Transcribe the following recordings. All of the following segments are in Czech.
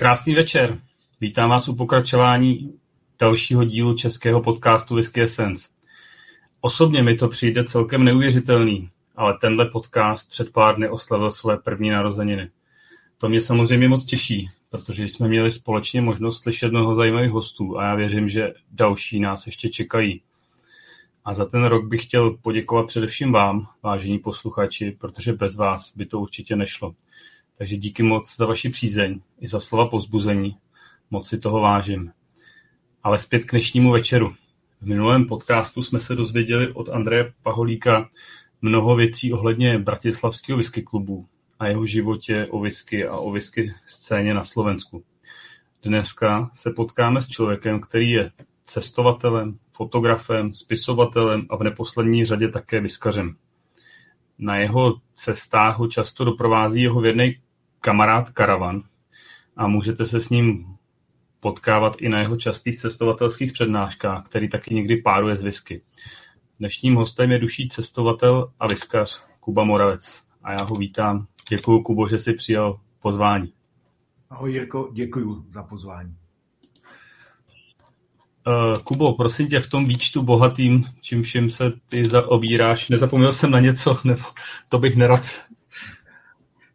Krásný večer. Vítám vás u pokračování dalšího dílu českého podcastu Whisky Essence. Osobně mi to přijde celkem neuvěřitelný, ale tenhle podcast před pár dny oslavil své první narozeniny. To mě samozřejmě moc těší, protože jsme měli společně možnost slyšet mnoho zajímavých hostů a já věřím, že další nás ještě čekají. A za ten rok bych chtěl poděkovat především vám, vážení posluchači, protože bez vás by to určitě nešlo. Takže díky moc za vaši přízeň i za slova pozbuzení. Moc si toho vážím. Ale zpět k dnešnímu večeru. V minulém podcastu jsme se dozvěděli od Andreje Paholíka mnoho věcí ohledně Bratislavského whisky klubu a jeho životě o whisky a o whisky scéně na Slovensku. Dneska se potkáme s člověkem, který je cestovatelem, fotografem, spisovatelem a v neposlední řadě také vyskařem. Na jeho cestách ho často doprovází jeho věrný kamarád Karavan a můžete se s ním potkávat i na jeho častých cestovatelských přednáškách, který taky někdy páruje z whisky. Dnešním hostem je duší cestovatel a viskař Kuba Moravec a já ho vítám. Děkuji, Kubo, že jsi přijal pozvání. Ahoj Jirko, děkuji za pozvání. Uh, Kubo, prosím tě, v tom výčtu bohatým, čím všem se ty zaobíráš, nezapomněl jsem na něco, nebo to bych nerad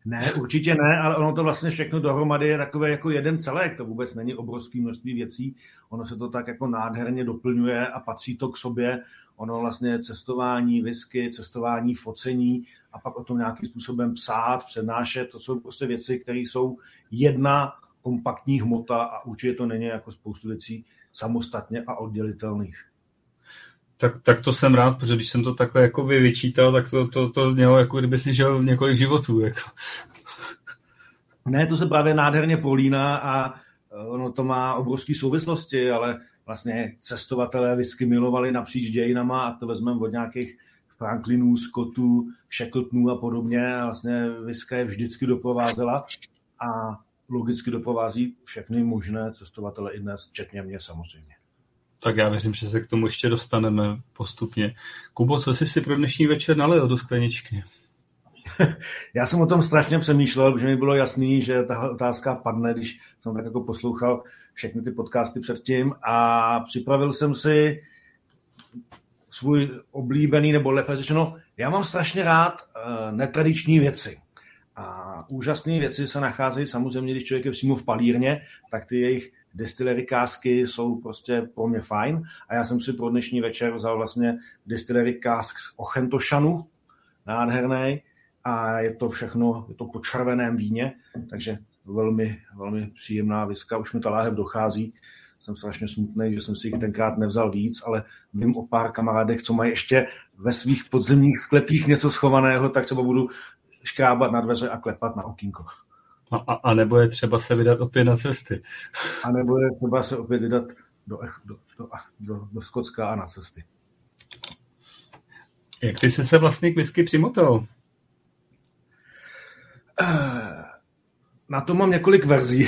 ne, určitě ne, ale ono to vlastně všechno dohromady je takové jako jeden celek. To vůbec není obrovské množství věcí. Ono se to tak jako nádherně doplňuje a patří to k sobě. Ono vlastně cestování, whisky, cestování, focení a pak o tom nějakým způsobem psát, přednášet. To jsou prostě věci, které jsou jedna kompaktní hmota a určitě to není jako spoustu věcí samostatně a oddělitelných. Tak, tak to jsem rád, protože když jsem to takhle jako vyčítal, tak to, to, to mělo jako kdyby si žil několik životů. Jako. Ne, to se právě nádherně políná a eh, ono to má obrovské souvislosti, ale vlastně cestovatelé whisky milovali napříč dějinama a to vezmeme od nějakých Franklinů, Scottů, Shackletonů a podobně. A vlastně whisky je vždycky doprovázela a logicky doprovází všechny možné cestovatele i dnes, včetně mě samozřejmě. Tak já věřím, že se k tomu ještě dostaneme postupně. Kubo, co jsi si pro dnešní večer nalil do skleničky? Já jsem o tom strašně přemýšlel, protože mi bylo jasný, že tahle otázka padne, když jsem tak jako poslouchal všechny ty podcasty předtím a připravil jsem si svůj oblíbený, nebo lépe řečeno, já mám strašně rád uh, netradiční věci. A úžasné věci se nacházejí samozřejmě, když člověk je přímo v palírně, tak ty jejich distillery jsou prostě pro mě fajn. A já jsem si pro dnešní večer vzal vlastně distillery kask z Ochentošanu, nádherný. A je to všechno, je to po červeném víně, takže velmi, velmi příjemná viska, už mi ta láhev dochází, jsem strašně smutný, že jsem si jich tenkrát nevzal víc, ale vím o pár kamarádech, co mají ještě ve svých podzemních sklepích něco schovaného, tak třeba budu škrábat na dveře a klepat na okýnko. A, a, a nebo je třeba se vydat opět na cesty. A nebo je třeba se opět vydat do, do, do, do, do Skotska a na cesty. Jak ty jsi se vlastně k whisky přimotal? Eh, na to mám několik verzí.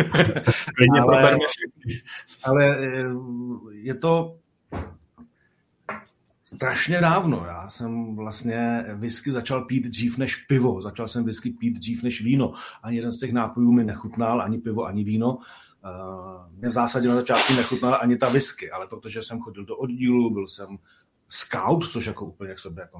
ale, ale eh, je to strašně dávno. Já jsem vlastně whisky začal pít dřív než pivo. Začal jsem whisky pít dřív než víno. Ani jeden z těch nápojů mi nechutnal, ani pivo, ani víno. Uh, mě v zásadě na začátku nechutnala ani ta whisky, ale protože jsem chodil do oddílu, byl jsem scout, což jako úplně k sobě jako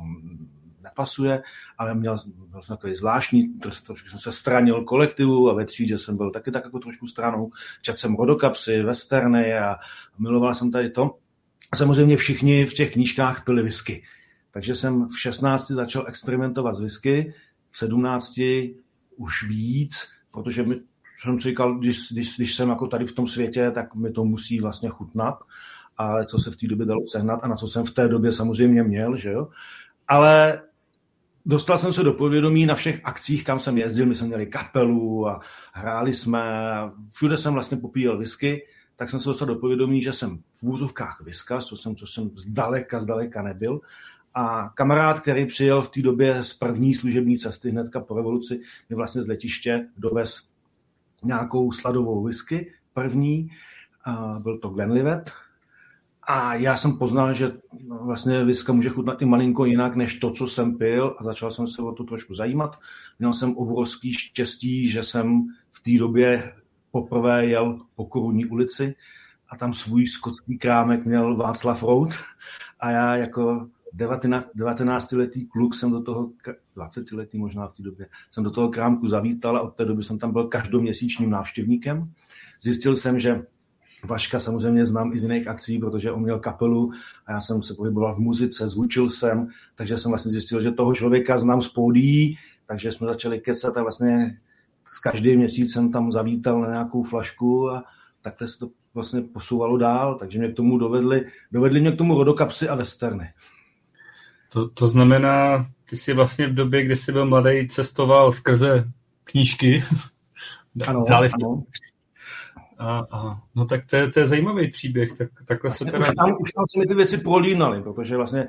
nepasuje, ale měl, byl jsem takový zvláštní, trošku jsem se stranil kolektivu a ve třídě jsem byl taky tak jako trošku stranou. Četl jsem rodokapsy, westerny a miloval jsem tady to. A samozřejmě všichni v těch knížkách pili whisky. Takže jsem v 16 začal experimentovat s whisky, v 17 už víc, protože mi, jsem si říkal, když, když, když jsem jako tady v tom světě, tak mi to musí vlastně chutnat, ale co se v té době dalo sehnat a na co jsem v té době samozřejmě měl, že jo. Ale dostal jsem se do povědomí na všech akcích, kam jsem jezdil, my jsme měli kapelu a hráli jsme, všude jsem vlastně popíjel whisky, tak jsem se dostal do povědomí, že jsem v úzovkách vyskaz, co jsem, co jsem zdaleka, zdaleka nebyl. A kamarád, který přijel v té době z první služební cesty hnedka po revoluci, mi vlastně z letiště dovez nějakou sladovou whisky, první, byl to Glenlivet. A já jsem poznal, že vlastně whisky může chutnat i malinko jinak, než to, co jsem pil a začal jsem se o to trošku zajímat. Měl jsem obrovský štěstí, že jsem v té době poprvé jel po Korunní ulici a tam svůj skotský krámek měl Václav Rout a já jako 19-letý kluk jsem do toho, 20-letý možná v té době, jsem do toho krámku zavítal a od té doby jsem tam byl každoměsíčním návštěvníkem. Zjistil jsem, že Vaška samozřejmě znám i z jiných akcí, protože on měl kapelu a já jsem se pohyboval v muzice, zvučil jsem, takže jsem vlastně zjistil, že toho člověka znám z pódií, takže jsme začali kecat a vlastně s každým měsícem tam zavítal na nějakou flašku a takhle se to vlastně posouvalo dál, takže mě k tomu dovedli, dovedli mě k tomu rodokapsy a westerny. To, to znamená, ty jsi vlastně v době, kdy jsi byl mladý, cestoval skrze knížky. Ano, Dále ano. A, a, no tak to je, to je zajímavý příběh. Tak, takhle vlastně se teda... už, tam, už tam se mi ty věci prolínaly, protože vlastně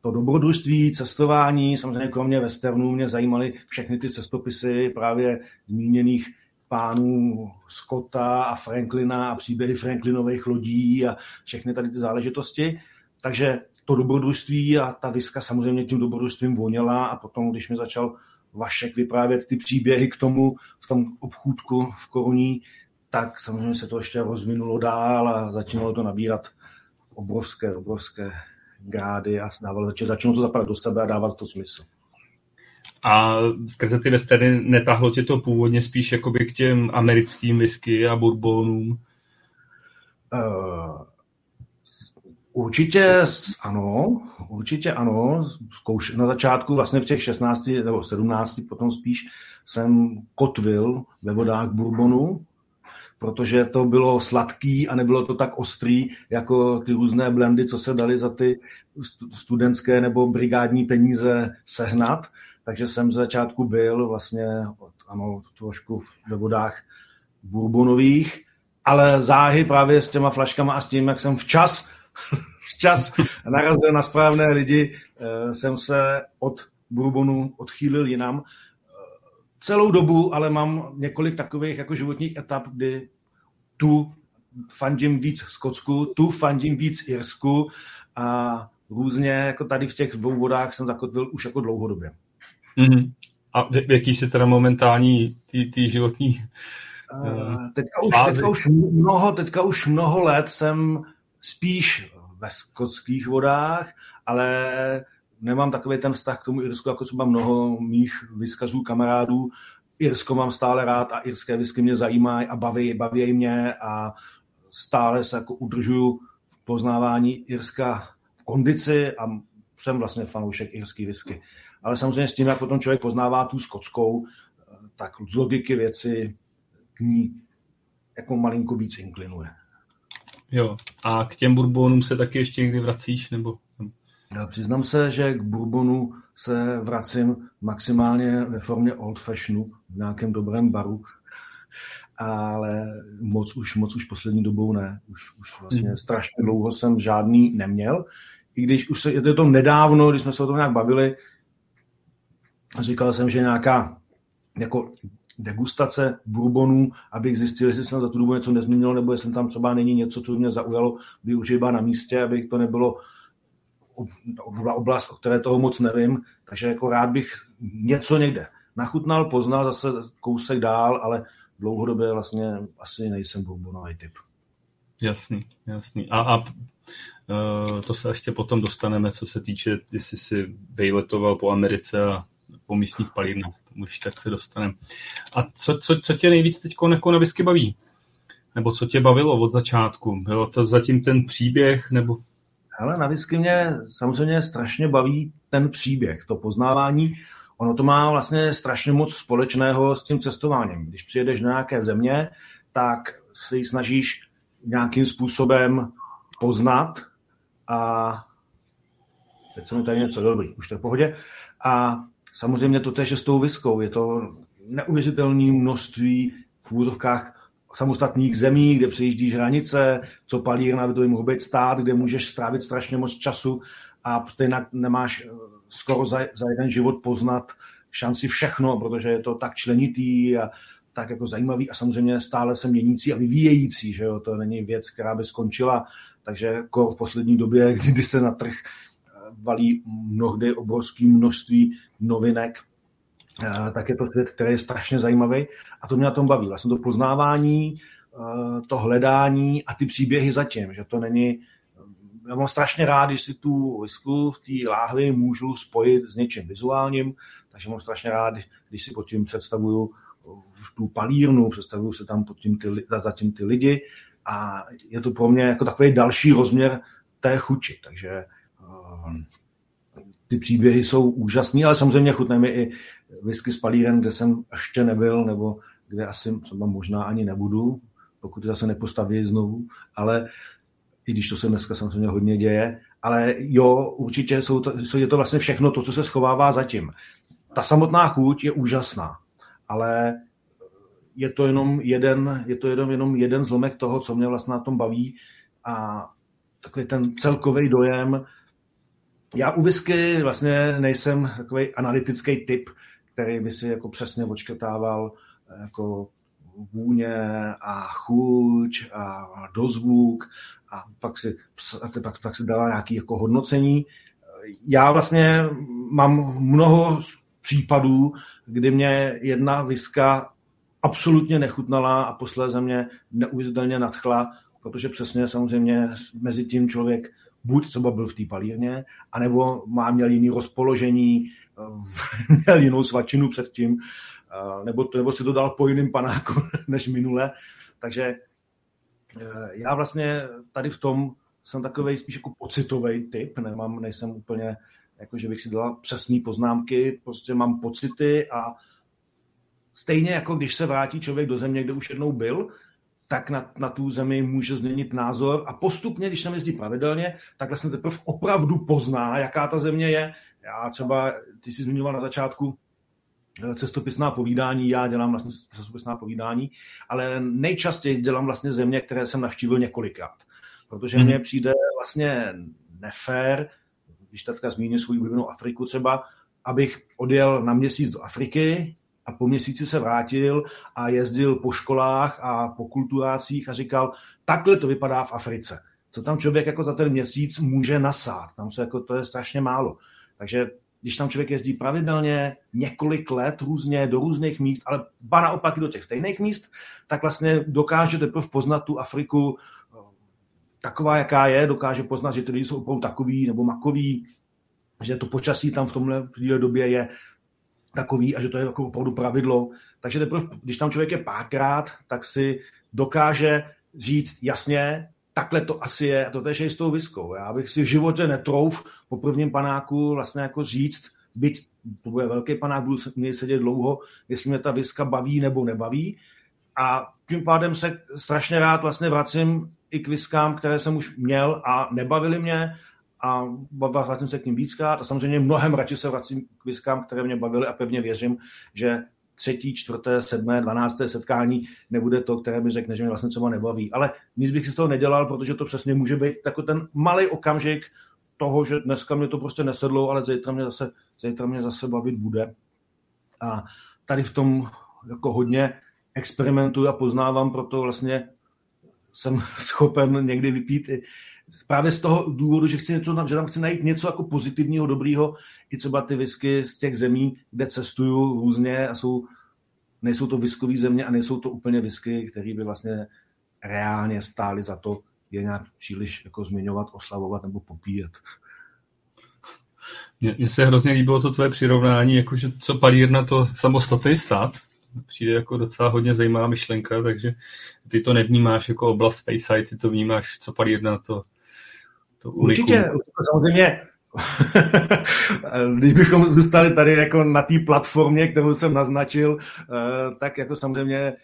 to dobrodružství, cestování, samozřejmě kromě westernů mě zajímaly všechny ty cestopisy právě zmíněných pánů Scotta a Franklina a příběhy Franklinových lodí a všechny tady ty záležitosti. Takže to dobrodružství a ta viska samozřejmě tím dobrodružstvím voněla a potom, když mi začal Vašek vyprávět ty příběhy k tomu v tom obchůdku v Koruní, tak samozřejmě se to ještě rozvinulo dál a začínalo to nabírat obrovské, obrovské grády a dávalo, začalo to zapadat do sebe a dávat to smysl. A skrze ty westerny netahlo tě to původně spíš jakoby k těm americkým whisky a bourbonům? Uh, určitě ano, určitě ano. Zkouš, na začátku vlastně v těch 16 nebo 17 potom spíš jsem kotvil ve vodách bourbonu, protože to bylo sladký a nebylo to tak ostrý, jako ty různé blendy, co se dali za ty studentské nebo brigádní peníze sehnat. Takže jsem z začátku byl vlastně, ano, trošku ve vodách bourbonových, ale záhy právě s těma flaškama a s tím, jak jsem včas, včas narazil na správné lidi, eh, jsem se od bourbonu odchýlil jinam celou dobu, ale mám několik takových jako životních etap, kdy tu fandím víc Skotsku, tu fandím víc Irsku a různě jako tady v těch dvou vodách jsem zakotvil už jako dlouhodobě. Mm-hmm. A v, v jaký si teda momentální ty, ty životní uh, teďka, už, teďka, už mnoho, teďka už mnoho let jsem spíš ve skotských vodách, ale nemám takový ten vztah k tomu Irsku, jako třeba mnoho mých vyskazů, kamarádů. Irsko mám stále rád a irské whisky mě zajímají a baví, baví mě a stále se jako udržuju v poznávání Irska v kondici a jsem vlastně fanoušek irský whisky. Ale samozřejmě s tím, jak potom člověk poznává tu skotskou, tak z logiky věci k ní jako malinko víc inklinuje. Jo, a k těm bourbonům se taky ještě někdy vracíš, nebo Přiznám se, že k bourbonu se vracím maximálně ve formě old fashionu v nějakém dobrém baru, ale moc už, moc už poslední dobou ne. Už, už vlastně mm. strašně dlouho jsem žádný neměl. I když už se, je to nedávno, když jsme se o tom nějak bavili, říkal jsem, že nějaká jako degustace bourbonů, abych zjistil, jestli jsem za tu dobu něco nezměnil, nebo jestli tam třeba není něco, co mě zaujalo, by určitě byla na místě, abych to nebylo oblast, o které toho moc nevím, takže jako rád bych něco někde nachutnal, poznal zase kousek dál, ale dlouhodobě vlastně asi nejsem bourbonový typ. Jasný, jasný. A, a uh, to se ještě potom dostaneme, co se týče, jestli si vejletoval po Americe a po místních palírnách, tomu už tak se dostaneme. A co, co, co tě nejvíc teď jako na whisky baví? Nebo co tě bavilo od začátku? Bylo to zatím ten příběh, nebo ale na whisky mě samozřejmě strašně baví ten příběh, to poznávání. Ono to má vlastně strašně moc společného s tím cestováním. Když přijedeš do nějaké země, tak si ji snažíš nějakým způsobem poznat a teď se mi tady něco dobrý, už to je v pohodě. A samozřejmě to je s tou viskou. Je to neuvěřitelné množství v úzovkách samostatných zemí, kde přejíždíš hranice, co palírna by to mohl být stát, kde můžeš strávit strašně moc času a stejně nemáš eh, skoro za, za jeden život poznat šanci všechno, protože je to tak členitý a tak jako zajímavý a samozřejmě stále se měnící a vyvíjející, že jo, to není věc, která by skončila, takže jako v poslední době, kdy se na trh eh, valí mnohdy obrovské množství novinek, tak je to svět, který je strašně zajímavý a to mě na tom baví. Vlastně to poznávání, to hledání a ty příběhy zatím, že to není já mám strašně rád, když si tu whisku v té láhvi můžu spojit s něčím vizuálním, takže mám strašně rád, když si pod tím představuju tu palírnu, představuju se tam pod tím ty, zatím ty lidi a je to pro mě jako takový další rozměr té chuti, takže ty příběhy jsou úžasné, ale samozřejmě chutné mi i whisky s palíren, kde jsem ještě nebyl, nebo kde asi třeba možná ani nebudu, pokud zase nepostaví znovu, ale i když to se dneska samozřejmě hodně děje, ale jo, určitě jsou to, je to vlastně všechno to, co se schovává zatím. Ta samotná chuť je úžasná, ale je to jenom jeden, je to jenom, jenom jeden zlomek toho, co mě vlastně na tom baví a takový ten celkový dojem. Já u whisky vlastně nejsem takový analytický typ, který by si jako přesně odškrtával jako vůně a chuť a dozvuk a pak si, pak, pak si dala nějaké jako hodnocení. Já vlastně mám mnoho případů, kdy mě jedna viska absolutně nechutnala a posléze mě neuvěřitelně nadchla, protože přesně samozřejmě mezi tím člověk buď třeba byl v té palírně, anebo má měl jiný rozpoložení, měl jinou svačinu předtím, nebo, nebo si to dal po jiném panáku než minule. Takže eh, já vlastně tady v tom jsem takový spíš jako pocitový typ, nemám, nejsem úplně, jako že bych si dala přesné poznámky, prostě mám pocity a stejně jako když se vrátí člověk do země, kde už jednou byl, tak na, na tu zemi může změnit názor a postupně, když se jezdí pravidelně, tak vlastně teprve opravdu pozná, jaká ta země je. Já třeba, ty jsi zmiňoval na začátku, Eh, cestopisná povídání, já dělám vlastně cestopisná povídání, ale nejčastěji dělám vlastně země, které jsem navštívil několikrát. Protože hmm. mně přijde vlastně nefér, když teďka zmíním svou oblíbenou Afriku třeba, abych odjel na měsíc do Afriky a po měsíci se vrátil a jezdil po školách a po kulturácích a říkal, takhle to vypadá v Africe. Co tam člověk jako za ten měsíc může nasát? Tam se jako, to je strašně málo. Takže když tam člověk jezdí pravidelně několik let různě do různých míst, ale ba naopak i do těch stejných míst, tak vlastně dokáže teprve poznat tu Afriku eh, taková, jaká je, dokáže poznat, že ty lidi jsou opravdu takový nebo makový, že to počasí tam v tomhle době je takový a že to je jako opravdu pravidlo. Takže teprve, když tam člověk je párkrát, tak si dokáže říct jasně, takhle to asi je, a to je s tou viskou. Já bych si v životě netrouf po prvním panáku vlastně jako říct, byť to bude velký panák, budu mě sedět dlouho, jestli mě ta viska baví nebo nebaví. A tím pádem se strašně rád vlastně vracím i k viskám, které jsem už měl a nebavili mě a vracím se k ním víckrát a samozřejmě mnohem radši se vracím k viskám, které mě bavily a pevně věřím, že třetí, čtvrté, sedmé, dvanácté setkání nebude to, které mi řekne, že mě vlastně třeba nebaví. Ale nic bych si z toho nedělal, protože to přesně může být takový ten malý okamžik toho, že dneska mě to prostě nesedlo, ale zítra mě zase, zítra mě zase bavit bude. A tady v tom jako hodně experimentuji a poznávám, proto vlastně jsem schopen někdy vypít i právě z toho důvodu, že, chci něco, že tam chci najít něco jako pozitivního, dobrýho, i třeba ty whisky z těch zemí, kde cestuju různě a jsou, nejsou to whiskové země a nejsou to úplně whisky, které by vlastně reálně stály za to je nějak příliš jako zmiňovat, oslavovat nebo popíjet. Mně se hrozně líbilo to tvoje přirovnání, jakože co palírna to samostatný stát, přijde jako docela hodně zajímavá myšlenka, takže ty to nevnímáš jako oblast Space ty to vnímáš, co palírna to to určitě, samozřejmě. Když bychom zůstali tady jako na té platformě, kterou jsem naznačil, eh, tak jako samozřejmě eh,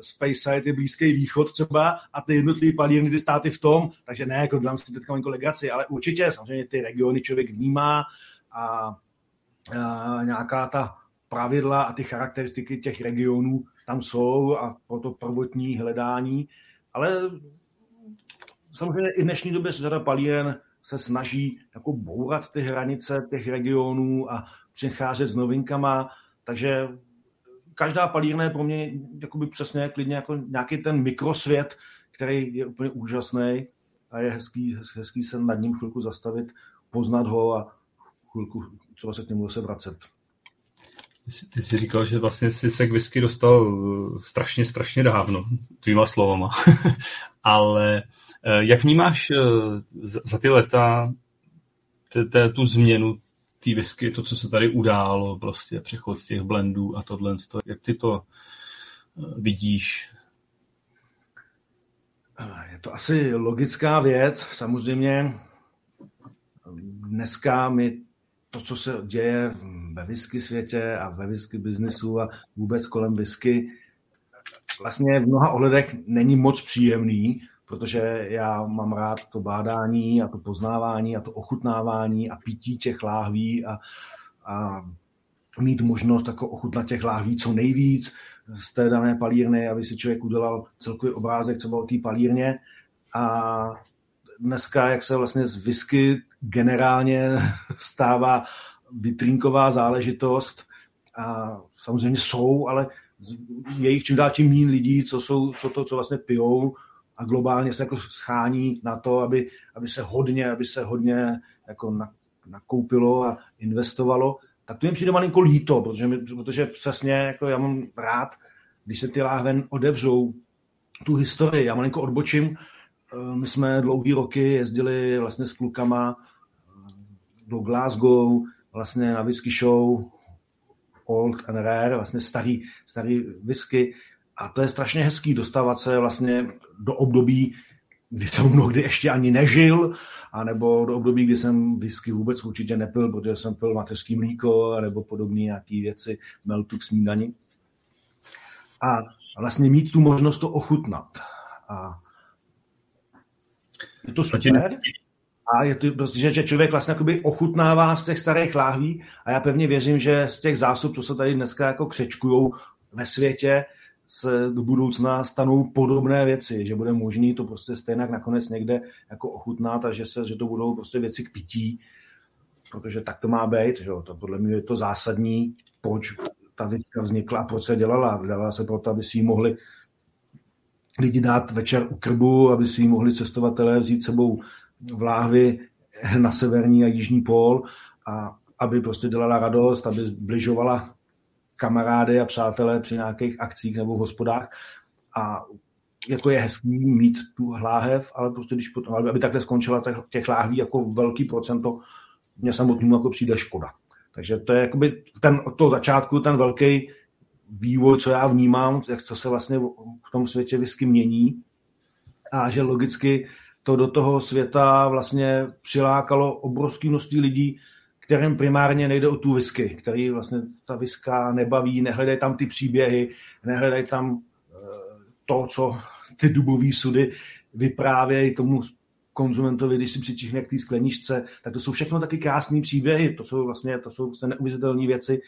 Space Side je Blízký východ třeba a ty jednotlivé palírny, ty státy v tom, takže ne, jako dám si teďka malinko legraci, ale určitě samozřejmě ty regiony člověk vnímá a, a nějaká ta pravidla a ty charakteristiky těch regionů tam jsou a pro to prvotní hledání, ale samozřejmě i v dnešní době řada palíren se snaží jako bourat ty hranice těch regionů a přicházet s novinkama, takže každá palírna je pro mě jakoby přesně klidně jako nějaký ten mikrosvět, který je úplně úžasný a je hezký, hezký se nad ním chvilku zastavit, poznat ho a chvilku třeba se k němu se vracet. Ty jsi říkal, že vlastně jsi se k whisky dostal strašně, strašně dávno, tvýma slovama. Ale jak vnímáš za ty leta tu změnu té whisky, to, co se tady událo, prostě přechod z těch blendů a tohle, jak ty to vidíš? Je to asi logická věc. Samozřejmě dneska my to, co se děje ve whisky světě a ve whisky biznesu a vůbec kolem whisky, vlastně v mnoha ohledech není moc příjemný, protože já mám rád to bádání a to poznávání a to ochutnávání a pití těch láhví a, a mít možnost jako ochutnat těch láhví co nejvíc z té dané palírny, aby si člověk udělal celkový obrázek třeba o té palírně. A dneska, jak se vlastně z whisky generálně stává vitrínková záležitost, a samozřejmě jsou, ale je jich čím dál tím méně lidí, co, jsou, co to, co vlastně pijou a globálně se jako schání na to, aby, aby se hodně, aby se hodně jako nakoupilo a investovalo, tak to jim přijde malinko líto, protože, my, protože přesně jako já mám rád, když se ty láhven odevřou tu historii. Já malinko odbočím. Eh, my jsme dlouhý roky jezdili vlastně s klukama do Glasgow, vlastně na whisky show Old and Rare, vlastně starý, starý whisky. A to je strašně hezký dostávat se vlastně do období, kdy jsem mnohdy ještě ani nežil, anebo do období, kdy jsem whisky vůbec určitě nepil, protože jsem pil mateřský mlíko, nebo podobné nějaké věci, meltu k snídani. A vlastně mít tu možnost to ochutnat. A je to super. A je to prostě, že člověk vlastně ochutnává z těch starých láhví a já pevně věřím, že z těch zásob, co se tady dneska jako křečkujou ve světě, se do budoucna stanou podobné věci, že bude možný to prostě stejně nakonec někde jako ochutnat a že, se, že to budou prostě věci k pití, protože tak to má být, že jo? to podle mě je to zásadní, proč ta viska vznikla a proč se dělala. Dělala se proto, aby si ji mohli lidi dát večer u krbu, aby si ji mohli cestovatelé vzít sebou v láhvi na severní a jižní pól a aby prostě dělala radost, aby zbližovala kamarády a přátelé při nějakých akcích nebo v hospodách. A jako je hezký mít tu hláhev, ale prostě když potom, aby takhle skončila těch láhví jako velký procento, mě samotnému jako přijde škoda. Takže to je jakoby ten, od toho začátku ten velký vývoj, co já vnímám, jak co se vlastně v tom světě whisky mění a že logicky to do toho světa vlastně přilákalo obrovské množství lidí, kterým primárně nejde o tu whisky, který vlastně ta viska nebaví, nehledají tam ty příběhy, nehledají tam eh, to, co ty dubové sudy vyprávějí tomu konzumentovi, když si přičichne k té skleničce, tak to jsou všechno taky krásné příběhy, to jsou vlastně, to jsou vlastně neuvěřitelné věci.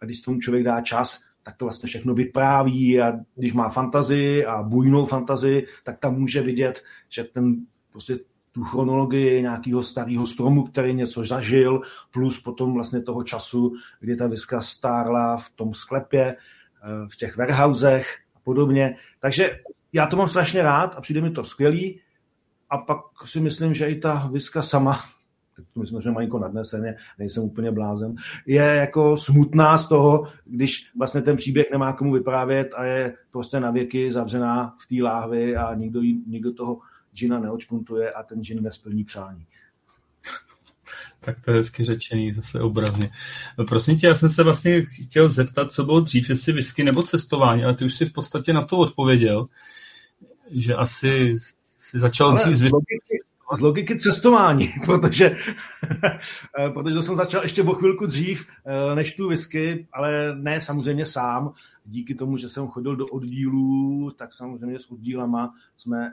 A když tomu člověk dá čas, tak to vlastně všechno vypráví a když má fantazii a bujnou fantazii, tak tam může vidět, že ten prostě tu chronologii nějakého starého stromu, který něco zažil, plus potom vlastně toho času, kdy ta viska stárla v tom sklepě, eh, v těch warehousech a podobně. Takže já to mám strašně rád a přijde mi to skvělý. A pak si myslím, že i ta viska sama, to myslím, že malinko nadneseně, nejsem úplně blázen, je jako smutná z toho, když vlastně ten příběh nemá komu vyprávět a je prostě na věky zavřená v té láhvi a nikdo, nikdo toho džina neočpuntuje a ten džin nesplní přání. Tak to je hezky řečený, zase obrazně. No, prosím tě, já jsem se vlastně chtěl zeptat, co bylo dřív, jestli whisky nebo cestování, ale ty už si v podstatě na to odpověděl, že asi si začal ale dřív z logiky, z logiky cestování, protože, protože to jsem začal ještě o chvilku dřív eh, než tu whisky, ale ne samozřejmě sám. Díky tomu, že jsem chodil do oddílů, tak samozřejmě s oddílama jsme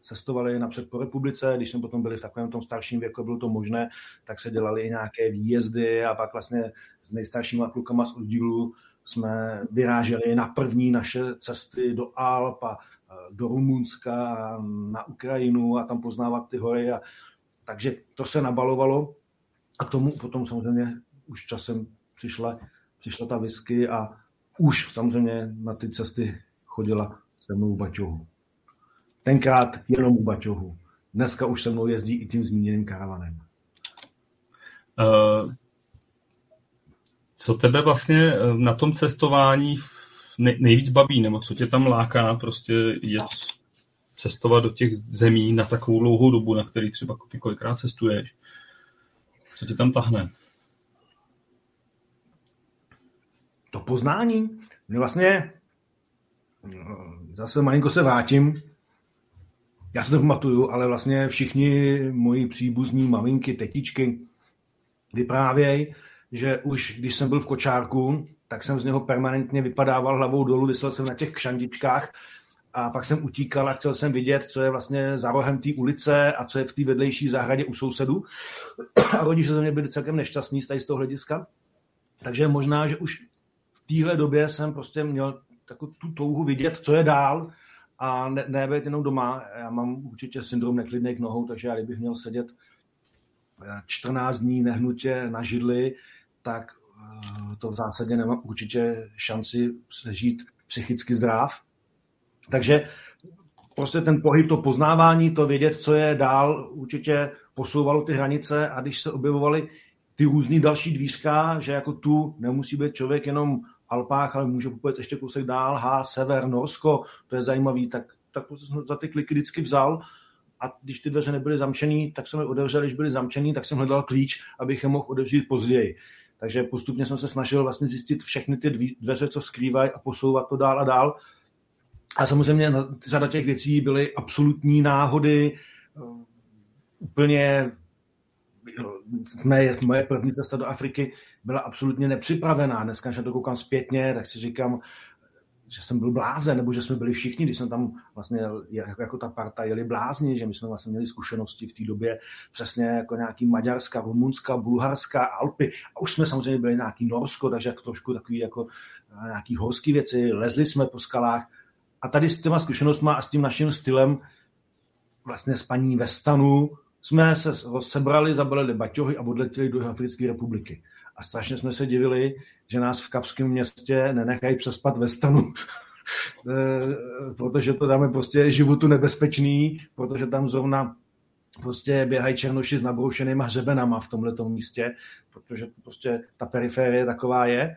cestovali napřed po republice, když jsme potom byli v takovém tom starším věku, bylo to možné, tak se dělali i nějaké výjezdy a pak vlastně s nejstaršíma klukama z oddílu jsme vyráželi na první naše cesty do Alp a do Rumunska, na Ukrajinu a tam poznávat ty hory. A, takže to se nabalovalo a tomu potom samozřejmě už časem přišla, přišla ta whisky a už samozřejmě na ty cesty chodila se mnou v baťohu. Tenkrát jenom u baťohu. Dneska už se mnou jezdí i tím zmíněným karavanem. Uh, Co tebe vlastně eh, na tom cestování nejvíc baví, nebo co tě tam láká prostě jet cestovat do těch zemí na takovou dlouhou dobu, na který třeba ty kolikrát cestuješ? Co tě tam tahne? To poznání. Mě vlastně zase malinko se vrátím. Já se to pamatuju, ale vlastně všichni moji příbuzní maminky, tetičky vyprávějí, že už když jsem byl v kočárku, tak jsem z něho permanentně vypadával hlavou dolů, vysel jsem na těch kšandičkách a pak jsem utíkal a chtěl jsem vidět, co je vlastně za rohem té ulice a co je v té vedlejší zahradě u sousedů. A rodiče ze mě byli celkem nešťastní z toho hlediska. Takže možná, že už v téhle době jsem prostě měl takovou tu touhu vidět, co je dál a ne, ne jenom doma. Já mám určitě syndrom neklidných nohou, takže já kdybych měl sedět 14 dní nehnutě na židli, tak eh, to v zásadě nemám určitě šanci žít psychicky zdrav. Takže prostě ten pohyb, to poznávání, to vědět, co je dál, určitě posouvalo ty hranice a když se objevovaly ty různý další dvířka, že jako tu nemusí být člověk jenom Alpách, ale může popojit ještě kousek dál, H, sever, Norsko, to je zajímavý, tak, tak to jsem za ty kliky vždycky vzal a když ty dveře nebyly zamčený, tak jsem je otevřel, když byly zamčený, tak jsem hledal klíč, abych je mohl otevřít později. Takže postupně jsem se snažil vlastně zjistit všechny ty dveře, co skrývají a posouvat to dál a dál. A samozřejmě řada těch věcí byly absolutní náhody, eh, úplně moje, moje první cesta do Afriky byla absolutně nepřipravená. Dneska, když na to koukám zpětně, tak si říkám, že jsem byl blázen, nebo že jsme byli všichni, když jsme tam vlastně jako, jako ta parta jeli blázni, že my jsme vlastně měli zkušenosti v té době přesně jako nějaký Maďarska, Rumunska, Bulharska, Alpy. A už jsme samozřejmě byli nějaký Norsko, takže jako trošku takový jako nějaký horský věci, lezli jsme po skalách. A tady s těma zkušenostmi a s tím naším stylem vlastně s paní Vestanu jsme se sebrali, zabalili baťohy a odletěli do Africké republiky. A strašně jsme se divili, že nás v Kapském městě nenechají přespat ve stanu, eh, protože to je prostě životu nebezpečný, protože tam zrovna prostě běhají černoši s nabroušenýma hřebenama v tomhle místě, protože prostě ta periférie taková je.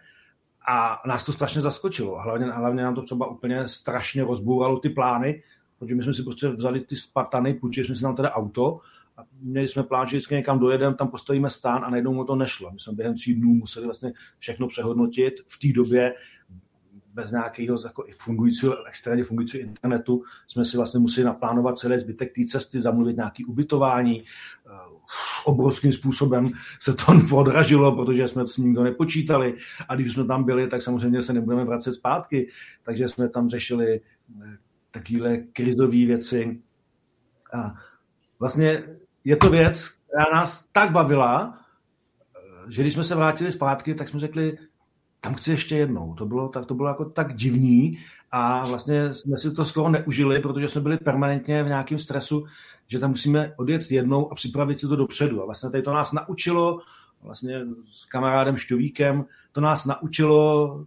A nás to strašně zaskočilo. Hlavně, hlavně nám to třeba úplně strašně rozbouralo ty plány, protože my jsme si prostě vzali ty Spartany, půjčili jsme si tam teda auto a měli jsme plán, že vždycky někam dojedeme, tam postavíme stán a najednou mu to nešlo. My jsme během tří dnů museli vlastně všechno přehodnotit. V té době bez nějakého jako fungujícího, extrémně fungujícího internetu jsme si vlastně museli naplánovat celý zbytek té cesty, zamluvit nějaké ubytování. Eh, obrovským způsobem se to odražilo, protože jsme s ním to nepočítali a když jsme tam byli, tak samozřejmě se nebudeme vracet zpátky, takže jsme tam řešili eh, takovéhle krizové věci. A vlastně je to věc, která nás tak bavila, že když jsme se vrátili zpátky, tak jsme řekli, tam chci ještě jednou. To bylo, tak, to bylo jako tak divný a vlastně jsme si to skoro neužili, protože jsme byli permanentně v nějakém stresu, že tam musíme odjet jednou a připravit si to dopředu. A vlastně tady to nás naučilo, vlastně s kamarádem Šťovíkem, to nás naučilo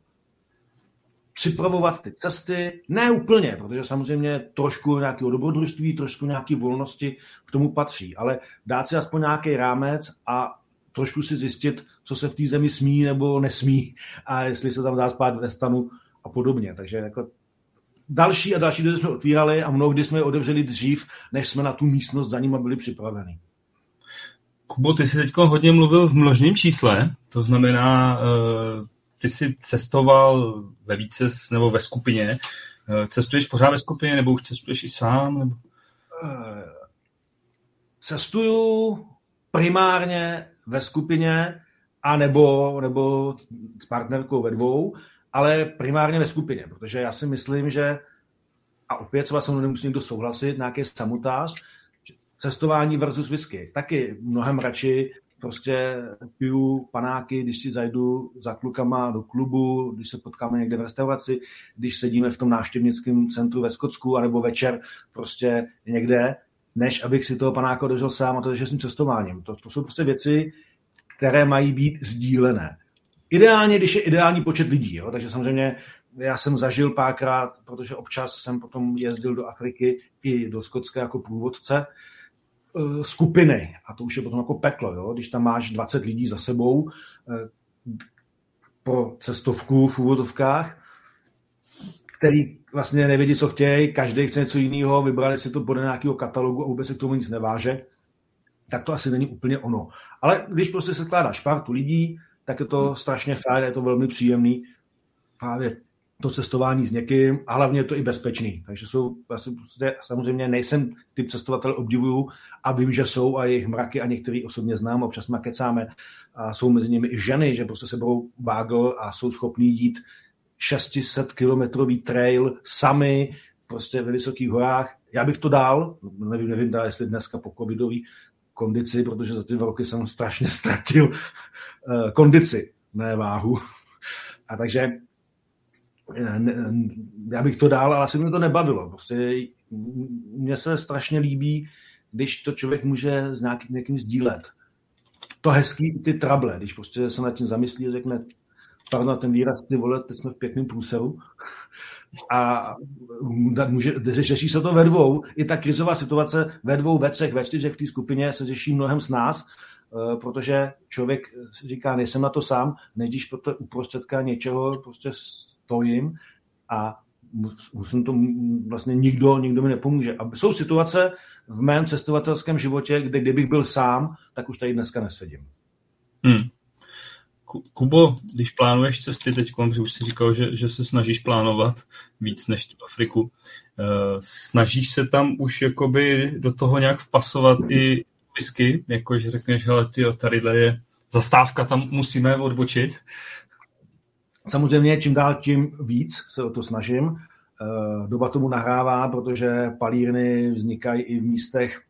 připravovat ty cesty, ne úplně, protože samozřejmě trošku nějakého dobrodružství, trošku nějaké volnosti k tomu patří, ale dát si aspoň nějaký rámec a trošku si zjistit, co se v té zemi smí nebo nesmí a jestli se tam dá spát ve stanu a podobně. Takže jako další a další dveře jsme otvírali a mnohdy jsme je otevřeli dřív, než jsme na tu místnost za nimi byli připraveni. Kubo, ty jsi teď hodně mluvil v množném čísle, to znamená, eh, ty jsi cestoval ve více nebo ve skupině. Eh, cestuješ pořád ve skupině nebo už cestuješ i sám? Nebo? Eh, cestuju primárně ve skupině a nebo, nebo s partnerkou ve dvou, ale primárně ve skupině, protože já si myslím, že a opět se mnou nemusí někdo souhlasit, nějaký samotář, cestování versus whisky. Taky mnohem radši prostě piju panáky, když si zajdu za klukama do klubu, když se potkáme někde v restauraci, když sedíme v tom návštěvnickém centru ve Skotsku, anebo večer prostě někde, než abych si toho panáka dožil sám a to je s tím cestováním. To, to jsou prostě věci, které mají být sdílené. Ideálně, když je ideální počet lidí, jo? takže samozřejmě já jsem zažil párkrát, protože občas jsem potom jezdil do Afriky i do Skotska jako průvodce, skupiny a to už je potom jako peklo, jo? když tam máš 20 lidí za sebou, eh, pro cestovku v úvodovkách, který vlastně nevědí, co chtějí, každý chce něco jiného, vybrali si to podle nějakého katalogu a vůbec se k tomu nic neváže, tak to asi není úplně ono. Ale když prostě se skládáš partu lidí, tak je to strašně fajn, je to velmi příjemný. Právě to cestování s někým a hlavně je to i bezpečný. Takže jsou, prostě, samozřejmě nejsem typ cestovatel obdivuju a vím, že jsou a jejich mraky a některý osobně znám, občas jsme kecáme a jsou mezi nimi i ženy, že prostě se budou bágl a jsou schopní jít 600 kilometrový trail sami, prostě ve vysokých horách. Já bych to dal, nevím, nevím dál, jestli dneska po covidový kondici, protože za ty dva roky jsem strašně ztratil uh, kondici, ne váhu. A takže eh, já bych to dal, ale asi mi to nebavilo. Prostě mně se strašně líbí, když to člověk může s nějakým, někým sdílet. To hezký i ty trable, když prostě se nad tím zamyslí a řekne, pardon, ten výraz, ty vole, teď jsme v pěkném průseru. A může, řeší se to ve dvou. I ta krizová situace ve dvou, ve třech, ve čtyřech v té skupině se řeší mnohem s nás, eh, protože člověk říká, nejsem na to sám, než když uprostředka něčeho prostě stojím a musím to vlastně nikdo, nikdo mi nepomůže. A jsou situace v mém cestovatelském životě, kde kdybych byl sám, tak už tady dneska nesedím. Hmm. Kubo, když plánuješ cesty teď, protože už si říkal, že, že se snažíš plánovat víc než tu Afriku, eh, snažíš se tam už jakoby do toho nějak vpasovat i whisky, jako že řekneš, hele, ty tadyhle je zastávka, tam musíme odbočit? Samozřejmě čím dál tím víc se o to snažím. Eh, doba tomu nahrává, protože palírny vznikají i v místech,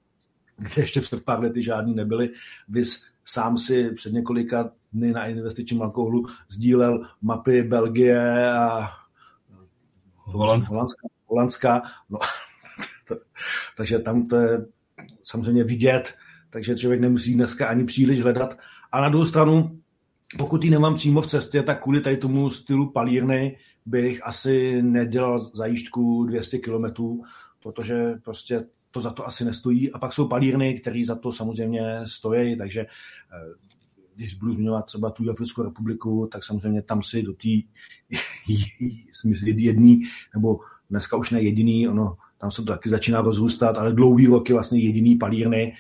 kde ještě před pár lety žádný nebyly. Vys sám si před několika dny na investičním alkoholu sdílel mapy Belgie a Holandska. Holandska, Holandska. No, to, takže tam to je samozřejmě vidět, takže člověk nemusí dneska ani příliš hledat. A na druhou stranu, pokud ji nemám přímo v cestě, tak kvůli tady tomu stylu palírny bych asi nedělal zajížďku 200 kilometrů, protože prostě to za to asi nestojí. A pak jsou palírny, které za to samozřejmě stojí, takže eh, když budu zmiňovat třeba tu Africkou republiku, tak samozřejmě tam si do té jedný, nebo dneska už ne jediný, ono, tam se to taky začíná rozrůstat, ale dlouhý roky vlastně jediný palírny,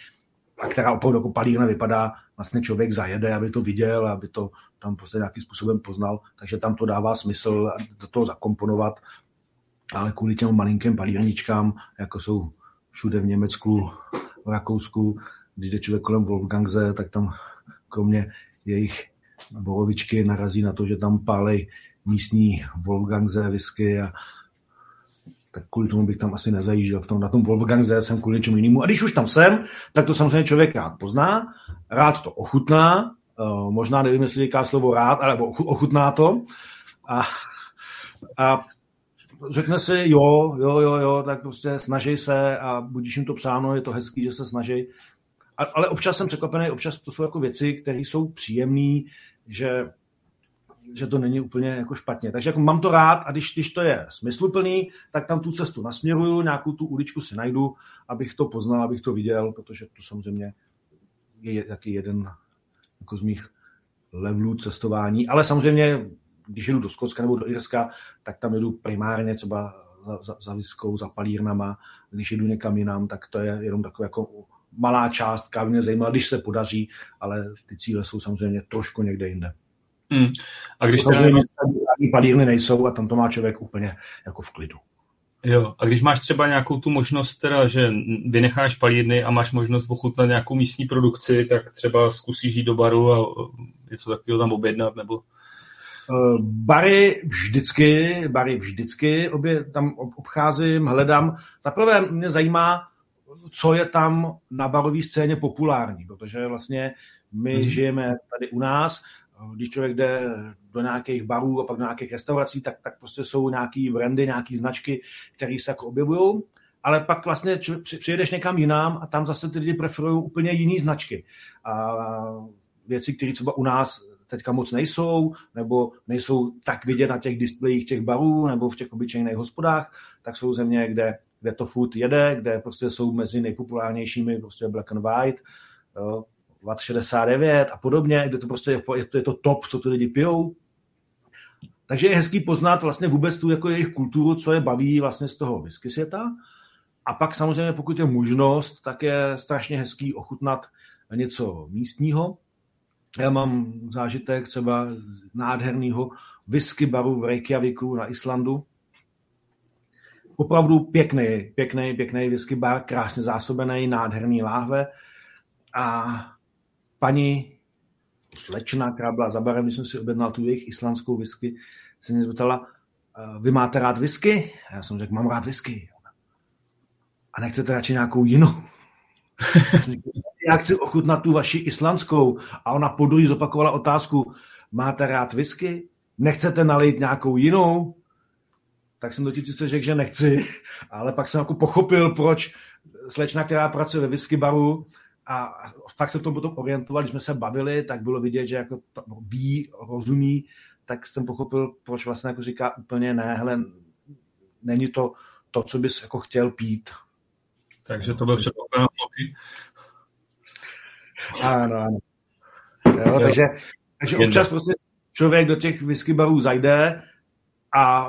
a která opravdu jako palírna vypadá, vlastně člověk zajede, aby to viděl, aby to tam prostě nějakým způsobem poznal, takže tam to dává smysl do toho zakomponovat, ale kvůli těm malinkým palírničkám, jako jsou všude v Německu, v Rakousku, když jde člověk kolem Wolfgangze, tak tam kromě jejich borovičky narazí na to, že tam pálej místní Wolfgangze whisky a tak kvůli tomu bych tam asi nezajížděl. V tom, na tom Wolfgangze jsem kvůli něčemu jinému. A když už tam jsem, tak to samozřejmě člověk rád pozná, rád to ochutná, uh, možná nevím, jestli říká slovo rád, ale ochutná to. A, a řekne si, jo, jo, jo, jo, tak prostě snaží se a budíš jim to přáno, je to hezký, že se snaží. Ale občas jsem překvapený, občas to jsou jako věci, které jsou příjemné, že, že to není úplně jako špatně. Takže jako mám to rád a když, když to je smysluplný, tak tam tu cestu nasměruju, nějakou tu uličku si najdu, abych to poznal, abych to viděl, protože to samozřejmě je taky jeden jako z mých levelů cestování. Ale samozřejmě když jedu do Skotska nebo do Irska, tak tam jedu primárně třeba za, za, za Viskou, za palírnama. Když jedu někam jinam, tak to je jenom taková jako malá částka, mě zajímala, když se podaří, ale ty cíle jsou samozřejmě trošku někde jinde. Hmm. A když teda... palírny nejsou a tam to má člověk úplně jako v klidu. Jo, a když máš třeba nějakou tu možnost, teda, že vynecháš palírny a máš možnost ochutnat nějakou místní produkci, tak třeba zkusíš jít do baru a něco takového tam objednat, nebo Eh, bary vždycky, bary vždycky obě, tam obcházím, hledám. Zaprvé mě zajímá, co je tam na barové scéně populární, protože vlastně my hmm. žijeme tady u nás, když člověk jde do nějakých barů a pak do nějakých restaurací, tak, tak prostě jsou nějaký brandy, nějaký značky, které se jako objevují, ale pak vlastně přijedeš někam jinam a tam zase ty lidi preferují úplně jiné značky. A věci, které třeba u nás teďka moc nejsou, nebo nejsou tak vidět na těch displejích těch barů nebo v těch obyčejných hospodách, tak jsou země, kde, kde to food jede, kde prostě jsou mezi nejpopulárnějšími prostě black and white, jo, VAT 69 a podobně, kde to prostě je, je, to, je to top, co ty lidi pijou. Takže je hezký poznat vlastně vůbec tu jako jejich kulturu, co je baví vlastně z toho whisky světa. A pak samozřejmě, pokud je možnost, tak je strašně hezký ochutnat něco místního. Já mám zážitek třeba nádherného whisky baru v Reykjaviku na Islandu. Opravdu pěkný, pěkný, pěkný whisky bar, krásně zásobený, nádherný láhve. A paní slečna, která byla za barem, když jsem si objednal tu jejich islandskou whisky, se mě zeptala, vy máte rád whisky? A já jsem řekl, mám rád whisky. A nechcete radši nějakou jinou? já chci ochutnat tu vaši islandskou. A ona po druhý zopakovala otázku, máte rád whisky? Nechcete nalít nějakou jinou? Tak jsem totiž se řekl, že nechci, ale pak jsem jako pochopil, proč slečna, která pracuje ve whisky baru, a tak se v tom potom orientovali, když jsme se bavili, tak bylo vidět, že jako ví, rozumí, tak jsem pochopil, proč vlastně jako říká úplně ne, hele, není to to, co bys jako chtěl pít. Takže to byl předpoklad Ano, ano. Jo, jo. Takže, takže občas prostě člověk do těch whisky barů zajde a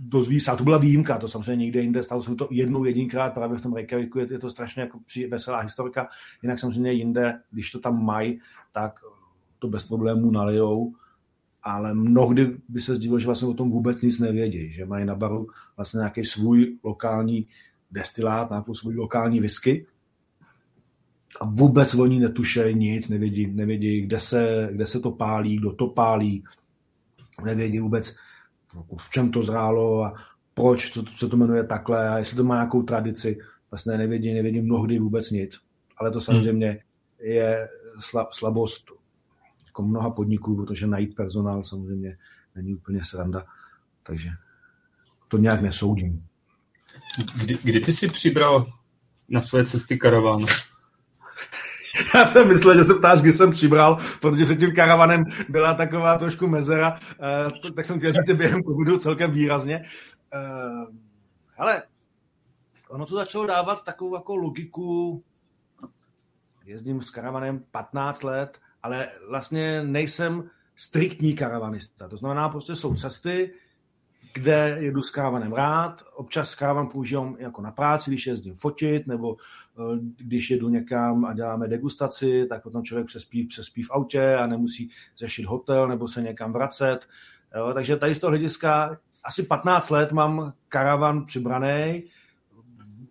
dozví se, a to byla výjimka, to samozřejmě nikde jinde, stalo se to jednou jedinkrát právě v tom Reykjaviku, je, je to strašně jako veselá historka, jinak samozřejmě jinde, když to tam mají, tak to bez problémů nalijou, ale mnohdy by se zdívalo, že vlastně o tom vůbec nic nevědí, že mají na baru vlastně nějaký svůj lokální destilát, nějakou svůj lokální whisky a vůbec oni netušejí nic, nevědí, nevědí kde, se, kde se to pálí, kdo to pálí, nevědí vůbec, v čem to zrálo a proč to, se to jmenuje takhle a jestli to má nějakou tradici. Vlastně nevědí, nevědí mnohdy vůbec nic. Ale to samozřejmě hmm. je slabost jako mnoha podniků, protože najít personál samozřejmě není úplně sranda. Takže to nějak nesoudím. Kdy, kdy ty jsi přibral na své cesty karaván? Já jsem myslel, že se ptáš, kdy jsem přibral, protože před tím karavanem byla taková trošku mezera, uh, tak jsem chtěl říct, že během covidu celkem výrazně. Uh, hele, ono to začalo dávat takovou jako logiku, jezdím s karavanem 15 let, ale vlastně nejsem striktní karavanista. To znamená, prostě jsou cesty, kde jedu s kávanem rád. Občas kávan používám jako na práci, když jezdím fotit, nebo eh, když jedu někam a děláme degustaci, tak potom člověk přespí, přespí v autě a nemusí řešit hotel nebo se někam vracet. Jo, takže tady z toho hlediska asi 15 let mám karavan přibraný,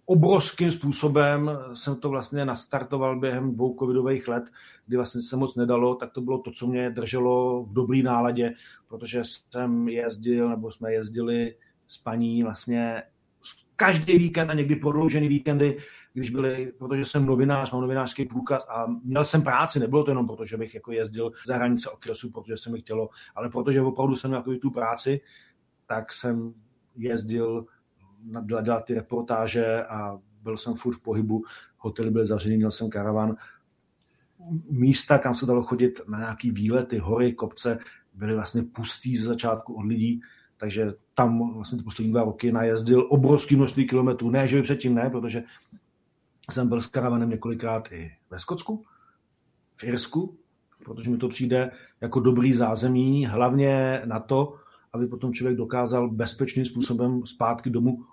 obrovským způsobem jsem to vlastně nastartoval během dvou covidových let, kdy vlastně se moc nedalo, tak to bylo to, co mě drželo v dobrý náladě, protože jsem jezdil, nebo jsme jezdili s paní vlastně každý víkend a někdy prodloužený víkendy, když byly, protože jsem novinář, mám novinářský průkaz a měl jsem práci, nebylo to jenom proto, že bych jako jezdil za hranice okresu, protože se mi chtělo, ale protože opravdu jsem měl tu práci, tak jsem jezdil dělat ty reportáže a byl jsem furt v pohybu, hotely byly zavřený, měl jsem karavan. Místa, kam se dalo chodit na nějaký výlety, hory, kopce, byly vlastně pustý z začátku od lidí, takže tam vlastně ty poslední dva roky najezdil obrovský množství kilometrů. Ne, že by předtím ne, protože jsem byl s karavanem několikrát i ve Skotsku, v Irsku, protože mi to přijde jako dobrý zázemí, hlavně na to, aby potom člověk dokázal bezpečným způsobem zpátky domů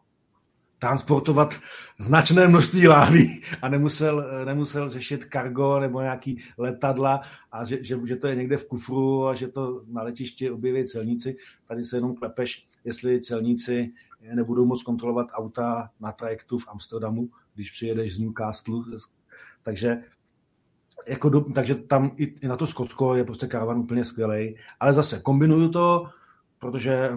transportovat značné množství láhví a nemusel, nemusel řešit kargo nebo nějaký letadla a že, že, že to je někde v kufru a že to na letišti objeví celníci. Tady se jenom klepeš, jestli celníci nebudou moc kontrolovat auta na trajektu v Amsterdamu, když přijedeš z Newcastle. Takže jako do, takže tam i, i na to Skotsko je prostě karavan úplně skvělý. Ale zase kombinuju to, protože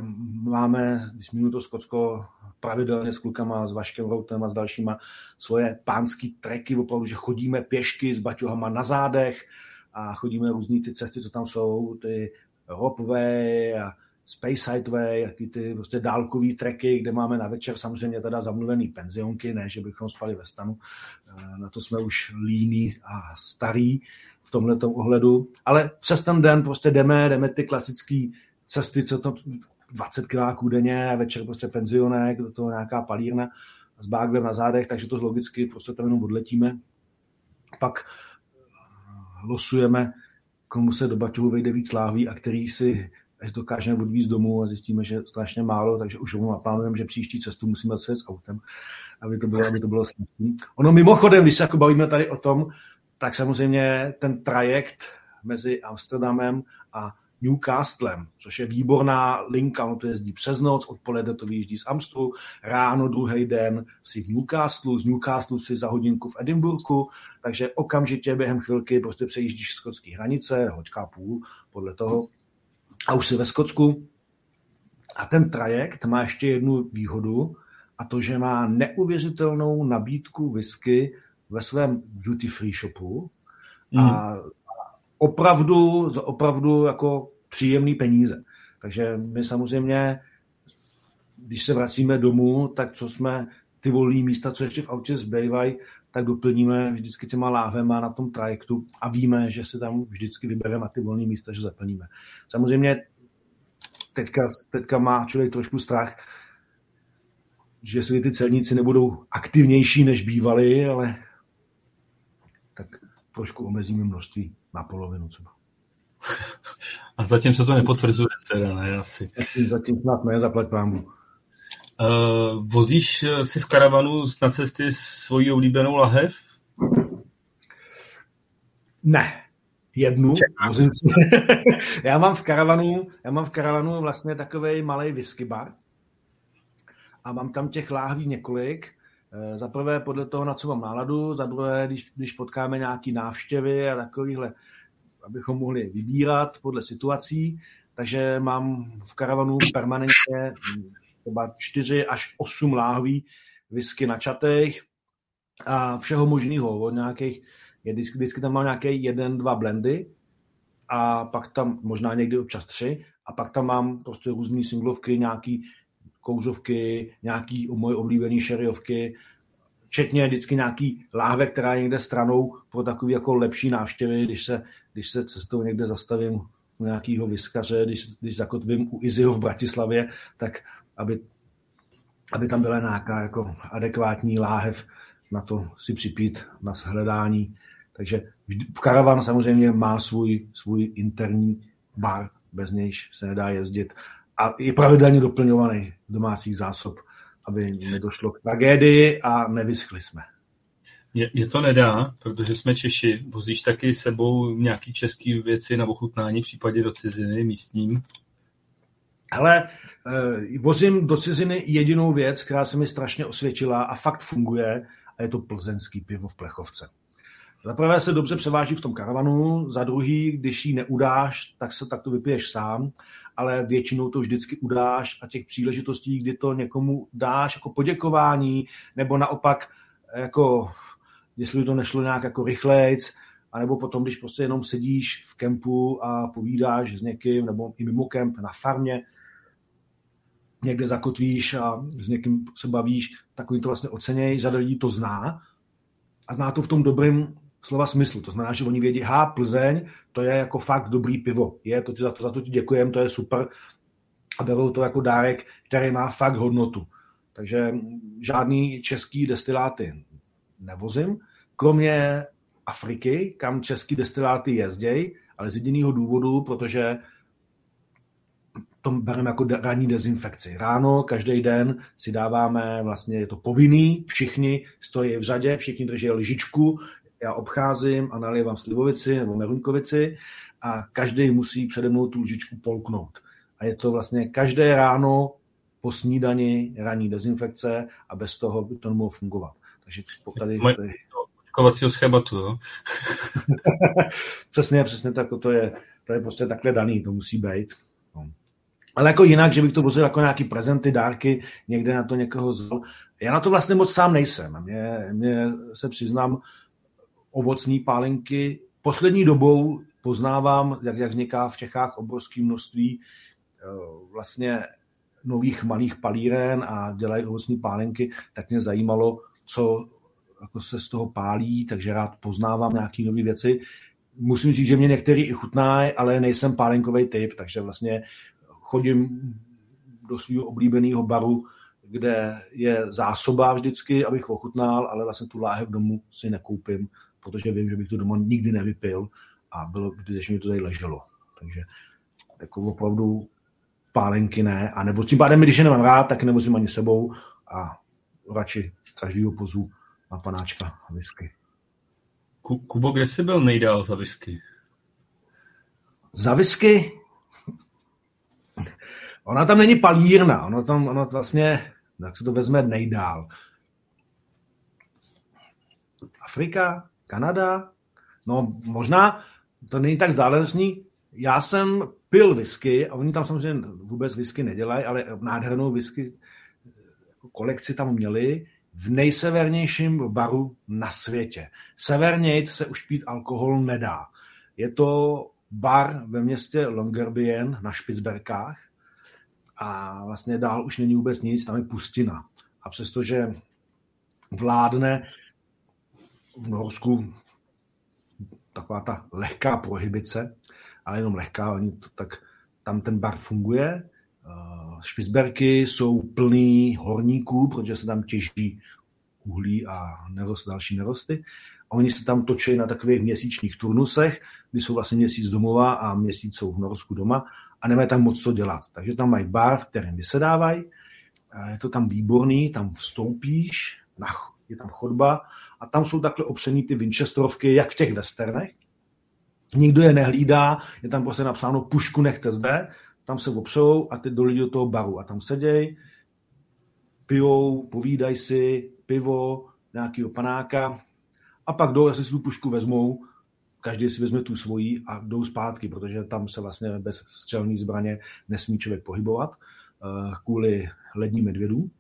máme, když minu to Skotsko, pravidelně s klukama, s Vaškem Routem a s dalšíma svoje pánský treky, opravdu, že chodíme pěšky s baťohama na zádech a chodíme různý ty cesty, co tam jsou, ty Hopway a Space Sideway, jaký ty prostě dálkový treky, kde máme na večer samozřejmě teda zamluvený penzionky, ne, že bychom spali ve stanu, na to jsme už líní a starý v tomhle ohledu, ale přes ten den prostě jdeme, jdeme ty klasický cesty, co to 20 kiláků denně, večer prostě penzionek, do toho nějaká palírna s bágvem na zádech, takže to logicky prostě tam jenom odletíme. Pak losujeme, komu se do baťohu vejde víc láhví a který si až dokážeme odvízt domů a zjistíme, že strašně málo, takže už naplánujeme, že příští cestu musíme se s autem, aby to bylo, aby to bylo snadné. Ono mimochodem, když se jako bavíme tady o tom, tak samozřejmě ten trajekt mezi Amsterdamem a Newcastlem, což je výborná linka, ono to jezdí přes noc, odpoledne to vyjíždí z Amstru, ráno druhý den si v Newcastlu, z Newcastlu si za hodinku v Edinburghu, takže okamžitě během chvilky prostě přejíždíš skotské hranice, hoďka půl, podle toho, a už si ve Skotsku. A ten trajekt má ještě jednu výhodu, a to, že má neuvěřitelnou nabídku whisky ve svém duty free shopu mm. a opravdu, opravdu jako příjemný peníze. Takže my samozřejmě, když se vracíme domů, tak co jsme ty volné místa, co ještě v autě zbývají, tak doplníme vždycky těma láhvema na tom trajektu a víme, že se tam vždycky vybereme a ty volné místa, že zaplníme. Samozřejmě teďka, teďka má člověk trošku strach, že si ty celníci nebudou aktivnější, než bývali, ale tak trošku omezíme množství na polovinu třeba. A zatím se to nepotvrzuje teda, ne, asi. Zatím, zatím snad ne, zaplať pámu. Uh, vozíš si v karavanu na cesty svoji oblíbenou lahev? Ne, jednu. Vozím si. já mám v karavanu, já mám v karavanu vlastně takový malý whisky bar a mám tam těch láhví několik. Eh, za prvé podle toho, na co mám náladu, za druhé, když, když potkáme nějaké návštěvy a takovýhle, abychom mohli vybírat podle situací. Takže mám v karavanu permanentně třeba 4 až 8 láhví whisky na čatech a všeho možného, od nějakých, vždycky, vždycky tam mám nějaké jeden, dva blendy a pak tam možná někdy občas tři a pak tam mám prostě různé singlovky, nějaký kouřovky, nějaký moje oblíbené šeriovky, včetně vždycky nějaký láhve, která je někde stranou pro takový jako lepší návštěvy, když se, když se cestou někde zastavím u nějakého vyskaře, když, když zakotvím u Iziho v Bratislavě, tak aby, aby tam byla nějaká jako adekvátní láhev na to si připít na shledání. Takže v karavan samozřejmě má svůj, svůj interní bar, bez nějž se nedá jezdit a je pravidelně doplňovaný domácích zásob, aby nedošlo k tragédii a nevyschli jsme. Je, je to nedá, protože jsme Češi. Vozíš taky sebou nějaký český věci na ochutnání, případě do ciziny místním? Ale eh, vozím do ciziny jedinou věc, která se mi strašně osvědčila a fakt funguje, a je to plzeňský pivo v plechovce. Za prvé se dobře převáží v tom karavanu, za druhý, když ji neudáš, tak se tak to vypiješ sám, ale většinou to vždycky udáš a těch příležitostí, kdy to někomu dáš jako poděkování, nebo naopak jako, jestli to nešlo nějak jako rychlejc, anebo potom, když prostě jenom sedíš v kempu a povídáš s někým, nebo i mimo kemp na farmě, někde zakotvíš a s někým se bavíš, tak oni to vlastně ocenějí, řada lidí to zná a zná to v tom dobrém slova smyslu. To znamená, že oni vědí, ha, Plzeň, to je jako fakt dobrý pivo. Je, to ti za to, za to ti děkujem, to je super. A bylo to jako dárek, který má fakt hodnotu. Takže žádný český destiláty nevozím, kromě Afriky, kam český destiláty jezdějí, ale z jediného důvodu, protože to bereme jako ranní dezinfekci. Ráno, každý den si dáváme, vlastně je to povinný, všichni stojí v řadě, všichni drží lžičku, já obcházím a nalijevám slivovici nebo merunkovici a každý musí přede mnou tu lžičku polknout. A je to vlastně každé ráno po snídani ranní dezinfekce a bez toho by to nemohlo fungovat. Takže tady... tady... Očkovacího schématu, jo? přesně, přesně tak, to je, to je prostě takhle daný, to musí být. No. Ale jako jinak, že bych to vozil jako nějaký prezenty, dárky, někde na to někoho zval. Já na to vlastně moc sám nejsem. Mě, mě se přiznám, ovocné pálenky. Poslední dobou poznávám, jak, jak vzniká v Čechách obrovské množství eh, vlastně nových malých palíren a dělají ovocné pálenky, tak mě zajímalo, co jako se z toho pálí, takže rád poznávám nějaké nové věci. Musím říct, že mě některý i chutná, ale nejsem pálenkový typ, takže vlastně chodím do svého oblíbeného baru, kde je zásoba vždycky, abych ochutnal, ale vlastně tu láhev domů si nekoupím, protože vím, že bych to doma nikdy nevypil a bylo, že mi to tady leželo. Takže jako opravdu pálenky ne, a nebo tím pádem, když je nemám rád, tak nevozím ani sebou a radši každýho pozu na panáčka whisky. Kubo, kde jsi byl nejdál za whisky? Za whisky? Ona tam není palírna, ona tam ona vlastně, jak se to vezme, nejdál. Afrika, Kanada, no možná to není tak vzdálený. Já jsem pil whisky a oni tam samozřejmě vůbec whisky nedělají, ale nádhernou whisky jako kolekci tam měli v nejsevernějším baru na světě. Severnějc se už pít alkohol nedá. Je to bar ve městě Longyearbyen na Špicberkách a vlastně dál už není vůbec nic, tam je pustina. A přestože vládne v Norsku taková ta lehká prohybice, ale jenom lehká, oni to, tak tam ten bar funguje. Eh, Špicberky jsou plný horníků, protože se tam těží uhlí a nerost, další nerosty. A oni se tam točí na takových měsíčních turnusech, kdy jsou vlastně měsíc domova a měsíc jsou v Norsku doma a nemají tam moc co dělat. Takže tam mají bar, v kterém vysedávají. Je to tam výborný, tam vstoupíš, je tam chodba a tam jsou takhle opřený ty Winchesterovky, jak v těch westernech. Nikdo je nehlídá, je tam prostě napsáno pušku nechte zde, tam se opřou a ty dolí do toho baru a tam seděj, pijou, povídají si, pivo, nějaký panáka a pak jdou, asi si tu pušku vezmou, každý si vezme tu svoji a jdou zpátky, protože tam se vlastně bez střelní zbraně nesmí člověk pohybovat eh, kvůli ledním medvědům.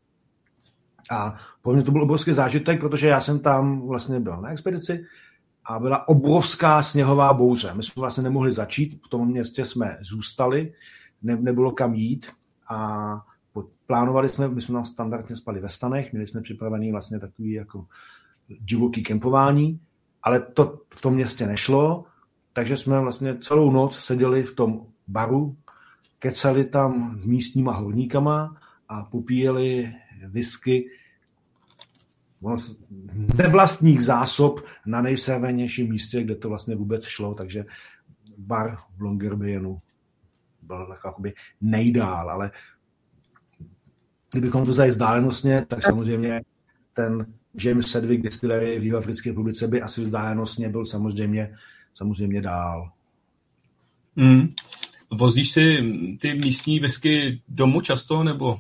A pro mě to byl obrovský zážitek, protože já jsem tam vlastně byl na expedici a byla obrovská sněhová bouře. My jsme vlastně nemohli začít, v tom městě jsme zůstali, ne, nebylo kam jít a plánovali jsme, my jsme tam standardně spali ve stanech, měli jsme připravený vlastně takový jako divoký kempování, ale to v tom městě nešlo, takže jsme vlastně celou noc seděli v tom baru, kecali tam s místníma horníkama a popíjeli whisky nevlastních zásob na nejsevernějším místě, kde to vlastně vůbec šlo, takže bar v Longyearbyenu byl tak jakoby nejdál, ale kdybychom to zajít vzdálenostně, tak samozřejmě ten James Sedwick Distillery v Jihoafrické republice by asi vzdálenostně byl samozřejmě, samozřejmě dál. Mm. Vozíš si ty místní whisky domů často, nebo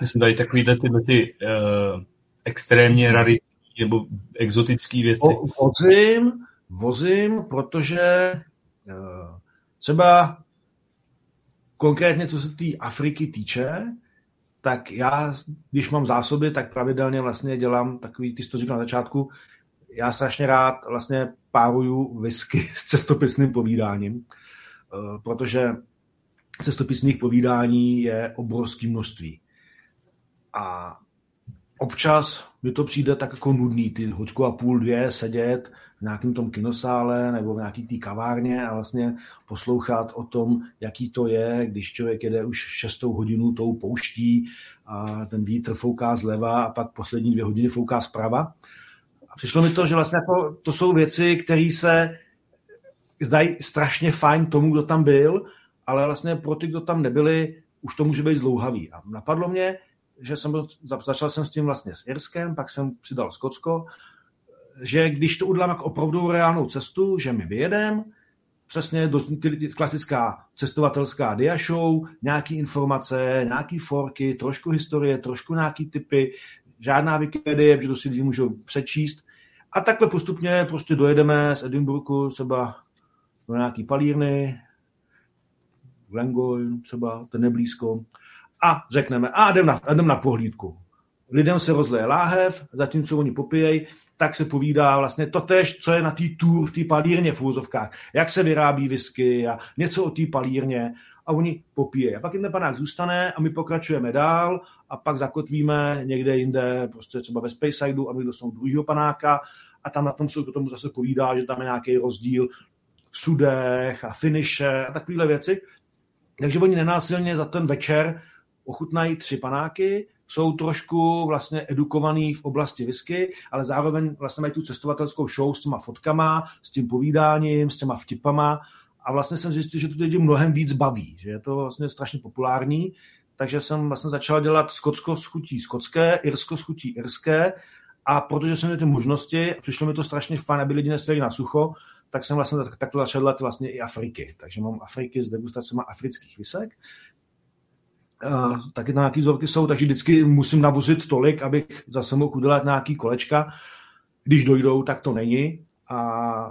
myslím tady takovýhle tyhle ty uh, extrémně raritní nebo exotické věci? O, vozím, vozím, protože uh, třeba konkrétně co se té Afriky týče, tak já, když mám zásoby, tak pravidelně vlastně dělám takový, ty jsi to říkal na začátku, já strašně rád vlastně páruju whisky s cestopisným povídáním, eh, protože cestopisných povídání je obrovské množství. A občas mi to přijde tak jako nudný, ty hoďku a půl, dvě sedět v nějakém tom kinosále nebo v nějaký té kavárně a vlastně poslouchat o tom, jaký to je, když člověk jede už šestou hodinu tou pouští a ten vítr fouká zleva a pak poslední dvě hodiny fouká zprava. A přišlo mi to, že vlastně jako, to jsou věci, které se zdají strašně fajn tomu, kdo tam byl, ale vlastně pro ty, kdo tam nebyli, už to může být zlouhavý. A napadlo mě, že jsem byl, začal jsem s tím vlastně s Irskem, pak jsem přidal Skotsko, že když to udělám jako opravdu reálnou cestu, že my vyjedem, přesně do, klasická cestovatelská dia show, nějaký informace, nějaký forky, trošku historie, trošku nějaký typy, žádná Wikipedie, protože to si lidi můžou přečíst. A takhle postupně prostě dojedeme z Edinburghu třeba do nějaký palírny, Glengoyne třeba, ten neblízko, a řekneme, a jdem na, jdem na pohlídku. Lidem se rozleje láhev, zatímco oni popijej, tak se povídá vlastně to tež, co je na té tour v té palírně v úzovkách, jak se vyrábí whisky a něco o té palírně a oni popíjejí. A pak jim ten panák zůstane a my pokračujeme dál a pak zakotvíme někde jinde, prostě třeba ve Speyside a my dostanou druhýho panáka a tam na tom se k tomu zase povídá, že tam je nějaký rozdíl v sudech a finiše a takovéhle věci. Takže oni nenásilně za ten večer ochutnají tři panáky, jsou trošku vlastně edukovaný v oblasti whisky, ale zároveň vlastně mají tu cestovatelskou show s těma fotkama, s tím povídáním, s těma vtipama a vlastně jsem zjistil, že to lidi mnohem víc baví, že je to vlastně strašně populární, takže jsem vlastně začal dělat skotsko s chutí skotské, irsko s chutí irské a protože jsem měl ty možnosti, přišlo mi to strašně fajn, aby lidi nestěli na sucho, tak jsem vlastně takto začal dělat vlastně i Afriky. Takže mám Afriky s degustacemi afrických visek. Uh, taky tam nějaký vzorky jsou, takže vždycky musím navozit tolik, abych zase mohl udělat nějaký kolečka. Když dojdou, tak to není. A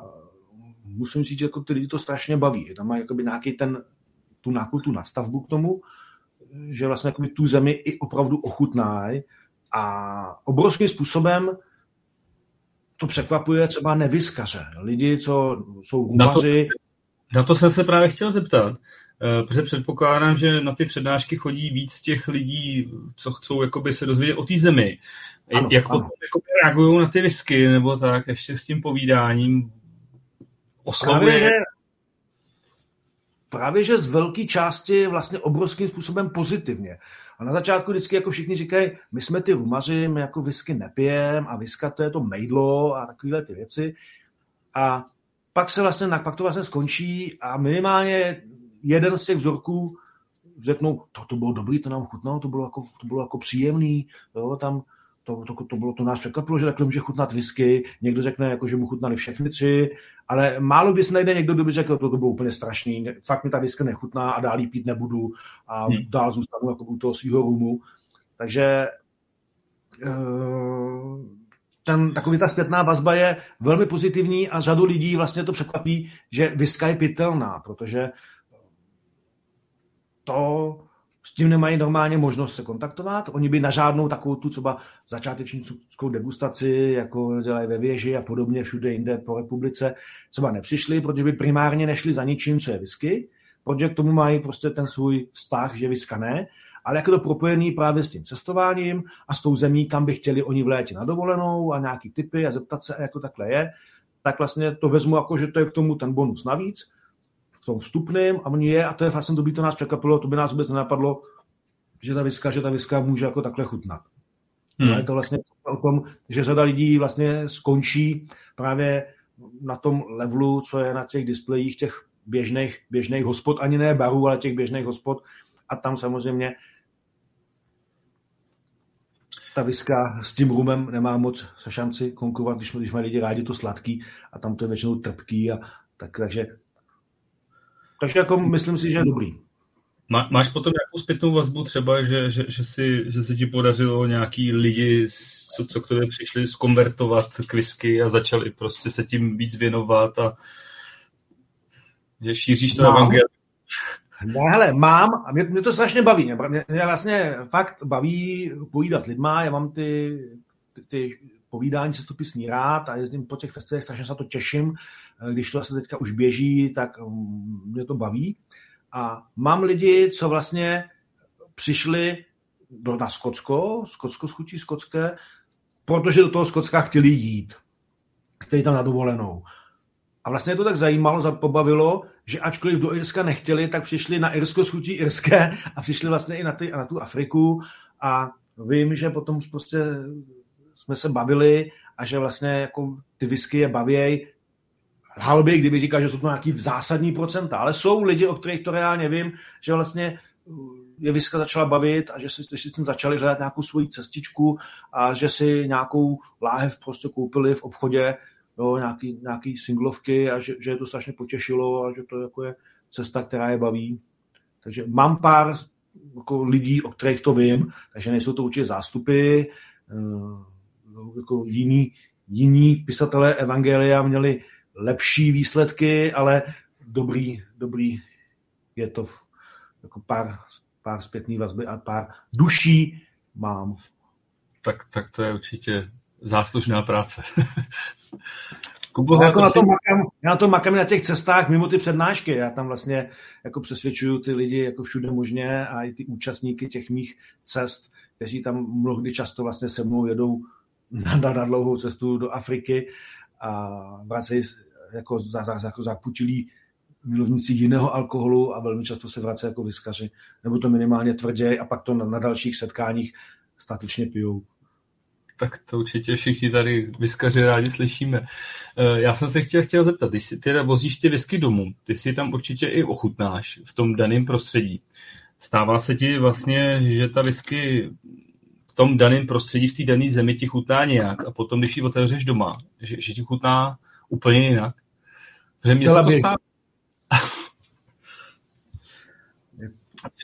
musím říct, že jako ty lidi to strašně baví. Tam mají nějaký ten, tu nějakou tu nastavbu k tomu, že vlastně tu zemi i opravdu ochutnají a obrovským způsobem to překvapuje třeba nevyskaře. Lidi, co jsou humaři. Na to, na to jsem se právě chtěl zeptat, protože předpokládám, že na ty přednášky chodí víc těch lidí, co chcou jakoby se dozvědět o té zemi. Ano, Jak ano. reagují na ty whisky, nebo tak, ještě s tím povídáním oslovuje... Právě, že, právě, že z velké části vlastně obrovským způsobem pozitivně. A na začátku vždycky jako všichni říkají, my jsme ty rumaři, my jako whisky nepijem a viska to je to mejdlo a takovéhle ty věci. A pak se vlastně, pak to vlastně skončí a minimálně jeden z těch vzorků řeknou, to, to bylo dobrý, to nám chutnalo, to bylo jako, to bylo jako příjemný, jo, tam to, to, to, bylo, to nás překvapilo, že takhle může chutnat whisky, někdo řekne, jako, že mu chutnali všechny tři, ale málo kdy se najde někdo, kdo by řekl, to, to bylo úplně strašný, fakt mi ta whisky nechutná a dál jí pít nebudu a hmm. dál zůstanu jako u toho svého rumu. Takže eh, ten, takový ta zpětná vazba je velmi pozitivní a řadu lidí vlastně to překvapí, že viska je pitelná, protože to s tím nemají normálně možnost se kontaktovat. Oni by na žádnou takovou tu třeba začátečnickou degustaci, jako dělají ve věži a podobně všude jinde po republice, třeba nepřišli, protože by primárně nešli za ničím, co je whisky, protože k tomu mají prostě ten svůj vztah, že viska ne, ale jak je to propojený právě s tím cestováním a s tou zemí, kam by chtěli oni v létě na dovolenou a nějaký typy a zeptat se, jak to takhle je, tak vlastně to vezmu jako, že to je k tomu ten bonus navíc tom vstupném a oni je, a to je vlastně to by to nás překvapilo, to by nás vůbec nenapadlo, že ta viska, že ta viska může jako takhle chutnat. Hmm. je to vlastně o tom, že řada lidí vlastně skončí právě na tom levelu, co je na těch displejích těch běžných, běžných hospod, ani ne barů, ale těch běžných hospod a tam samozřejmě ta viska s tím rumem nemá moc šanci konkurovat, když, když mají lidi rádi to sladký a tam to je většinou trpký a tak, takže takže jako myslím si, že je dobrý. Má, máš potom nějakou zpětnou vazbu třeba, že, že, že, si, že se ti podařilo nějaký lidi, co, co k tobě přišli, skonvertovat k whisky a začali prostě se tím víc věnovat a že šíříš to evangelium? Ne, hele, mám, a mě, mě to strašně baví. Mě, mě vlastně fakt baví pojídat s lidma, já mám ty, ty, ty povídání cestopisní rád a jezdím po těch festivalech, strašně se to těším. Když to vlastně teďka už běží, tak mm, mě to baví. A mám lidi, co vlastně přišli do, na Skotsko, Skotsko schutí skotské, protože do toho Skotska chtěli jít, chtěli tam na dovolenou. A vlastně to tak zajímalo, pobavilo, že ačkoliv do Irska nechtěli, tak přišli na Irsko schutí irské a přišli vlastně i na, ty, na tu Afriku a vím, že potom prostě jsme se bavili a že vlastně jako ty whisky je bavěj. Hal by, kdyby říkal, že jsou to nějaký zásadní procenta, ale jsou lidi, o kterých to reálně vím, že vlastně je Viska začala bavit a že si, že si tím začali hledat nějakou svoji cestičku a že si nějakou láhev prostě koupili v obchodě, jo, nějaký, nějaký singlovky a že, že je to strašně potěšilo a že to jako je cesta, která je baví. Takže mám pár jako lidí, o kterých to vím, takže nejsou to určitě zástupy, eh, jako jiní, jiní pisatelé Evangelia měli lepší výsledky, ale dobrý, dobrý je to jako pár, pár zpětný vazby a pár duší mám. Tak, tak to je určitě záslužná práce. Kubo, já, jako na to makám, já na to makám na těch cestách mimo ty přednášky. Já tam vlastně jako přesvědčuju ty lidi jako všude možně a i ty účastníky těch mých cest, kteří tam mnohdy často vlastně se mnou jedou na, na dlouhou cestu do Afriky a vracejí jako, za, za, jako zaputilí milovníci jiného alkoholu a velmi často se vrací jako vyskaři, nebo to minimálně tvrději a pak to na, na dalších setkáních statečně pijou. tak to určitě všichni tady vyskaři rádi slyšíme. Eh, já jsem se chtěl, chtěl zeptat, když si ty vozíš ty whisky domů, ty si tam určitě i ochutnáš v tom daném prostředí. Stává se ti vlastně, že ta whisky v tom daném prostředí, v té dané zemi ti chutná nějak a potom, když ji otevřeš doma, že, že ti chutná úplně jinak. Protože mě se to stává.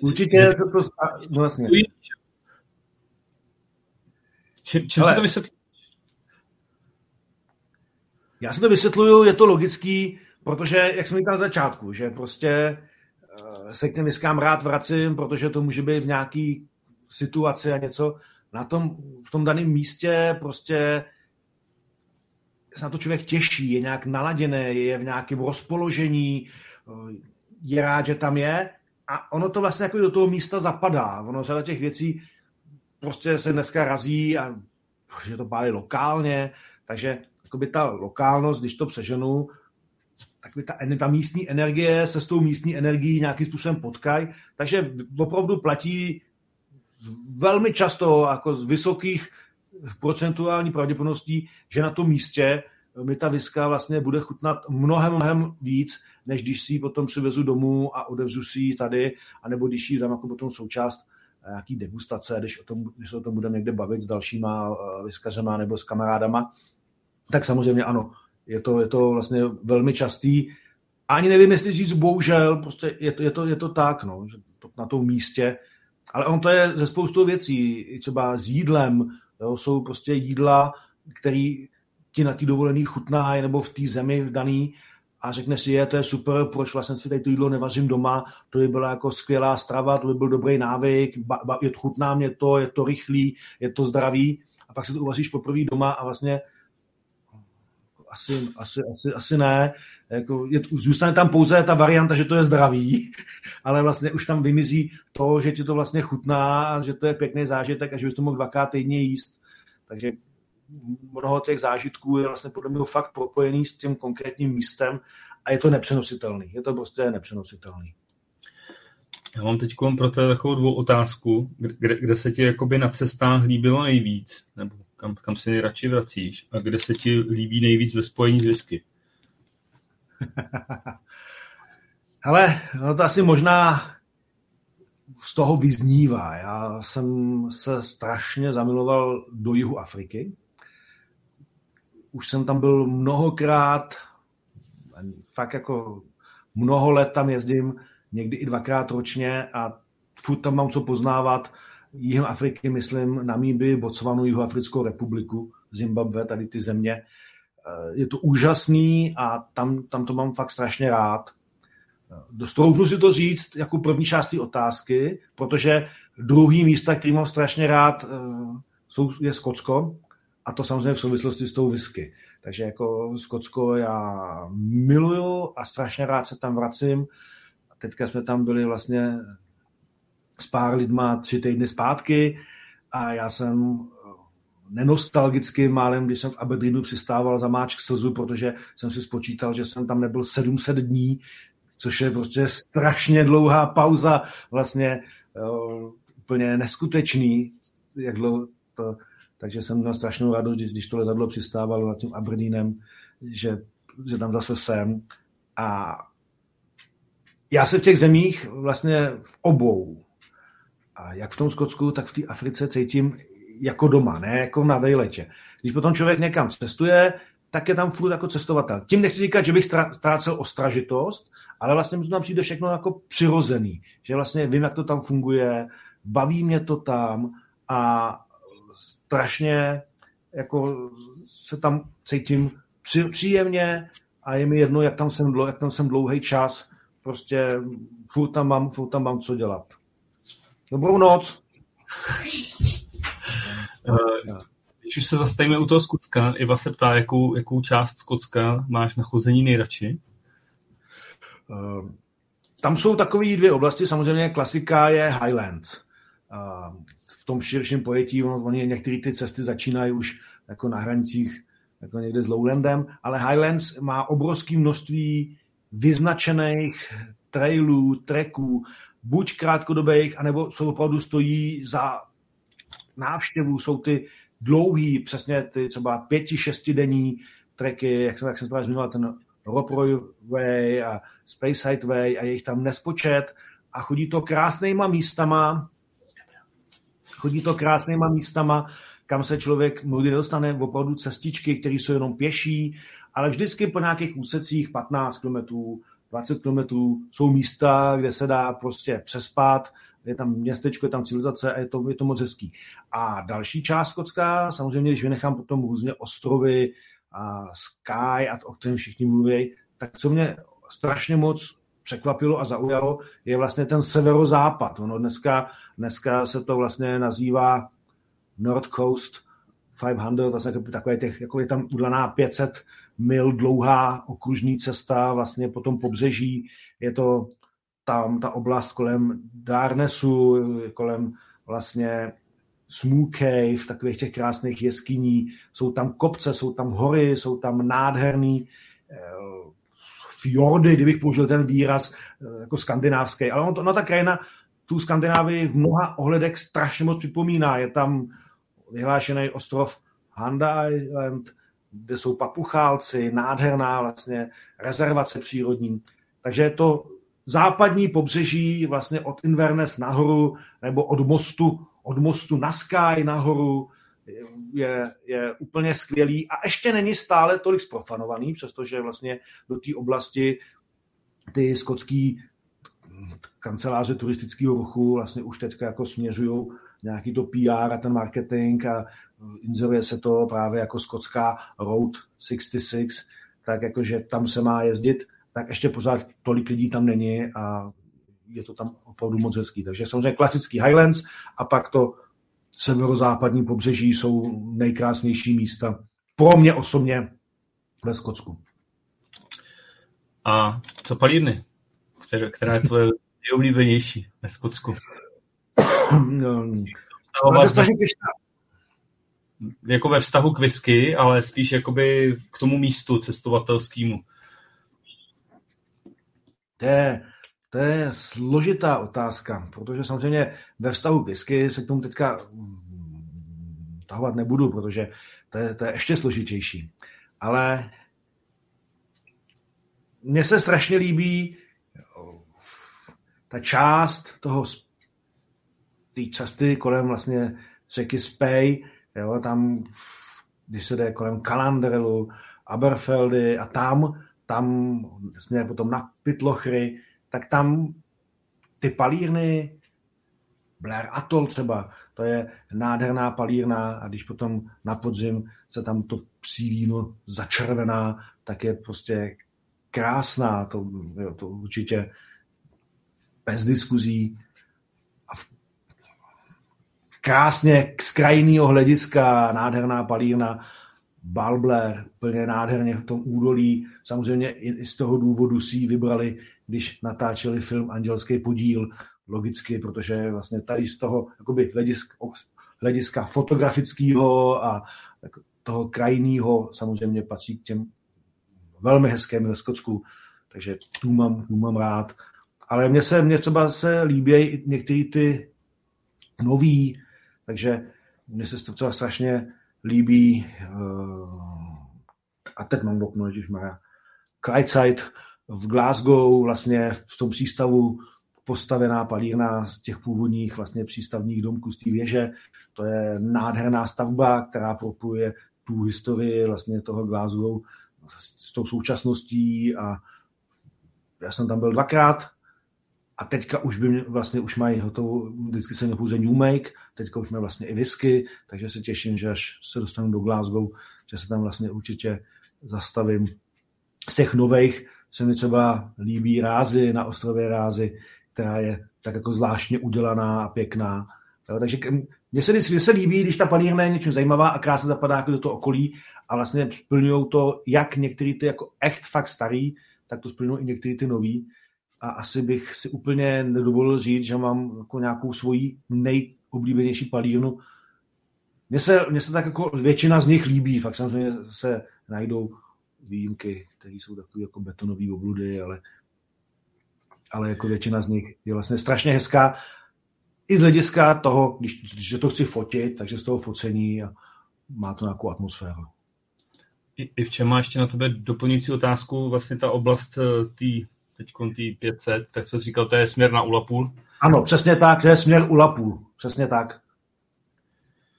Určitě se to stává, no vlastně. Čím, čím se to vysvětlí? Já si to vysvětluju, je to logický, protože, jak jsem říkal na začátku, že prostě eh, se k těm viskám rád vracím, protože to může být v nějaký situaci a něco. Na tom, v tom daném místě prostě se na to člověk těší, je nějak naladěný, je v nějakém rozpoložení, eh, je rád, že tam je a ono to vlastně jako do toho místa zapadá. Ono řada těch věcí prostě se dneska razí a že to pálí lokálně, takže jakoby ta lokálnost, když to přeženu, tak by ta, ta místní energie se s tou místní energií nějakým způsobem potkají, takže opravdu platí velmi často jako z vysokých procentuální pravděpodobností, že na tom místě mi ta viska vlastně bude chutnat mnohem, mnohem víc, než když si ji potom přivezu domů a odevřu si ji tady, anebo když ji dám jako potom součást nějaký degustace, když, o tom, když se o tom budeme někde bavit s dalšíma uh, viskařema nebo s kamarádama, tak samozřejmě ano, je to, je to vlastně velmi častý. Ani nevím, jestli říct bohužel, prostě je to, je to, je to tak, no, že na tom místě. Ale on to je ze spoustou věcí, třeba s jídlem, jo, jsou prostě jídla, které ti na té dovolený chutná, nebo v té zemi v daný, a řekne si, je, to je super, proč vlastně si tady to jídlo nevařím doma, to by byla jako skvělá strava, to by byl dobrý návyk, ba, ba, je, chutná mě to, je to rychlý, je to zdravý. A pak si to uvaříš poprvé doma a vlastně asi, asi, asi, asi ne. Jako je, zůstane tam pouze ta varianta, že to je zdravý, ale vlastně už tam vymizí to, že ti to vlastně chutná, že to je pěkný zážitek a že bys to mohl dvakrát týdně jíst. Takže mnoho těch zážitků je vlastně podle mě fakt propojený s tím konkrétním místem a je to nepřenositelný. Je to prostě nepřenositelný. Já mám teď pro tebe takovou dvou otázku, kde, kde se ti jakoby na cestách líbilo nejvíc, nebo kam, kam se nejradši vracíš a kde se ti líbí nejvíc ve spojení s whisky? Ale no to asi možná z toho vyznívá. Já jsem se strašně zamiloval do jihu Afriky. Už jsem tam byl mnohokrát, fakt jako mnoho let tam jezdím, někdy i dvakrát ročně a furt tam mám co poznávat. Jihem Afriky, myslím, Namíby, Botswanu, Jihoafrickou republiku, Zimbabwe, tady ty země. Eh, je to úžasný a tam, tam to mám fakt strašně rád. Dostoupnu si to říct jako první část té otázky, protože druhý místa, který mám strašně rád, eh, jsou, je Skotsko a to samozřejmě v souvislosti s tou whisky. Takže jako Skotsko já miluju a strašně rád se tam vracím. Teďka jsme tam byli vlastně s pár lidma tři týdny zpátky a já jsem nenostalgicky málem, když jsem v Aberdeenu přistával za máčk slzu, protože jsem si spočítal, že jsem tam nebyl 700 dní, což je prostě strašně dlouhá pauza, vlastně jo, úplně neskutečný, jak dlouho to, takže jsem měl strašnou radost, když, když to letadlo přistávalo nad tím Aberdeenem, že, že tam zase jsem. A já se v těch zemích vlastně v obou, a jak v tom Skotsku, tak v té Africe cítím jako doma, ne jako na vejletě. Když potom člověk někam cestuje, tak je tam furt jako cestovatel. Tím nechci říkat, že bych ztrácel ostražitost, ale vlastně mi to tam přijde všechno jako přirozený. Že vlastně vím, jak to tam funguje, baví mě to tam a strašně jako se tam cítím příjemně a je mi jedno, jak tam jsem, dlouhý, jak tam jsem dlouhý čas, prostě furt tam mám, furt tam mám co dělat. Dobrou noc. Uh, když už se zastavíme u toho Skotska, Iva se ptá, jakou, jakou část Skotska máš na chození nejradši? Uh, tam jsou takové dvě oblasti, samozřejmě klasika je Highlands. Uh, v tom širším pojetí, on, oni některé ty cesty začínají už jako na hranicích jako někde s Lowlandem, ale Highlands má obrovské množství vyznačených trailů, treků, buď krátkodobých, anebo jsou opravdu stojí za návštěvu, jsou ty dlouhý, přesně ty třeba pěti, šestidenní treky, jak jsem, jak jsem právě zmínil, ten Roproy Way a Speyside Way a je jich tam nespočet. A chodí to krásnýma místama, chodí to krásnýma místama, kam se člověk mnohdy nedostane, opravdu cestičky, které jsou jenom pěší, ale vždycky po nějakých úsecích 15 km, 20 km jsou místa, kde se dá prostě přespat, je tam městečko, je tam civilizace a je to, je to moc hezký. A další část Skotska, samozřejmě, když vynechám potom různě ostrovy, a Sky, a o kterém všichni mluví, tak co mě strašně moc překvapilo a zaujalo, je vlastně ten severozápad. Ono dneska, dneska se to vlastně nazývá North Coast 500, vlastně takové těch, jako je tam udlaná 500 mil dlouhá okružní cesta vlastně po tom pobřeží. Je to tam ta oblast kolem Darnesu, kolem vlastně Smooth Cave, takových těch krásných jeskyní. Jsou tam kopce, jsou tam hory, jsou tam nádherný eh, fjordy, kdybych použil ten výraz eh, jako skandinávský. Ale ono, to, no, ta krajina tu Skandinávii v mnoha ohledech strašně moc připomíná. Je tam vyhlášený ostrov Handa Island, kde jsou papuchálci, nádherná vlastně rezervace přírodní. Takže je to západní pobřeží vlastně od Inverness nahoru nebo od mostu, od mostu na Sky nahoru je, je úplně skvělý. A ještě není stále tolik sprofanovaný, přestože vlastně do té oblasti ty skotský kanceláře turistického ruchu vlastně už teďka jako směřují nějaký to PR a ten marketing a inzeruje se to právě jako skotská Road 66, tak jakože tam se má jezdit, tak ještě pořád tolik lidí tam není a je to tam opravdu moc hezký. Takže samozřejmě klasický Highlands a pak to severozápadní pobřeží jsou nejkrásnější místa pro mě osobně ve Skotsku. A co palírny? Která je tvoje nejoblíbenější ve Skotsku? to je jako ve vztahu k whisky, ale spíš jakoby k tomu místu cestovatelskému. To je, to je složitá otázka, protože samozřejmě ve vztahu k whisky se k tomu teďka mm, tahovat nebudu, protože to je, to je ještě složitější. Ale mně se strašně líbí ta část toho té cesty kolem vlastně řeky Spey, jo, tam, když se jde kolem Kalandrelu, Aberfeldy a tam, tam jsme potom na Pitlochry, tak tam ty palírny, Blair Atoll třeba, to je nádherná palírna a když potom na podzim se tam to psí víno začervená, tak je prostě krásná, to, jo, to určitě bez diskuzí a v krásně z krajného hlediska nádherná palírna Balble, úplně nádherně v tom údolí. Samozřejmě i z toho důvodu si ji vybrali, když natáčeli film Andělský podíl, logicky, protože vlastně tady z toho jakoby hlediska, hlediska fotografického a toho krajního samozřejmě patří k těm velmi hezkým ve Skotsku, takže tu mám, tu mám rád. Ale mně se, mně třeba se líbí některé ty nový, takže mně se to třeba strašně líbí uh, a teď mám okno, Maria, Clydeside v Glasgow, vlastně v tom přístavu postavená palírna z těch původních vlastně přístavních domků z té věže. To je nádherná stavba, která propuje tu historii vlastně toho Glasgow s tou současností a já jsem tam byl dvakrát a teďka už by mě, vlastně už mají hotovou, vždycky se měl pouze New Make, teďka už mají vlastně i whisky, takže se těším, že až se dostanu do Glasgow, že se tam vlastně určitě zastavím. Z těch nových se mi třeba líbí Rázy na ostrově Rázy, která je tak jako zvláštně udělaná a pěkná. Jo, takže mně se, mně se líbí, když ta panírna je něčím zajímavá a krásně zapadá jako do toho okolí a vlastně splňují to, jak některý ty jako echt fakt starý, tak to splňují i některý ty nový a asi bych si úplně nedovolil říct, že mám jako nějakou svoji nejoblíbenější palírnu. Mně se, mně se tak jako většina z nich líbí, fakt samozřejmě se najdou výjimky, které jsou takové jako betonové obludy, ale, ale jako většina z nich je vlastně strašně hezká. I z hlediska toho, když, když to chci fotit, takže z toho focení a má to nějakou atmosféru. I, I v čem má ještě na tebe doplňující otázku, vlastně ta oblast eh, tý, teď tý 500, tak co říkal, to je směr na Ulapul? Ano, přesně tak, to je směr Ulapul, přesně tak.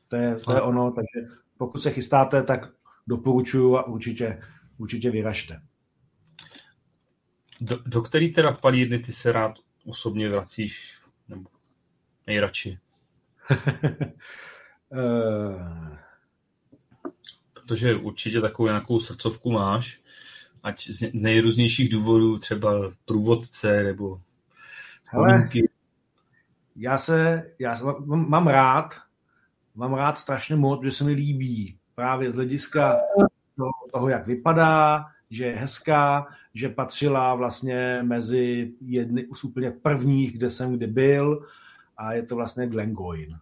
To je, to je ono, takže pokud se chystáte, tak doporučuju a určitě, určitě vyražte. Do, do který teda palírny ty se rád osobně vracíš? Nebo nejradši? Eh. Protože určitě takovou nějakou srdcovku máš, ať z nejrůznějších důvodů, třeba průvodce nebo Ale já se, já se mám, mám rád, mám rád strašně moc, že se mi líbí právě z hlediska toho, toho, jak vypadá, že je hezká, že patřila vlastně mezi jedny z úplně prvních, kde jsem kdy byl a je to vlastně Glengoyne.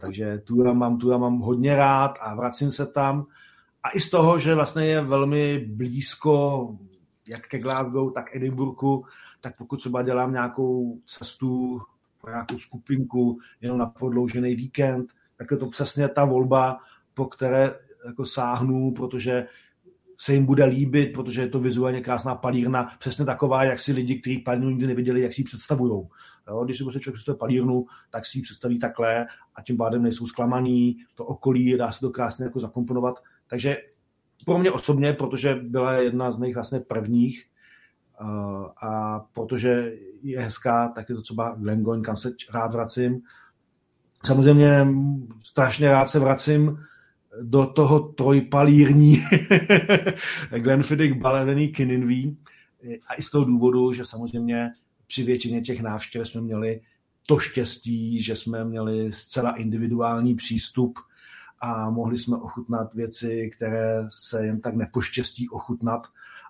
Takže tu já mám, tu já mám hodně rád a vracím se tam. A i z toho, že vlastně je velmi blízko jak ke Glasgow, tak Edinburghu, tak pokud třeba dělám nějakou cestu nějakou skupinku jenom na prodloužený víkend, tak je to přesně ta volba, po které jako sáhnu, protože se jim bude líbit, protože je to vizuálně krásná palírna, přesně taková, jak si lidi, kteří palírnu nikdy neviděli, jak si ji představují. Když si prostě člověk představí palírnu, tak si ji představí takhle a tím pádem nejsou zklamaný, to okolí, dá se to krásně jako zakomponovat. Takže pro mě osobně, protože byla jedna z mých vlastně prvních a protože je hezká, tak je to třeba Glengoyne, kam se rád vracím. Samozřejmě strašně rád se vracím do toho trojpalírní Glenfiddich balený Kininví. A i z toho důvodu, že samozřejmě při většině těch návštěv jsme měli to štěstí, že jsme měli zcela individuální přístup a mohli jsme ochutnat věci, které se jen tak nepoštěstí ochutnat.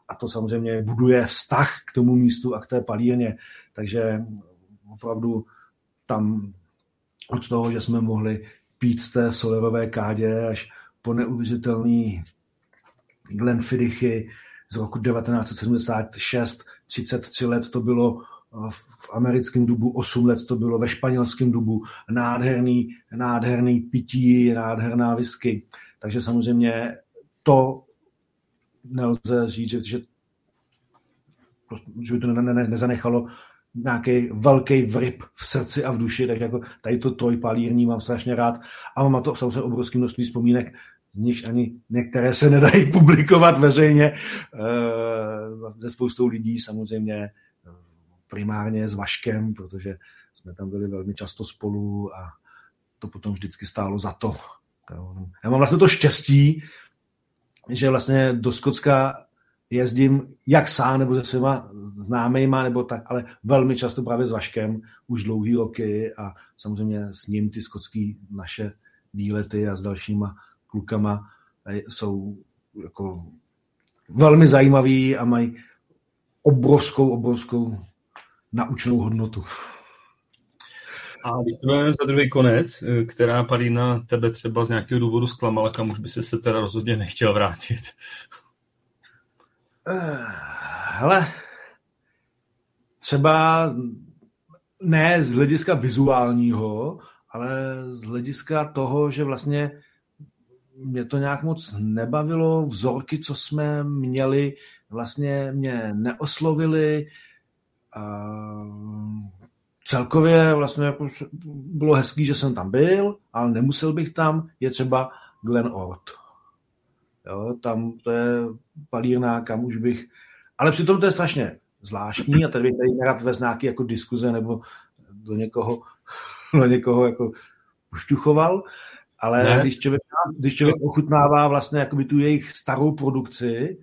A to samozřejmě buduje vztah k tomu místu a k té palírně. Takže opravdu tam od toho, že jsme mohli pít z té solerové kádě až po neuvěřitelný Glenfidichy z roku 1976, 33 let to bylo v americkém dubu, 8 let to bylo ve španělském dubu, nádherný, nádherný pití, nádherná whisky. Takže samozřejmě to nelze říct, že, že by to ne, ne, nezanechalo nějaký velký vryb v srdci a v duši, tak jako tady to trojpalírní mám strašně rád a mám na to samozřejmě obrovské množství vzpomínek, z nich ani některé se nedají publikovat veřejně ze spoustou lidí samozřejmě primárně s Vaškem, protože jsme tam byli velmi často spolu a to potom vždycky stálo za to. Já mám vlastně to štěstí, že vlastně do Skotska jezdím jak sám nebo se svýma známejma, nebo tak, ale velmi často právě s Vaškem už dlouhý roky a samozřejmě s ním ty skotský naše výlety a s dalšíma klukama jsou jako velmi zajímavý a mají obrovskou, obrovskou naučnou hodnotu. A když to za druhý konec, která padí na tebe třeba z nějakého důvodu zklamala, kam už by se se teda rozhodně nechtěl vrátit? Eh, hele, třeba ne z hlediska vizuálního, ale z hlediska toho, že vlastně mě to nějak moc nebavilo, vzorky, co jsme měli, vlastně mě neoslovili. A celkově vlastně jako bylo hezký, že jsem tam byl, ale nemusel bych tam, je třeba Glen Ort. Jo, tam to je palírna, kam už bych... Ale přitom to je strašně zvláštní a tady bych tady nerad vez nějaký jako diskuze nebo do někoho, do někoho jako ušťuchoval, ale ne. když člověk, když člověk ochutnává vlastně jakoby tu jejich starou produkci,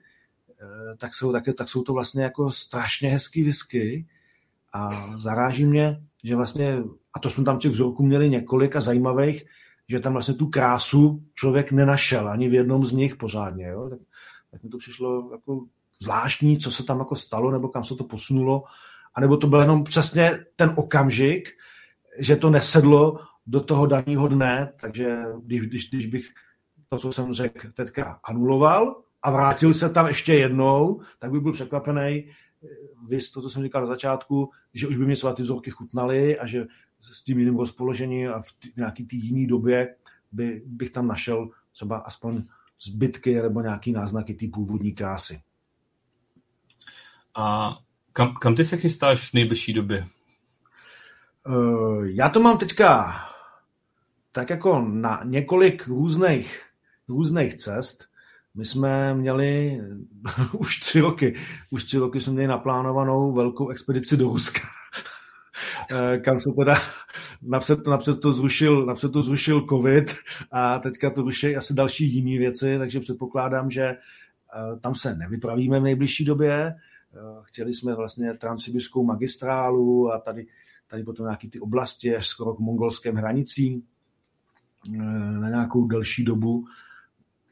tak jsou, tak, tak jsou to vlastně jako strašně hezký whisky a zaráží mě, že vlastně, a to jsme tam těch vzorků měli několik a zajímavých, že tam vlastně tu krásu člověk nenašel ani v jednom z nich pořádně. Jo? Tak, tak mi to přišlo jako zvláštní, co se tam jako stalo, nebo kam se to posunulo, anebo to byl jenom přesně ten okamžik, že to nesedlo do toho daného dne, takže když, když, když bych to, co jsem řekl, teďka anuloval a vrátil se tam ještě jednou, tak bych byl překvapený, vy to, co jsem říkal na začátku, že už by mě třeba ty vzorky chutnaly a že s tím jiným rozpoložením a v, t- v nějaký té jiné době by, bych tam našel třeba aspoň zbytky nebo nějaký náznaky té původní krásy. A kam, kam ty se chystáš v nejbližší době? Uh, já to mám teďka tak jako na několik různých, různých cest. My jsme měli už tři roky, už tři roky jsme měli naplánovanou velkou expedici do Ruska, eh, kam se teda napřed, napřed, to zrušil, napřed to zrušil covid a teďka to ruší asi další jiné věci, takže předpokládám, že eh, tam se nevypravíme v nejbližší době. Eh, chtěli jsme vlastně transsibirskou magistrálu a tady, tady potom nějaký ty oblasti až skoro k mongolským hranicím na nějakou delší dobu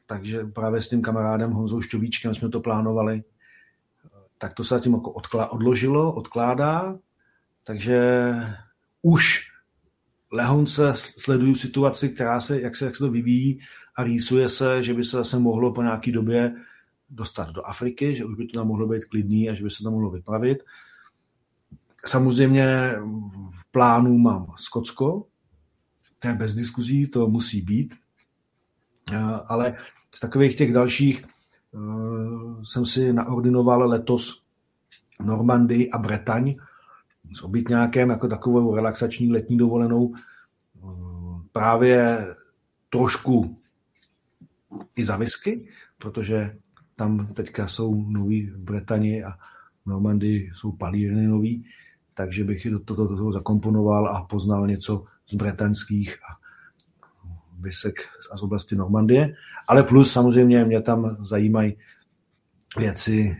takže právě s tím kamarádem Honzou Šťovíčkem jsme to plánovali. Tak to se zatím jako odložilo, odkládá, takže už lehonce sleduju situaci, která se, jak se, jak se to vyvíjí a rýsuje se, že by se zase mohlo po nějaký době dostat do Afriky, že už by to tam mohlo být klidný a že by se tam mohlo vypravit. Samozřejmě v plánu mám Skotsko, to je bez diskuzí, to musí být, ale z takových těch dalších uh, jsem si naordinoval letos Normandii a Bretaň s obytňákem jako takovou relaxační letní dovolenou uh, právě trošku i za whisky, protože tam teďka jsou noví v Bretani a v Normandii jsou palírny nový, takže bych do toho, do toho zakomponoval a poznal něco z bretanských a vysek z oblasti Normandie, ale plus samozřejmě mě tam zajímají věci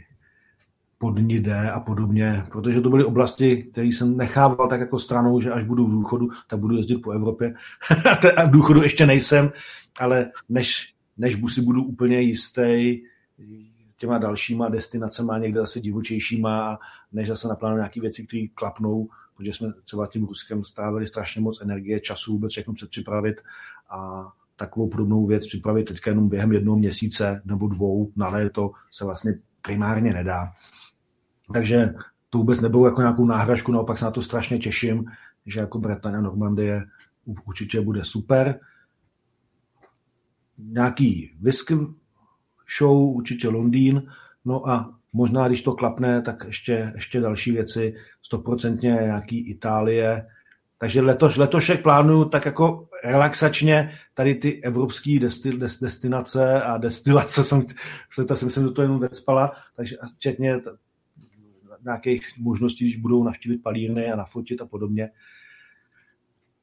pod Nidé a podobně, protože to byly oblasti, které jsem nechával tak jako stranou, že až budu v důchodu, tak budu jezdit po Evropě. a v důchodu ještě nejsem, ale než, než si budu úplně jistý těma dalšíma destinacemi, někde zase divočejšíma, než zase naplánuju nějaké věci, které klapnou, protože jsme třeba tím Ruskem strávili strašně moc energie, času vůbec všechno předpřipravit a takovou podobnou věc připravit teďka jenom během jednoho měsíce nebo dvou na léto se vlastně primárně nedá. Takže to vůbec nebylo jako nějakou náhražku, naopak se na to strašně těším, že jako Bretaň a Normandie určitě bude super. Nějaký whisky show, určitě Londýn, no a možná, když to klapne, tak ještě, ještě další věci, stoprocentně nějaký Itálie. Takže letos, letošek plánuju tak jako relaxačně tady ty evropské destil, des, destinace a destilace, jsem, to si myslím, že to jenom vecpala, takže včetně nějakých možností, když budou navštívit palírny a nafotit a podobně.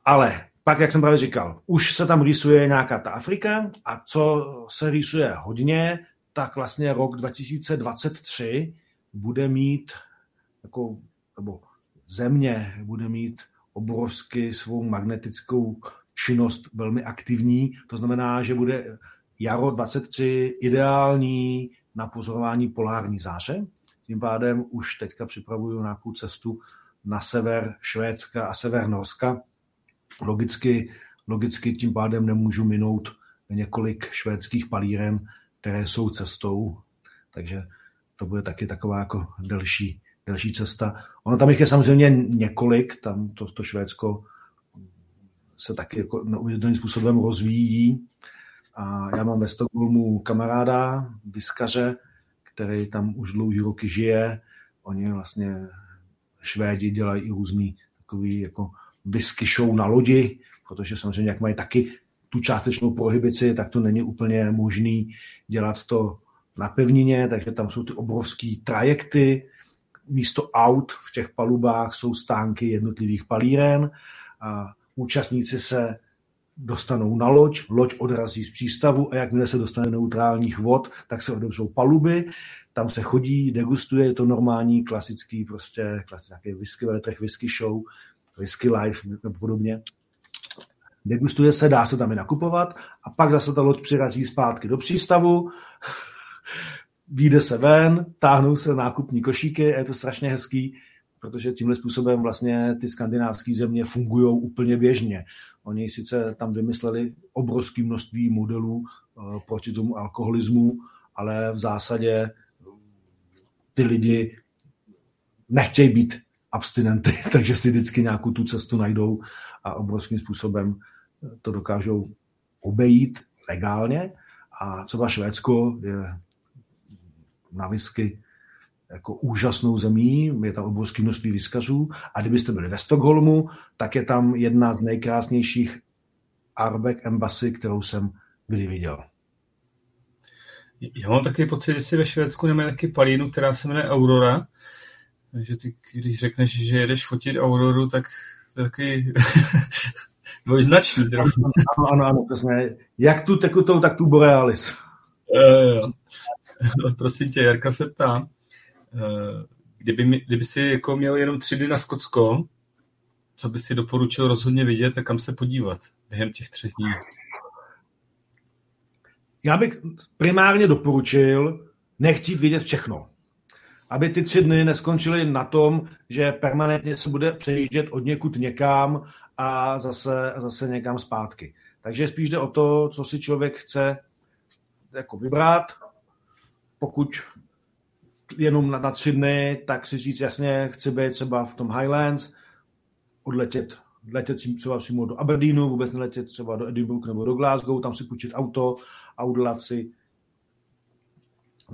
Ale pak, jak jsem právě říkal, už se tam rýsuje nějaká ta Afrika a co se rýsuje hodně, tak vlastně rok 2023 bude mít jako, nebo země bude mít obrovsky svou magnetickou činnost velmi aktivní. To znamená, že bude jaro 23 ideální na pozorování polární záře. Tím pádem už teďka připravuju nějakou cestu na sever Švédska a sever Norska. Logicky, logicky tím pádem nemůžu minout několik švédských palíren, které jsou cestou, takže to bude taky taková jako delší, delší cesta. Ono tam jich je samozřejmě několik, tam to, to Švédsko se taky jako neuvěřitelným způsobem rozvíjí. A já mám ve Stockholmu kamaráda, vyskaře, který tam už dlouhý roky žije. Oni vlastně Švédi dělají i různý takový jako whisky show na lodi, protože samozřejmě jak mají taky tu částečnou prohibici, tak to není úplně možný dělat to na pevnině, takže tam jsou ty obrovské trajekty, místo aut v těch palubách jsou stánky jednotlivých palíren a účastníci se dostanou na loď, loď odrazí z přístavu a jakmile se dostane neutrálních vod, tak se otevřou paluby, tam se chodí, degustuje, je to normální, klasický, prostě klasický whisky veletrh, whisky show, whisky life nebo podobně. Degustuje se, dá se tam i nakupovat a pak zase ta loď přirazí zpátky do přístavu, vyjde se ven, táhnou se nákupní košíky a je to strašně hezký, protože tímhle způsobem vlastně ty skandinávské země fungují úplně běžně. Oni sice tam vymysleli obrovské množství modelů uh, proti tomu alkoholismu, ale v zásadě ty lidi nechtějí být abstinenty, takže si vždycky nějakou tu cestu najdou a obrovským způsobem to dokážou obejít legálně a třeba Švédsko je na whisky jako úžasnou zemí, je tam obrovské množství vyskařů a kdybyste byli ve Stockholmu, tak je tam jedna z nejkrásnějších Arbeck Embassy, kterou jsem kdy viděl. Já mám taky pocit, že si ve Švédsku nemáme taky palínu, která se jmenuje Aurora. Takže ty, když řekneš, že jedeš fotit Auroru, tak to je taky dvojznačný trochu. Ano, ano, ano, přesně. Jak tu tekutou, tak tu Borealis. Jo. Prosím tě, Jarka se ptá, eh, kdyby, mi, kdyby si jako měl jenom tři dny na Skotsko, co by si doporučil rozhodně vidět a kam se podívat během těch třech dní? Já bych primárně doporučil nechtít vidět všechno. Aby ty tři dny neskončily na tom, že permanentně se bude přejíždět od někud někam a zase, zase někam zpátky. Takže spíš jde o to, co si člověk chce jako vybrat. Pokud jenom na, na tři dny, tak si říct jasně, chci být třeba v tom Highlands, odletět letět třeba přímo do Aberdeenu, vůbec neletět třeba do Edinburgh nebo do Glasgow, tam si půjčit auto a udělat si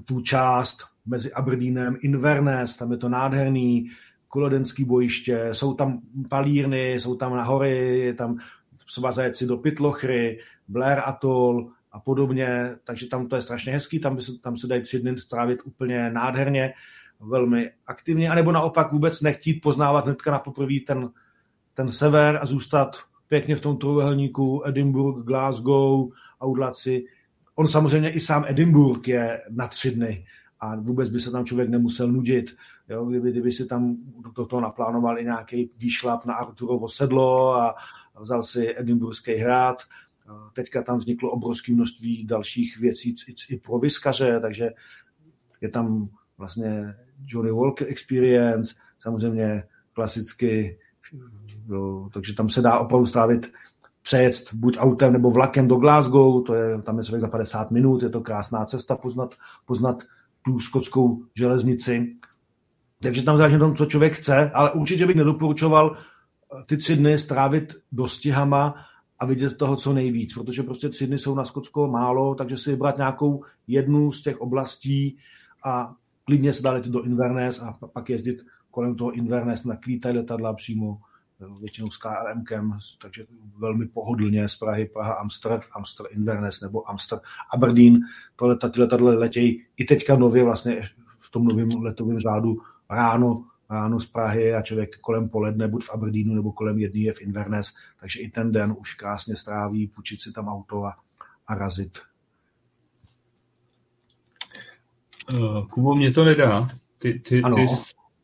tu část mezi Aberdeenem, Inverness, tam je to nádherný, kolodenský bojiště, jsou tam palírny, jsou tam nahory, je tam třeba zajet si do Pitlochry, Blair Atoll a podobně, takže tam to je strašně hezký, tam, by se, tam se dají tři dny strávit úplně nádherně, velmi aktivně, anebo naopak vůbec nechtít poznávat hnedka na poprvé ten ten sever a zůstat pěkně v tom trojuhelníku Edinburgh, Glasgow a udělat si. On samozřejmě i sám Edinburgh je na tři dny a vůbec by se tam člověk nemusel nudit. Jo? Kdyby, kdyby si tam do toho naplánoval i nějaký výšlap na Arturovo sedlo a vzal si Edinburghský hrad. Teďka tam vzniklo obrovské množství dalších věcí i pro vyskaře, takže je tam vlastně Johnny Walker Experience, samozřejmě klasicky Jo, takže tam se dá opravdu strávit přejet buď autem nebo vlakem do Glasgow, to je, tam je člověk za 50 minut, je to krásná cesta poznat, poznat tu skotskou železnici. Takže tam záleží na tom, co člověk chce, ale určitě bych nedoporučoval eh, ty tři dny strávit dostihama a vidět toho co nejvíc, protože prostě tři dny jsou na Skotsko málo, takže si vybrat nějakou jednu z těch oblastí a klidně se dá do Inverness a pak jezdit kolem toho Inverness na kvítaj letadla přímo většinou s KLM, takže velmi pohodlně z Prahy, Praha, Amster, Amster Inverness nebo Amster Aberdeen. Tohle, ty letadla letějí i teďka nově vlastně v tom novém letovém řádu ráno, ráno z Prahy a člověk kolem poledne, buď v Aberdeenu nebo kolem jedný je v Inverness, takže i ten den už krásně stráví, půjčit si tam auto a, a razit. Uh, Kubo, mě to nedá. Ty, ty, ty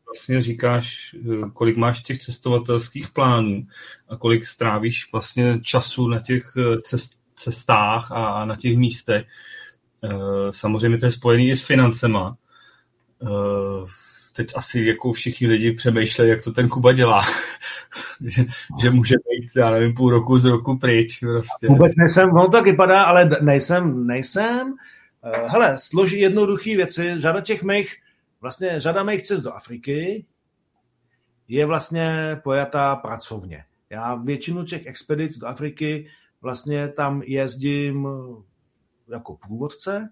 vlastně říkáš, eh, kolik máš těch cestovatelských plánů a kolik strávíš vlastně času na těch eh, cest, cestách a na těch místech. Eh, samozřejmě to je spojený i s financema. Teď asi jako všichni lidi přemýšlejí, jak to ten Kuba dělá. že, že může být, já nevím, půl roku z roku pryč. Prostě. Vůbec nejsem, ono tak vypadá, ale nejsem, nejsem. Hele, složí jednoduché věci. Řada těch mých vlastně řada mých cest do Afriky je vlastně pojatá pracovně. Já většinu těch expedic do Afriky vlastně tam jezdím jako průvodce,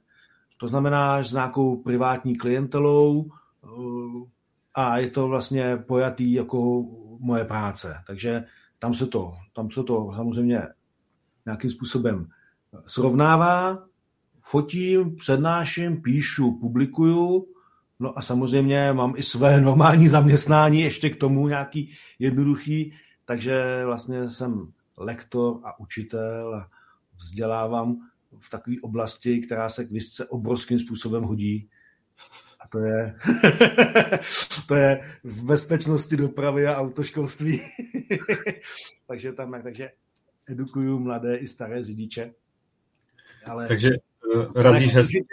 to znamená, že s nějakou privátní klientelou eh, a je to vlastně pojatý jako moje práce. Takže tam se to, tam se to samozřejmě nějakým způsobem srovnává, fotím, přednáším, píšu, publikuju No a samozřejmě mám i své normální zaměstnání, ještě k tomu nějaký jednoduchý, takže vlastně jsem lektor a učitel a vzdělávám v takové oblasti, která se k visce obrovským způsobem hodí. A to je, to je v bezpečnosti dopravy a autoškolství. takže tam, takže edukuju mladé i staré řidiče. Ale... Takže razíš hezky.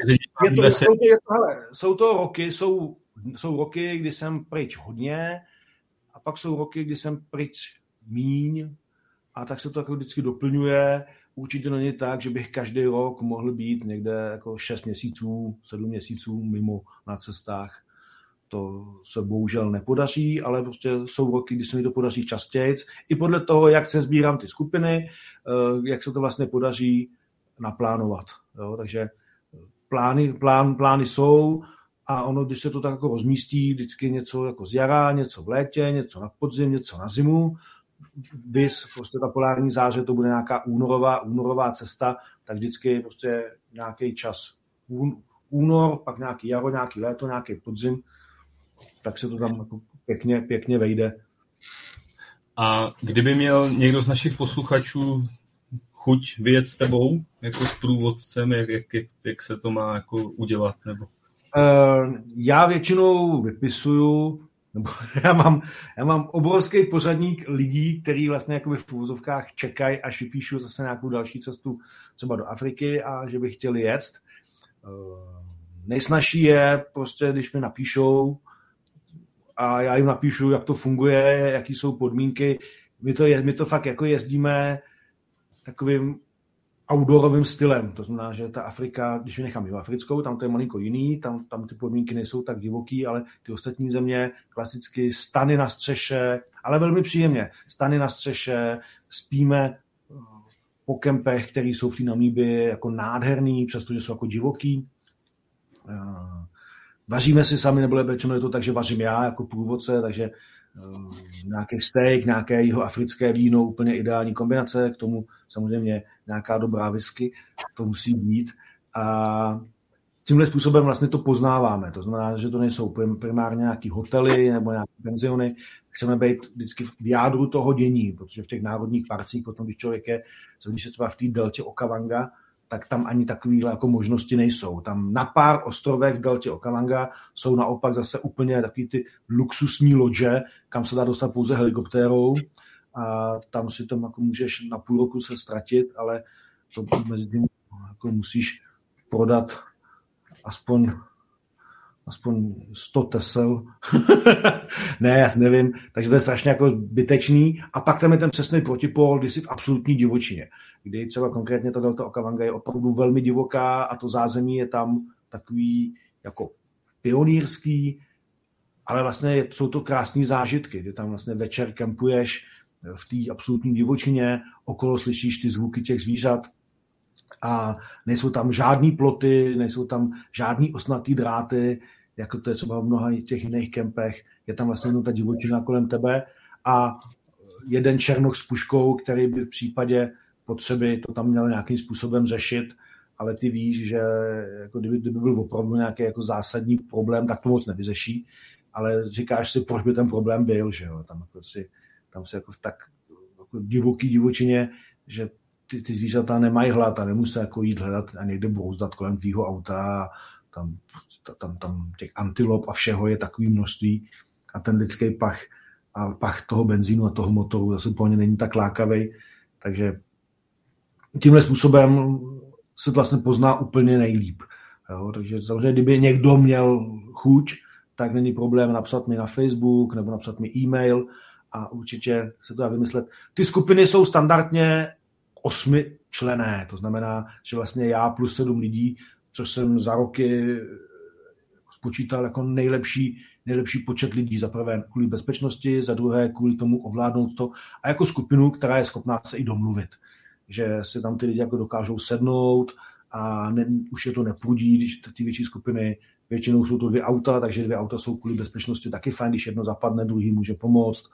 Je to, jsou, to, je to, hele, jsou to roky, jsou, jsou roky, kdy jsem pryč hodně a pak jsou roky, kdy jsem pryč míň a tak se to jako vždycky doplňuje. Určitě není tak, že bych každý rok mohl být někde jako 6 měsíců, 7 měsíců mimo na cestách. to se bohužel nepodaří, ale prostě jsou roky, kdy se mi to podaří častěji. I podle toho, jak se sbírám ty skupiny, eh, jak se to vlastně podaří naplánovat. Jo? Takže plány, plán, plány jsou a ono, když se to tak jako rozmístí, vždycky něco jako z jara, něco v létě, něco na podzim, něco na zimu, bys, prostě ta polární záře, to bude nějaká únorová, únorová cesta, tak vždycky prostě nějaký čas únor, pak nějaký jaro, nějaký léto, nějaký podzim, tak se to tam jako pěkně, pěkně vejde. A kdyby měl někdo z našich posluchačů chuť vyjet s tebou jako s průvodcem, jak, jak, jak, jak se to má jako udělat? Nebo? Uh, já většinou vypisuju, nebo já mám, já mám obrovský pořadník lidí, kteří vlastně jako v průvozovkách čekají, až vypíšu zase nějakou další cestu třeba do Afriky a že by chtěli jet. Uh, nejsnažší je prostě, když mi napíšou a já jim napíšu, jak to funguje, jaký jsou podmínky. My to, je, my to fakt jako jezdíme takovým outdoorovým stylem. To znamená, že ta Afrika, když nechám jo africkou, tam to je malinko jiný, tam, tam ty podmínky nejsou tak divoký, ale ty ostatní země klasicky stany na střeše, ale velmi příjemně. Stany na střeše, spíme eh, po kempech, které jsou v té Namíbii jako nádherný, přestože jsou jako divoký. Eh, vaříme si sami, nebo většinou je to tak, že vařím já jako průvodce, takže nějaký steak, nějaké jeho africké víno, úplně ideální kombinace, k tomu samozřejmě nějaká dobrá whisky, to musí být. A tímhle způsobem vlastně to poznáváme. To znamená, že to nejsou primárně nějaký hotely nebo nějaké penziony. Chceme být vždycky v jádru toho dění, protože v těch národních parcích, potom když člověk je, když se třeba v té deltě Okavanga, tak tam ani takovéhle jako možnosti nejsou. Tam na pár ostrovech v deltě Okavanga jsou naopak zase úplně takový ty luxusní lože, kam se dá dostat pouze helikoptérou a tam si tam jako můžeš na půl roku se ztratit, ale to mezi tím jako musíš prodat aspoň aspoň 100 tesel. ne, já nevím. Takže to je strašně jako bytečný. A pak tam je ten přesný protipol, kdy jsi v absolutní divočině. Kdy třeba konkrétně ta delta Okavanga je opravdu velmi divoká a to zázemí je tam takový jako pionýrský, ale vlastně jsou to krásné zážitky, kdy tam vlastně večer kempuješ v té absolutní divočině, okolo slyšíš ty zvuky těch zvířat, a nejsou tam žádný ploty, nejsou tam žádný osnatý dráty, jako to je třeba v mnoha těch jiných kempech. Je tam vlastně jenom ta divočina kolem tebe a jeden černoch s puškou, který by v případě potřeby to tam měl nějakým způsobem řešit, ale ty víš, že jako kdyby, kdyby byl opravdu nějaký jako zásadní problém, tak to moc nevyřeší, ale říkáš si, proč by ten problém byl, že jo, tam, jako si, tam se jako v tak jako divoký divočině, že ty, ty zvířata nemají hlad a nemusí jako jít hledat a někde brouzdat kolem tvýho auta. Tam, tam, tam těch antilop a všeho je takový množství a ten lidský pach a pach toho benzínu a toho motoru zase úplně není tak lákavý. Takže tímhle způsobem se vlastně pozná úplně nejlíp. Jo? Takže samozřejmě, kdyby někdo měl chuť, tak není problém napsat mi na Facebook nebo napsat mi e-mail a určitě se to dá vymyslet. Ty skupiny jsou standardně osmi člené, to znamená, že vlastně já plus sedm lidí, což jsem za roky spočítal jako nejlepší, nejlepší počet lidí. Za prvé kvůli bezpečnosti, za druhé kvůli tomu ovládnout to a jako skupinu, která je schopná se i domluvit. Že si tam ty lidi jako dokážou sednout a ne, už je to nepůdí, když ty větší skupiny Většinou jsou to dvě auta, takže dvě auta jsou kvůli bezpečnosti taky fajn, když jedno zapadne, druhý může pomoct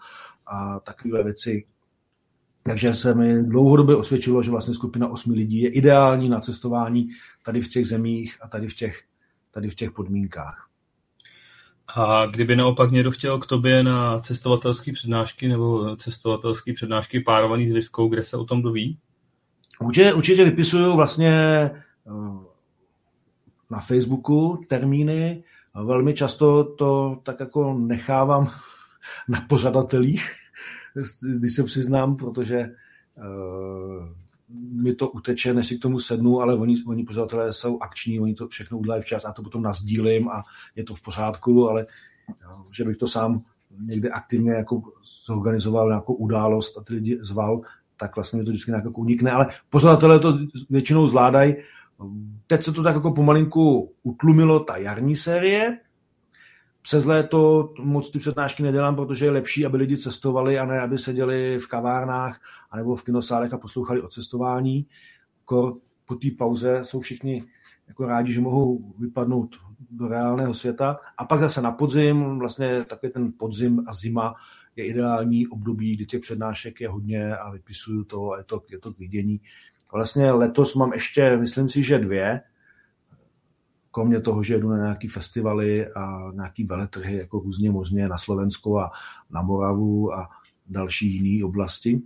a takové věci. Takže se mi dlouhodobě osvědčilo, že vlastně skupina osmi lidí je ideální na cestování tady v těch zemích a tady v těch, tady v těch podmínkách. A kdyby naopak někdo chtěl k tobě na cestovatelské přednášky nebo cestovatelské přednášky párovaný s Viskou, kde se o tom doví? Určitě, určitě vypisuju vlastně eh, na Facebooku termíny. Velmi často to tak jako nechávám na pořadatelích, když se přiznám, protože uh, mi to uteče, než si k tomu sednu, ale oni, oni pořadatelé jsou akční, oni to všechno udělají včas a to potom nazdílím a je to v pořádku, ale uh, že bych to sám někde aktivně jako zorganizoval nějakou událost a ty lidi zval, tak vlastně mi to vždycky nějak jako unikne, ale pořadatelé to většinou zvládají. Teď se to tak jako pomalinku utlumilo, ta jarní série, přes léto moc ty přednášky nedělám, protože je lepší, aby lidi cestovali a ne, aby seděli v kavárnách anebo v kinosálech a poslouchali o cestování. Kor po té pauze jsou všichni jako rádi, že mohou vypadnout do reálného světa. A pak zase na podzim, vlastně takový ten podzim a zima je ideální období, kdy těch přednášek je hodně a vypisuju to a je to, je to k vidění. Vlastně letos mám ještě, myslím si, že dvě, kromě toho, že jedu na nějaký festivaly a nějaký veletrhy, jako různě možně na Slovensko a na Moravu a další jiné oblasti,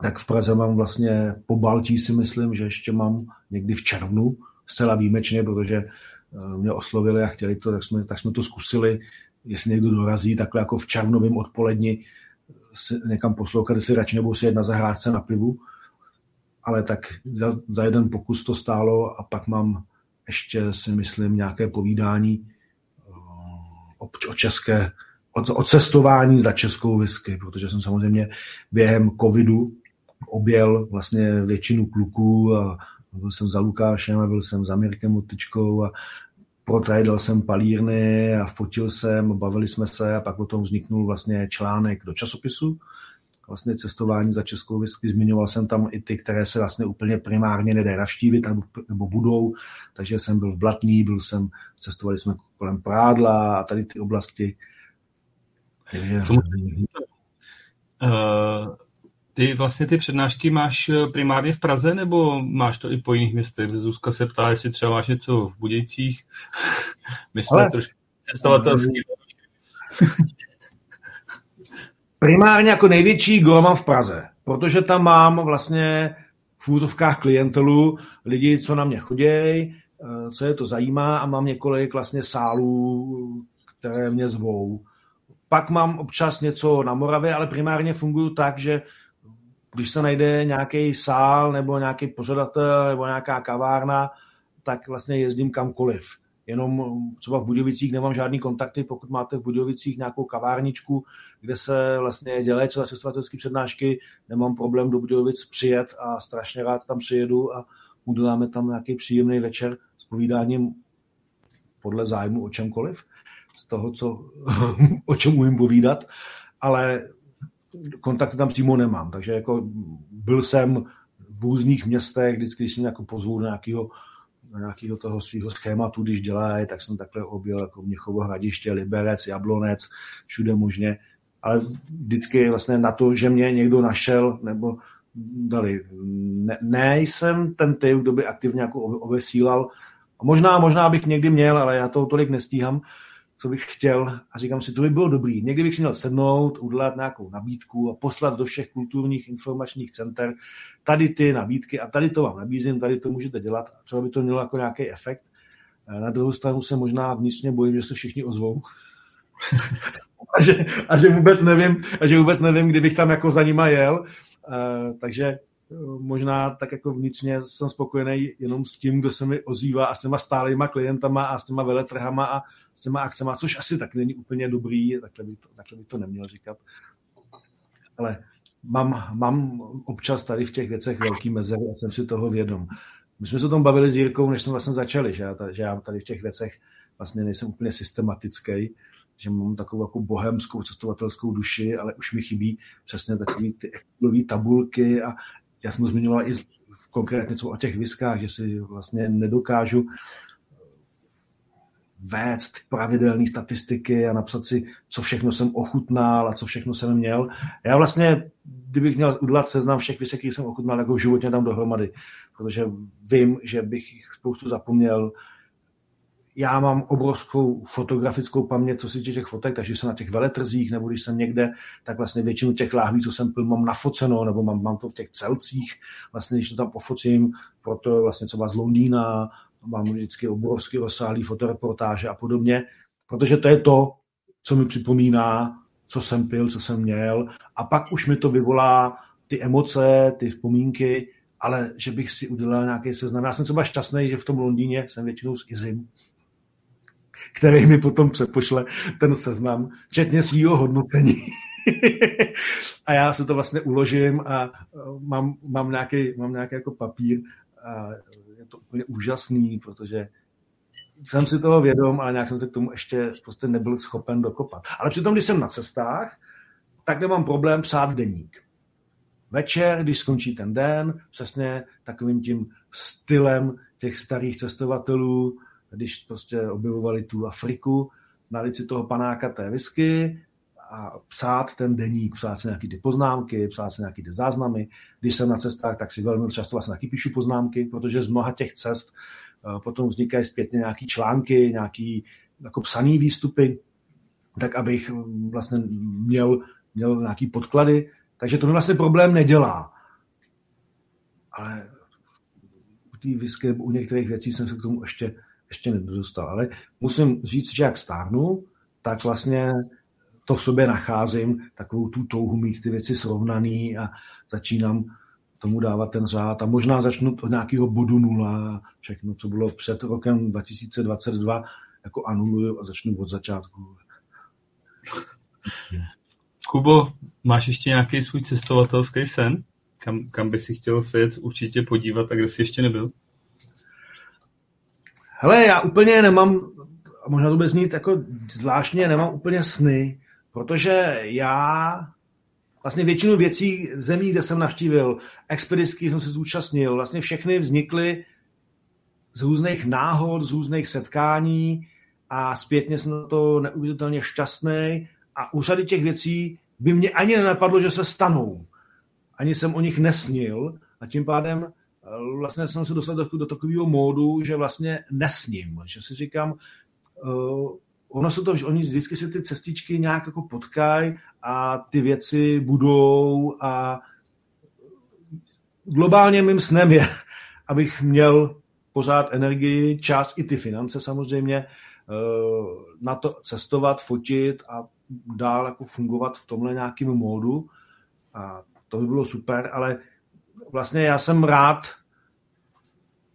tak v Praze mám vlastně po Baltí si myslím, že ještě mám někdy v červnu, zcela výjimečně, protože eh, mě oslovili a chtěli to, tak jsme, tak jsme to zkusili, jestli někdo dorazí takhle jako v červnovém odpoledni si někam poslouchat, jestli radši nebo si jet na zahrádce na pivu, ale tak za, za jeden pokus to stálo a pak mám ještě si myslím nějaké povídání eh, o, o české, o, o cestování za českou whisky, protože jsem samozřejmě během covidu objel vlastně většinu kluků a byl jsem za Lukášem a byl jsem za Mirkem Motičkou a protrajdal jsem palírny a fotil jsem, bavili jsme se a pak o tom vzniknul vlastně článek do časopisu, vlastně cestování za českou whisky. Zmiňoval jsem tam i ty, které se vlastně úplně primárně nedá navštívit nebo, nebo budou, takže jsem byl v Blatný, byl jsem, cestovali jsme kolem Prádla a tady ty oblasti. Takže... Uh, ty vlastně ty přednášky máš primárně v Praze, nebo máš to i po jiných městech? Zuzka se ptá, jestli třeba máš něco v Budějcích. My jsme Ale... trošku cestovatelský. primárně jako největší gol mám v Praze, protože tam mám vlastně v úzovkách klientelu, lidi, co na mě chodějí, eh, co je to zajímá a mám několik vlastně sálů, které mě zvou. Pak mám občas něco na Moravě, ale primárně funguju tak, že když se najde nějaký sál nebo nějaký pořadatel nebo nějaká kavárna, tak vlastně jezdím kamkoliv jenom třeba v Budějovicích nemám žádný kontakty, pokud máte v Budějovicích nějakou kavárničku, kde se vlastně dělají celé cestovatelské přednášky, nemám problém do Budějovic přijet a strašně rád tam přijedu a uděláme tam nějaký příjemný večer s povídáním podle zájmu o čemkoliv, z toho, co, o čem umím povídat, ale kontakty tam přímo nemám, takže jako byl jsem v různých městech, vždycky, když jsem jako pozvu do nějakého nějakého toho svého schématu, když dělají, tak jsem takhle objel jako Měchovo hradiště, Liberec, Jablonec, všude možně. Ale vždycky vlastně na to, že mě někdo našel, nebo dali. Ne, nejsem ten typ, kdo by aktivně jako obesílal. Možná, možná bych někdy měl, ale já to tolik nestíhám co bych chtěl a říkám si, to by bylo dobrý. Někdy bych si měl sednout, udělat nějakou nabídku a poslat do všech kulturních informačních center tady ty nabídky a tady to vám nabízím, tady to můžete dělat a třeba by to mělo jako nějaký efekt. Na druhou stranu se možná vnitřně bojím, že se všichni ozvou. a, že, a, že vůbec nevím, a že vůbec nevím, kdybych tam jako za nima jel. Uh, takže možná tak jako vnitřně jsem spokojený jenom s tím, kdo se mi ozývá a s těma stálýma klientama a s těma veletrhama a s těma akcema, což asi tak není úplně dobrý, takhle by to, takhle by to neměl říkat. Ale mám, mám občas tady v těch věcech velký mezery a jsem si toho vědom. My jsme se o tom bavili s Jirkou, než jsme vlastně začali, že já, tady, že já tady v těch věcech vlastně nejsem úplně systematický, že mám takovou jako bohemskou cestovatelskou duši, ale už mi chybí přesně takové ty tabulky a já jsem zmiňoval i konkrétně co o těch viskách, že si vlastně nedokážu vést pravidelné statistiky a napsat si, co všechno jsem ochutnal a co všechno jsem měl. Já vlastně, kdybych měl udělat seznam všech visek, které jsem ochutnal, jako v životě dám dohromady, protože vím, že bych spoustu zapomněl, já mám obrovskou fotografickou paměť, co se týče těch fotek, takže jsem na těch veletrzích, nebo když jsem někde, tak vlastně většinu těch láhví, co jsem pil, mám nafoceno, nebo mám, mám to v těch celcích, vlastně když to tam pofocím, proto vlastně třeba z Londýna, mám vždycky obrovský rozsáhlý fotoreportáže a podobně, protože to je to, co mi připomíná, co jsem pil, co jsem měl a pak už mi to vyvolá ty emoce, ty vzpomínky, ale že bych si udělal nějaký seznam. Já jsem třeba šťastný, že v tom Londýně jsem většinou s Izim, který mi potom přepošle ten seznam, včetně svýho hodnocení. a já se to vlastně uložím a mám, mám, nějaký, mám nějaký jako papír a je to úplně úžasný, protože jsem si toho vědom, ale nějak jsem se k tomu ještě prostě nebyl schopen dokopat. Ale přitom, když jsem na cestách, tak nemám problém psát deník. Večer, když skončí ten den, přesně takovým tím stylem těch starých cestovatelů, když prostě objevovali tu Afriku, nalít si toho panáka té whisky a psát ten deník, psát si nějaké ty poznámky, psát si nějaké ty záznamy. Když jsem na cestách, tak si velmi často vlastně nějaký píšu poznámky, protože z mnoha těch cest eh, potom vznikají zpětně nějaké články, nějaký jako psaný výstupy, tak abych vlastně měl, měl nějaký podklady. Takže to mi vlastně problém nedělá. Ale u whisky u některých věcí jsem se k tomu ještě ještě nedostal. Ale musím říct, že jak stárnu, tak vlastně to v sobě nacházím, takovou tu touhu mít ty věci srovnaný a začínám tomu dávat ten řád a možná začnu od nějakého bodu nula, všechno, co bylo před rokem 2022, jako anuluju a začnu od začátku. Kubo, máš ještě nějaký svůj cestovatelský sen? Kam, kam by si chtěl se jet určitě podívat a kde jsi ještě nebyl? Hele, já úplně nemám, možná to bude znít jako zvláštně, nemám úplně sny, protože já vlastně většinu věcí zemí, kde jsem navštívil, expedicky jsem se zúčastnil, vlastně všechny vznikly z různých náhod, z různých setkání a zpětně jsem na to neuvěřitelně šťastný a u řady těch věcí by mě ani nenapadlo, že se stanou. Ani jsem o nich nesnil a tím pádem vlastně jsem se dostal do, takového módu, že vlastně nesním, že si říkám, uh, ono se to, oni vždycky si ty cestičky nějak jako potkají a ty věci budou a globálně mým snem je, abych měl pořád energii, čas i ty finance samozřejmě, uh, na to cestovat, fotit a dál jako fungovat v tomhle nějakém módu. A to by bylo super, ale vlastně já jsem rád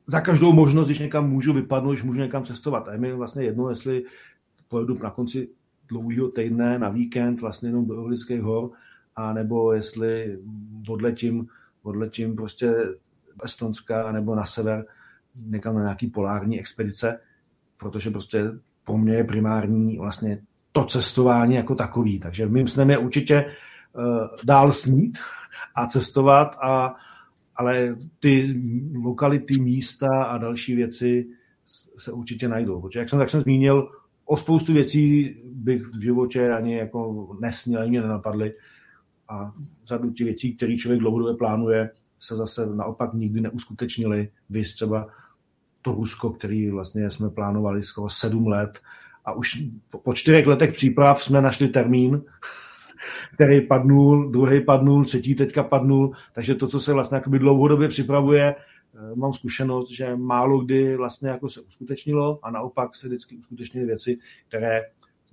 za každou možnost, když někam můžu vypadnout, když můžu někam cestovat. A je mi vlastně jedno, jestli pojedu na konci dlouhého týdne na víkend vlastně jenom do Orlických hor, a nebo jestli odletím, odletím prostě Estonska nebo na sever někam na nějaký polární expedice, protože prostě pro mě je primární vlastně to cestování jako takový. Takže mým snem je určitě uh, dál snít a cestovat a ale ty lokality, místa a další věci se určitě najdou. Protože jak jsem, tak jsem zmínil, o spoustu věcí bych v životě ani jako nesnil, ani mě nenapadly. A řadu těch věcí, které člověk dlouhodobě plánuje, se zase naopak nikdy neuskutečnili. Vy třeba to Rusko, který vlastně jsme plánovali skoro sedm let a už po čtyřech letech příprav jsme našli termín, který padnul, druhý padnul, třetí teďka padnul, takže to, co se vlastně dlouhodobě připravuje, eh, mám zkušenost, že málo kdy vlastně jako se uskutečnilo a naopak se vždycky uskutečnily věci, které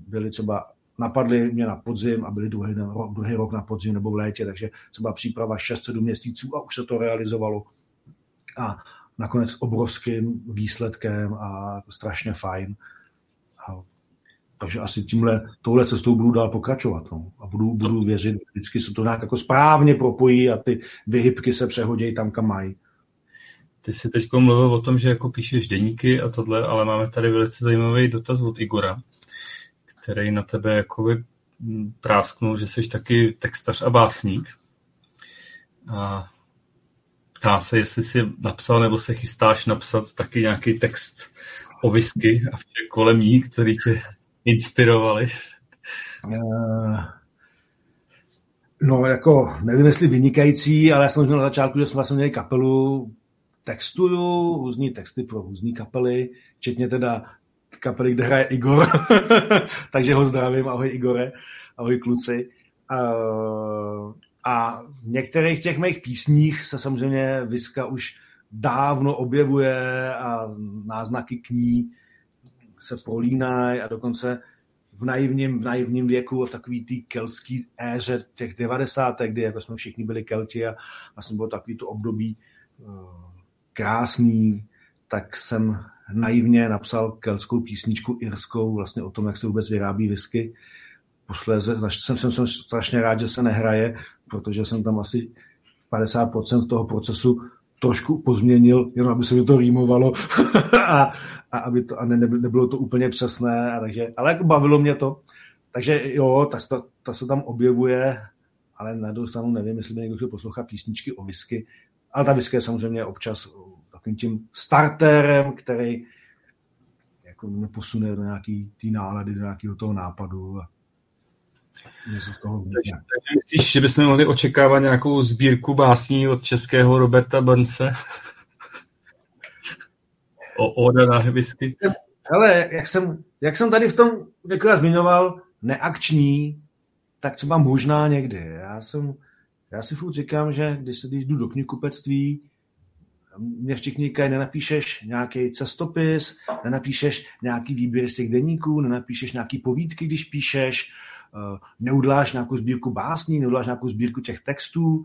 byly třeba napadly mě na podzim a byly druhý, rok, druhý rok na podzim nebo v létě, takže třeba příprava 6-7 měsíců a už se to realizovalo. A nakonec obrovským výsledkem a strašně fajn. A takže asi tímhle, touhle cestou budu dál pokračovat. No. A budu, budu věřit, vždycky se to nějak jako správně propojí a ty vyhybky se přehodějí tam, kam mají. Ty jsi teď mluvil o tom, že jako píšeš deníky a tohle, ale máme tady velice zajímavý dotaz od Igora, který na tebe jakoby prásknul, že jsi taky textař a básník. A ptá se, jestli jsi napsal nebo se chystáš napsat taky nějaký text o whisky a vše kolem ní, který tě inspirovali? Uh, no, jako, nevím, jestli vynikající, ale já jsem na začátku, že jsme vlastně měli kapelu, textuju různý texty pro různé kapely, včetně teda kapely, kde hraje Igor, takže ho zdravím, ahoj Igore, ahoj kluci. Uh, a v některých těch mých písních se samozřejmě Viska už dávno objevuje a náznaky k ní se prolínají a dokonce v naivním, v naivním věku, v takový té keltský éře těch 90. kdy jako jsme všichni byli kelti a vlastně bylo takový to období uh, krásný, tak jsem naivně napsal keltskou písničku irskou vlastně o tom, jak se vůbec vyrábí whisky. Posléze jsem, jsem, jsem strašně rád, že se nehraje, protože jsem tam asi 50% toho procesu trošku pozměnil, jenom aby se mi to rýmovalo a, a, aby to, a ne, nebylo to úplně přesné. A takže, ale jako bavilo mě to. Takže jo, ta, ta, ta se tam objevuje, ale na druhou stranu nevím, jestli by někdo chtěl poslouchat písničky o whisky. Ale ta whisky je samozřejmě občas takovým tím starterem, který jako posune do nějaký té nálady, do nějakého toho nápadu a takže, takže myslíš, že bychom mohli očekávat nějakou sbírku básní od českého Roberta Burnse? o Oda na whisky? Hele, jak jsem, jak jsem tady v tom několik zmiňoval, neakční, tak třeba možná někdy. Já jsem, já si furt říkám, že když, se, když jdu do knihkupectví, mě v těch knihkách nenapíšeš nějaký cestopis, nenapíšeš nějaký výběr z těch denníků, nenapíšeš nějaký povídky, když píšeš, eh, neuděláš nějakou sbírku básní, neuděláš nějakou sbírku těch textů.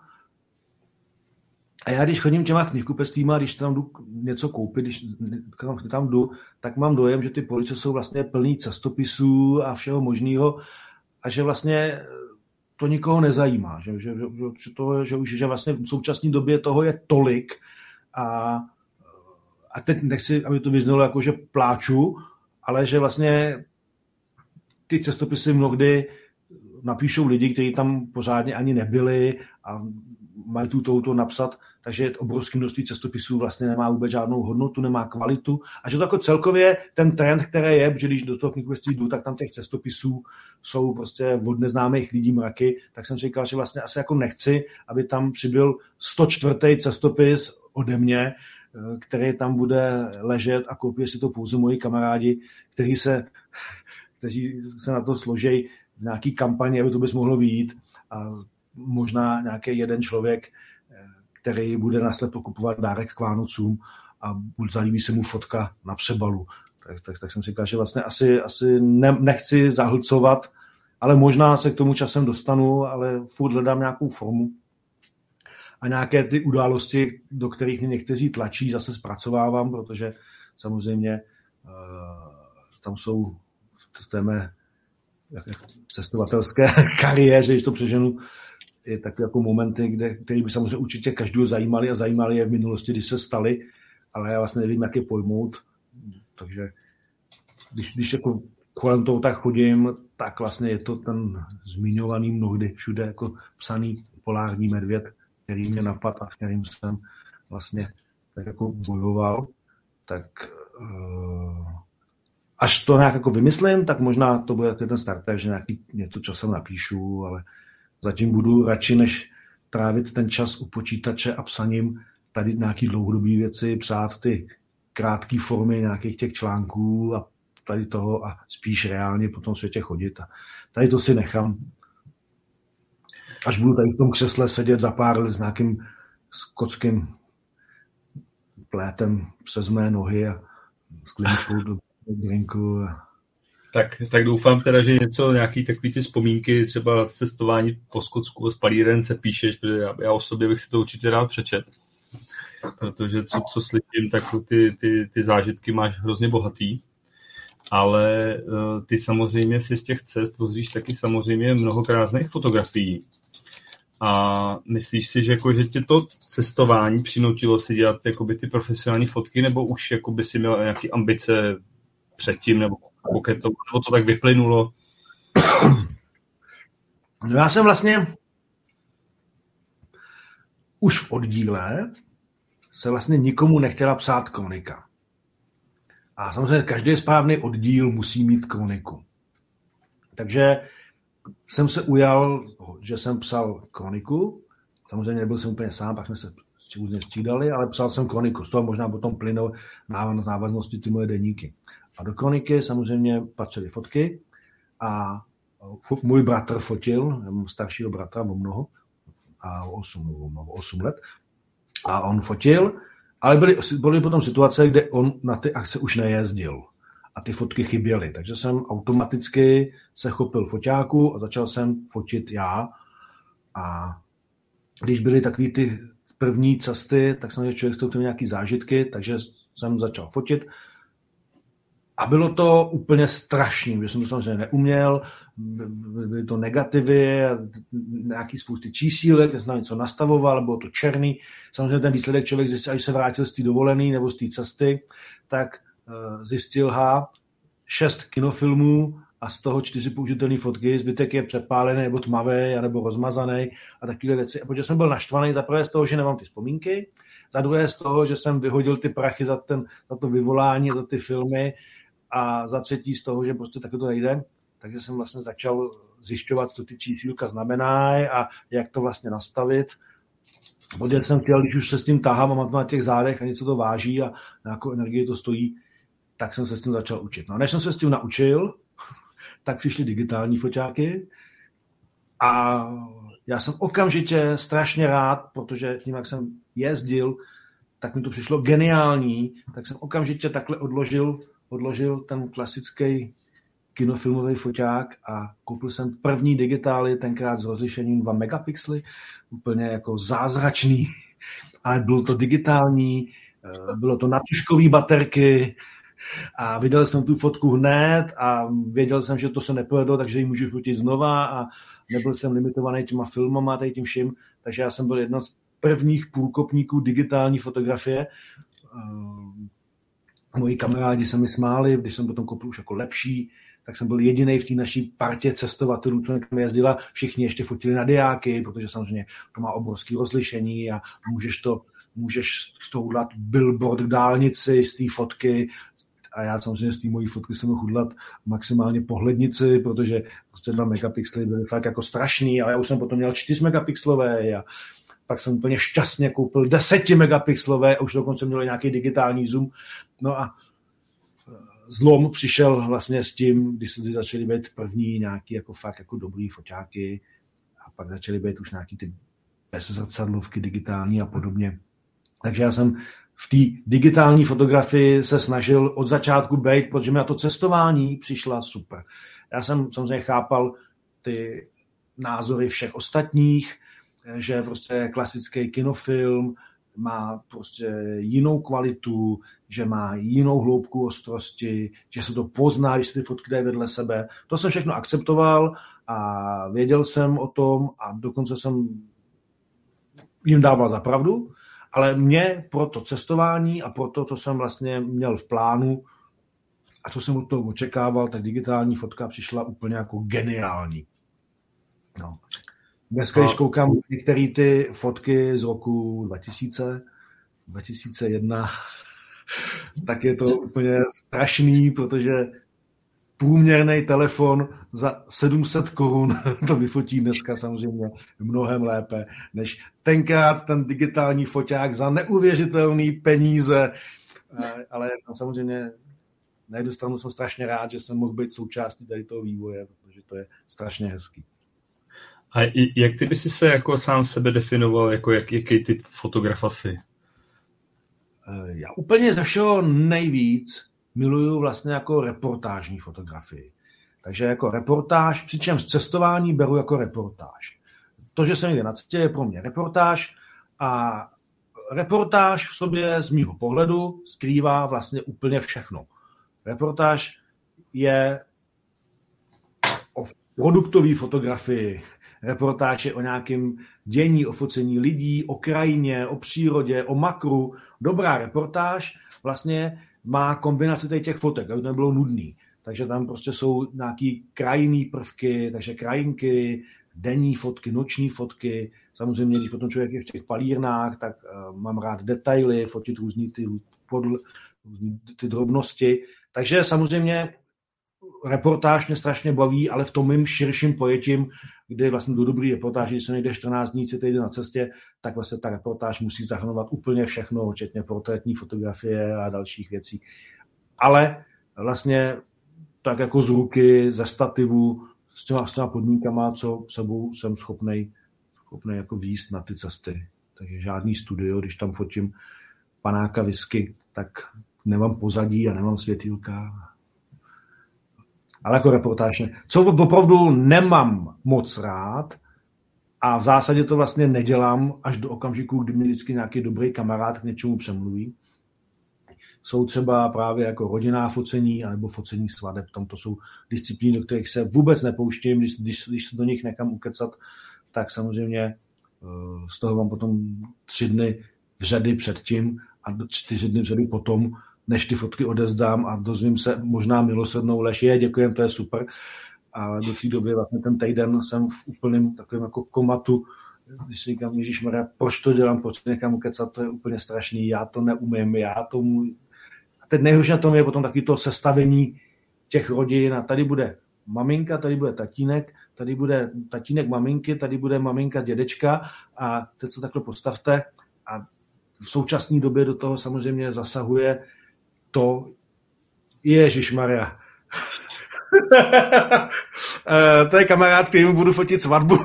A já, když chodím těma knihkupectvíma, když tam jdu něco koupit, když tam jdu, tak mám dojem, že ty police jsou vlastně plný cestopisů a všeho možného a že vlastně to nikoho nezajímá, že, že, že, to, že, už, že vlastně v současné době toho je tolik, a, a teď nechci, aby to vyznalo jako, že pláču, ale že vlastně ty cestopisy mnohdy napíšou lidi, kteří tam pořádně ani nebyli a mají tu touto napsat, takže obrovské množství cestopisů vlastně nemá vůbec žádnou hodnotu, nemá kvalitu a že to jako celkově ten trend, který je, že když do toho knihkupectví jdu, tak tam těch cestopisů jsou prostě od neznámých lidí mraky, tak jsem říkal, že vlastně asi jako nechci, aby tam přibyl 104. cestopis ode mě, eh, který tam bude ležet a koupí si to pouze moji kamarádi, kteří se, kteří se na to složejí v nějaký kampani, aby to bys mohlo vyjít a možná nějaký jeden člověk, eh, který bude naslepo kupovat dárek k Vánocům a zalíbí se mu fotka na přebalu. Tak, tak, tak jsem si říkal, že vlastně asi, asi ne, nechci zahlcovat, ale možná se k tomu časem dostanu, ale furt hledám nějakou formu a nějaké ty události, do kterých mě někteří tlačí, zase zpracovávám, protože samozřejmě uh, tam jsou v té mé cestovatelské kariéře, když to přeženu, je takové jako momenty, kde, které by samozřejmě určitě každého zajímali a zajímali je v minulosti, když se staly, ale já vlastně nevím, jak je pojmout, takže když, když jako kolem toho tak chodím, tak vlastně je to ten zmiňovaný mnohdy všude jako psaný polární medvěd, který mě napad a s kterým jsem vlastně tak jako bojoval, tak uh, až to nějak jako vymyslím, tak možná to bude ten starter, že nějaký něco časem napíšu, ale zatím budu radši, než trávit ten čas u počítače a psaním tady nějaký dlouhodobý věci, přát ty krátké formy nějakých těch článků a tady toho a spíš reálně po tom světě chodit. A tady to si nechám až budu tady v tom křesle sedět za pár let s nějakým skotským plétem přes mé nohy a skleničkou do drinku. Tak, tak doufám teda, že něco, nějaký takový ty vzpomínky, třeba cestování po Skotsku s palíren se píšeš, protože já, já o sobě bych si to určitě rád přečet. Protože co, co slyším, tak ty, ty, ty zážitky máš hrozně bohatý ale uh, ty samozřejmě si z těch cest rozvíš taky samozřejmě mnoho krásných fotografií. A myslíš si, že, jako, že tě to cestování přinutilo si dělat jakoby, ty profesionální fotky, nebo už jakoby, si měl nějaké ambice předtím, nebo to, nebo to tak vyplynulo? No já jsem vlastně už v oddíle se vlastně nikomu nechtěla psát kronika. A samozřejmě každý správný oddíl musí mít kroniku. Takže jsem se ujal, že jsem psal kroniku. Samozřejmě nebyl jsem úplně sám, pak jsme se různě střídali, ale psal jsem kroniku. Z toho možná potom plynou návaznosti ty moje deníky. A do kroniky samozřejmě patřily fotky a můj bratr fotil, já mám staršího bratra o mnoho, a o 8, o 8 let, a on fotil, ale byly, byly potom situace, kde on na ty akce už nejezdil a ty fotky chyběly. Takže jsem automaticky se chopil foťáku a začal jsem fotit já. A když byly takové ty první cesty, tak jsem člověk s nějaký zážitky, takže jsem začal fotit. A bylo to úplně strašný, protože jsem to samozřejmě neuměl, byly to negativy, nějaký spousty čísílek, jsem něco nastavoval, bylo to černý. Samozřejmě ten výsledek člověk zjistil, až se vrátil z té dovolený nebo z té cesty, tak zjistil, ha, šest kinofilmů a z toho čtyři použitelné fotky, zbytek je přepálený nebo tmavý, nebo rozmazaný a takové věci. A protože jsem byl naštvaný za prvé z toho, že nemám ty vzpomínky, za druhé z toho, že jsem vyhodil ty prachy za, ten, za to vyvolání, za ty filmy a za třetí z toho, že prostě takhle to nejde, takže jsem vlastně začal zjišťovat, co ty čísílka znamenají a jak to vlastně nastavit. Protože jsem chtěl, když už se s tím tahám a mám to na těch zádech a něco to váží a nějakou energii to stojí, tak jsem se s tím začal učit. No a než jsem se s tím naučil, tak přišly digitální foťáky a já jsem okamžitě strašně rád, protože tím, jak jsem jezdil, tak mi to přišlo geniální, tak jsem okamžitě takhle odložil, odložil ten klasický kinofilmový foťák a koupil jsem první digitály, tenkrát s rozlišením 2 megapixely, úplně jako zázračný, ale bylo to digitální, eh, bylo to na tuškový baterky, a viděl jsem tu fotku hned a věděl jsem, že to se nepovedlo, takže ji můžu fotit znova a nebyl jsem limitovaný těma filmama a tím vším, takže já jsem byl jedna z prvních průkopníků digitální fotografie. Eh, moji kamarádi se mi smáli, když jsem potom koupil už jako lepší, tak jsem byl jediný v té naší partě cestovatelů, co někam jezdila. Všichni ještě fotili na diáky, protože samozřejmě to má obrovské rozlišení a můžeš to můžeš z toho udělat billboard k dálnici z té fotky, a já samozřejmě z té mojí fotky jsem mohl udlat maximálně pohlednici, protože prostě 2 megapixely byly fakt jako strašný, ale já už jsem potom měl 4 megapixlové a pak jsem úplně šťastně koupil 10 megapixlové a už dokonce měl nějaký digitální zoom. No a e, zlom přišel vlastně s tím, když se začaly být první nějaký jako fakt jako dobrý foťáky a pak začaly být už nějaký ty bezzrcadlovky digitální a podobně. Takže já jsem v té digitální fotografii se snažil od začátku být, protože mi na to cestování přišla super. Já jsem samozřejmě chápal ty názory všech ostatních, že prostě klasický kinofilm má prostě jinou kvalitu, že má jinou hloubku ostrosti, že se to pozná, když se ty fotky dají vedle sebe. To jsem všechno akceptoval a věděl jsem o tom a dokonce jsem jim dával za pravdu, ale mě pro to cestování a pro to, co jsem vlastně měl v plánu a co jsem od toho očekával, tak digitální fotka přišla úplně jako geniální. No. Dneska, když koukám některé ty fotky z roku 2000, 2001, tak je to úplně strašný, protože průměrný telefon za 700 korun to vyfotí dneska samozřejmě mnohem lépe, než tenkrát ten digitální foťák za neuvěřitelný peníze. Ale samozřejmě na jednu stranu jsem strašně rád, že jsem mohl být součástí tady toho vývoje, protože to je strašně hezký. A jak ty bys se jako sám sebe definoval, jako jak, jaký typ fotografa jsi? Já úplně ze všeho nejvíc miluju vlastně jako reportážní fotografii. Takže jako reportáž, přičemž cestování beru jako reportáž. To, že jsem někde na cestě, je pro mě reportáž a reportáž v sobě z mýho pohledu skrývá vlastně úplně všechno. Reportáž je o produktové fotografii, reportáž je o nějakém dění, o focení lidí, o krajině, o přírodě, o makru. Dobrá reportáž vlastně má kombinaci těch fotek, aby to nebylo nudný. Takže tam prostě jsou nějaký krajinný prvky, takže krajinky, denní fotky, noční fotky. Samozřejmě, když potom člověk je v těch palírnách, tak uh, mám rád detaily, fotit různý ty, podl, různý ty drobnosti. Takže samozřejmě reportáž mě strašně baví, ale v tom mým širším pojetím, kdy vlastně do dobrý reportáž, když se nejde 14 dní, si jde na cestě, tak vlastně ta reportáž musí zahrnovat úplně všechno, včetně portrétní fotografie a dalších věcí. Ale vlastně tak jako z ruky, ze stativu, s těma, s těma podmínkama, co sebou jsem schopný schopný jako výjist na ty cesty. Takže žádný studio, když tam fotím panáka whisky, tak nemám pozadí a nemám světýlka ale jako reportáž. Co opravdu nemám moc rád, a v zásadě to vlastně nedělám až do okamžiku, kdy mě vždycky nějaký dobrý kamarád k něčemu přemluví, jsou třeba právě jako rodinná focení anebo focení svadeb. Tam to jsou disciplíny, do kterých se vůbec nepouštím, když, když, když se do nich nekam ukecat, tak samozřejmě eh, z toho mám potom tři dny v řady předtím a čtyři dny v řady potom, než ty fotky odezdám a dozvím se možná milosrdnou lež, je, děkujem, to je super. A do té doby vlastně ten týden jsem v úplném takovém jako komatu, když si říkám, Ježíš Maria, proč to dělám, proč to někam ukecat, to je úplně strašný, já to neumím, já tomu... A teď nejhorší na tom je potom taky to sestavení těch rodin a tady bude maminka, tady bude tatínek, tady bude tatínek maminky, tady bude maminka dědečka a teď se takhle postavte. A v současné době do toho samozřejmě zasahuje to, Ježíš Maria. Eh, to je kamarád, kterým budu fotit svatbu.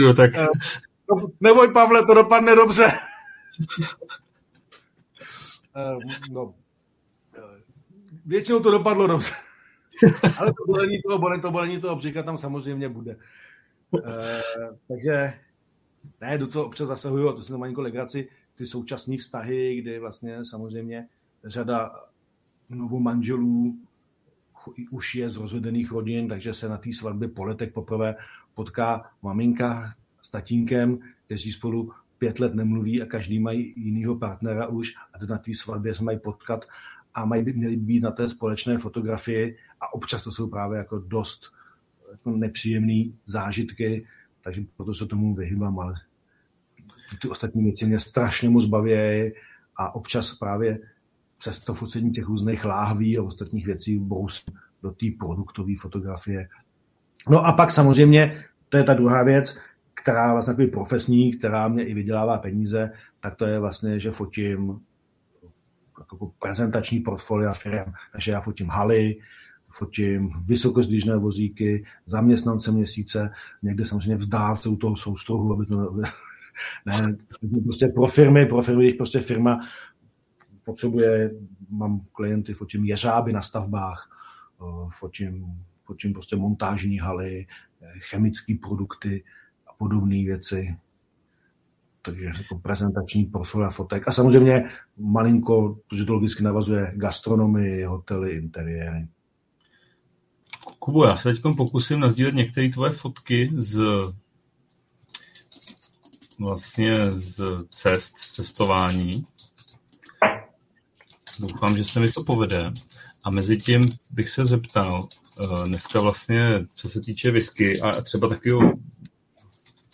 no, tak. Eh, neboj, Pavle, to dopadne dobře. Eh, no, většinou to dopadlo dobře. Ale to bolení toho, bolení, to bolení toho břicha tam samozřejmě bude. takže ne, do toho občas zasahuju, a to si malinko legraci, ty současné vztahy, kdy vlastně samozřejmě řada novou manželů už je z rozvedených rodin, takže se na té svatbě po letech poprvé potká maminka s tatínkem, kteří spolu pět let nemluví a každý mají jinýho partnera už a na té svatbě se mají potkat a mají by, měli být na té společné fotografii a občas to jsou právě jako dost jako nepříjemné zážitky, takže proto se tomu vyhýbám, ale ty ostatní věci mě strašně moc baví a občas právě přes to focení těch různých láhví a ostatních věcí brousím do té produktové fotografie. No a pak samozřejmě, to je ta druhá věc, která vlastně takový profesní, která mě i vydělává peníze, tak to je vlastně, že fotím jako prezentační portfolia firm. Takže já fotím haly, fotím vysokozdvižné vozíky, zaměstnance měsíce, někde samozřejmě v u toho soustruhu, aby to ne, prostě pro firmy, pro firmy, když prostě firma potřebuje, mám klienty, fotím jeřáby na stavbách, eh, fotím, fotím prostě montážní haly, eh, chemické produkty a podobné věci. Takže jako prezentační portfolio fotek. A samozřejmě malinko, protože to logicky navazuje gastronomii, hotely, interiéry. Kubo, já se teď pokusím nazdílet některé tvoje fotky z vlastně z cest, z cestování. Doufám, že se mi to povede. A mezi tím bych se zeptal, eh, dneska vlastně, co se týče whisky a třeba takového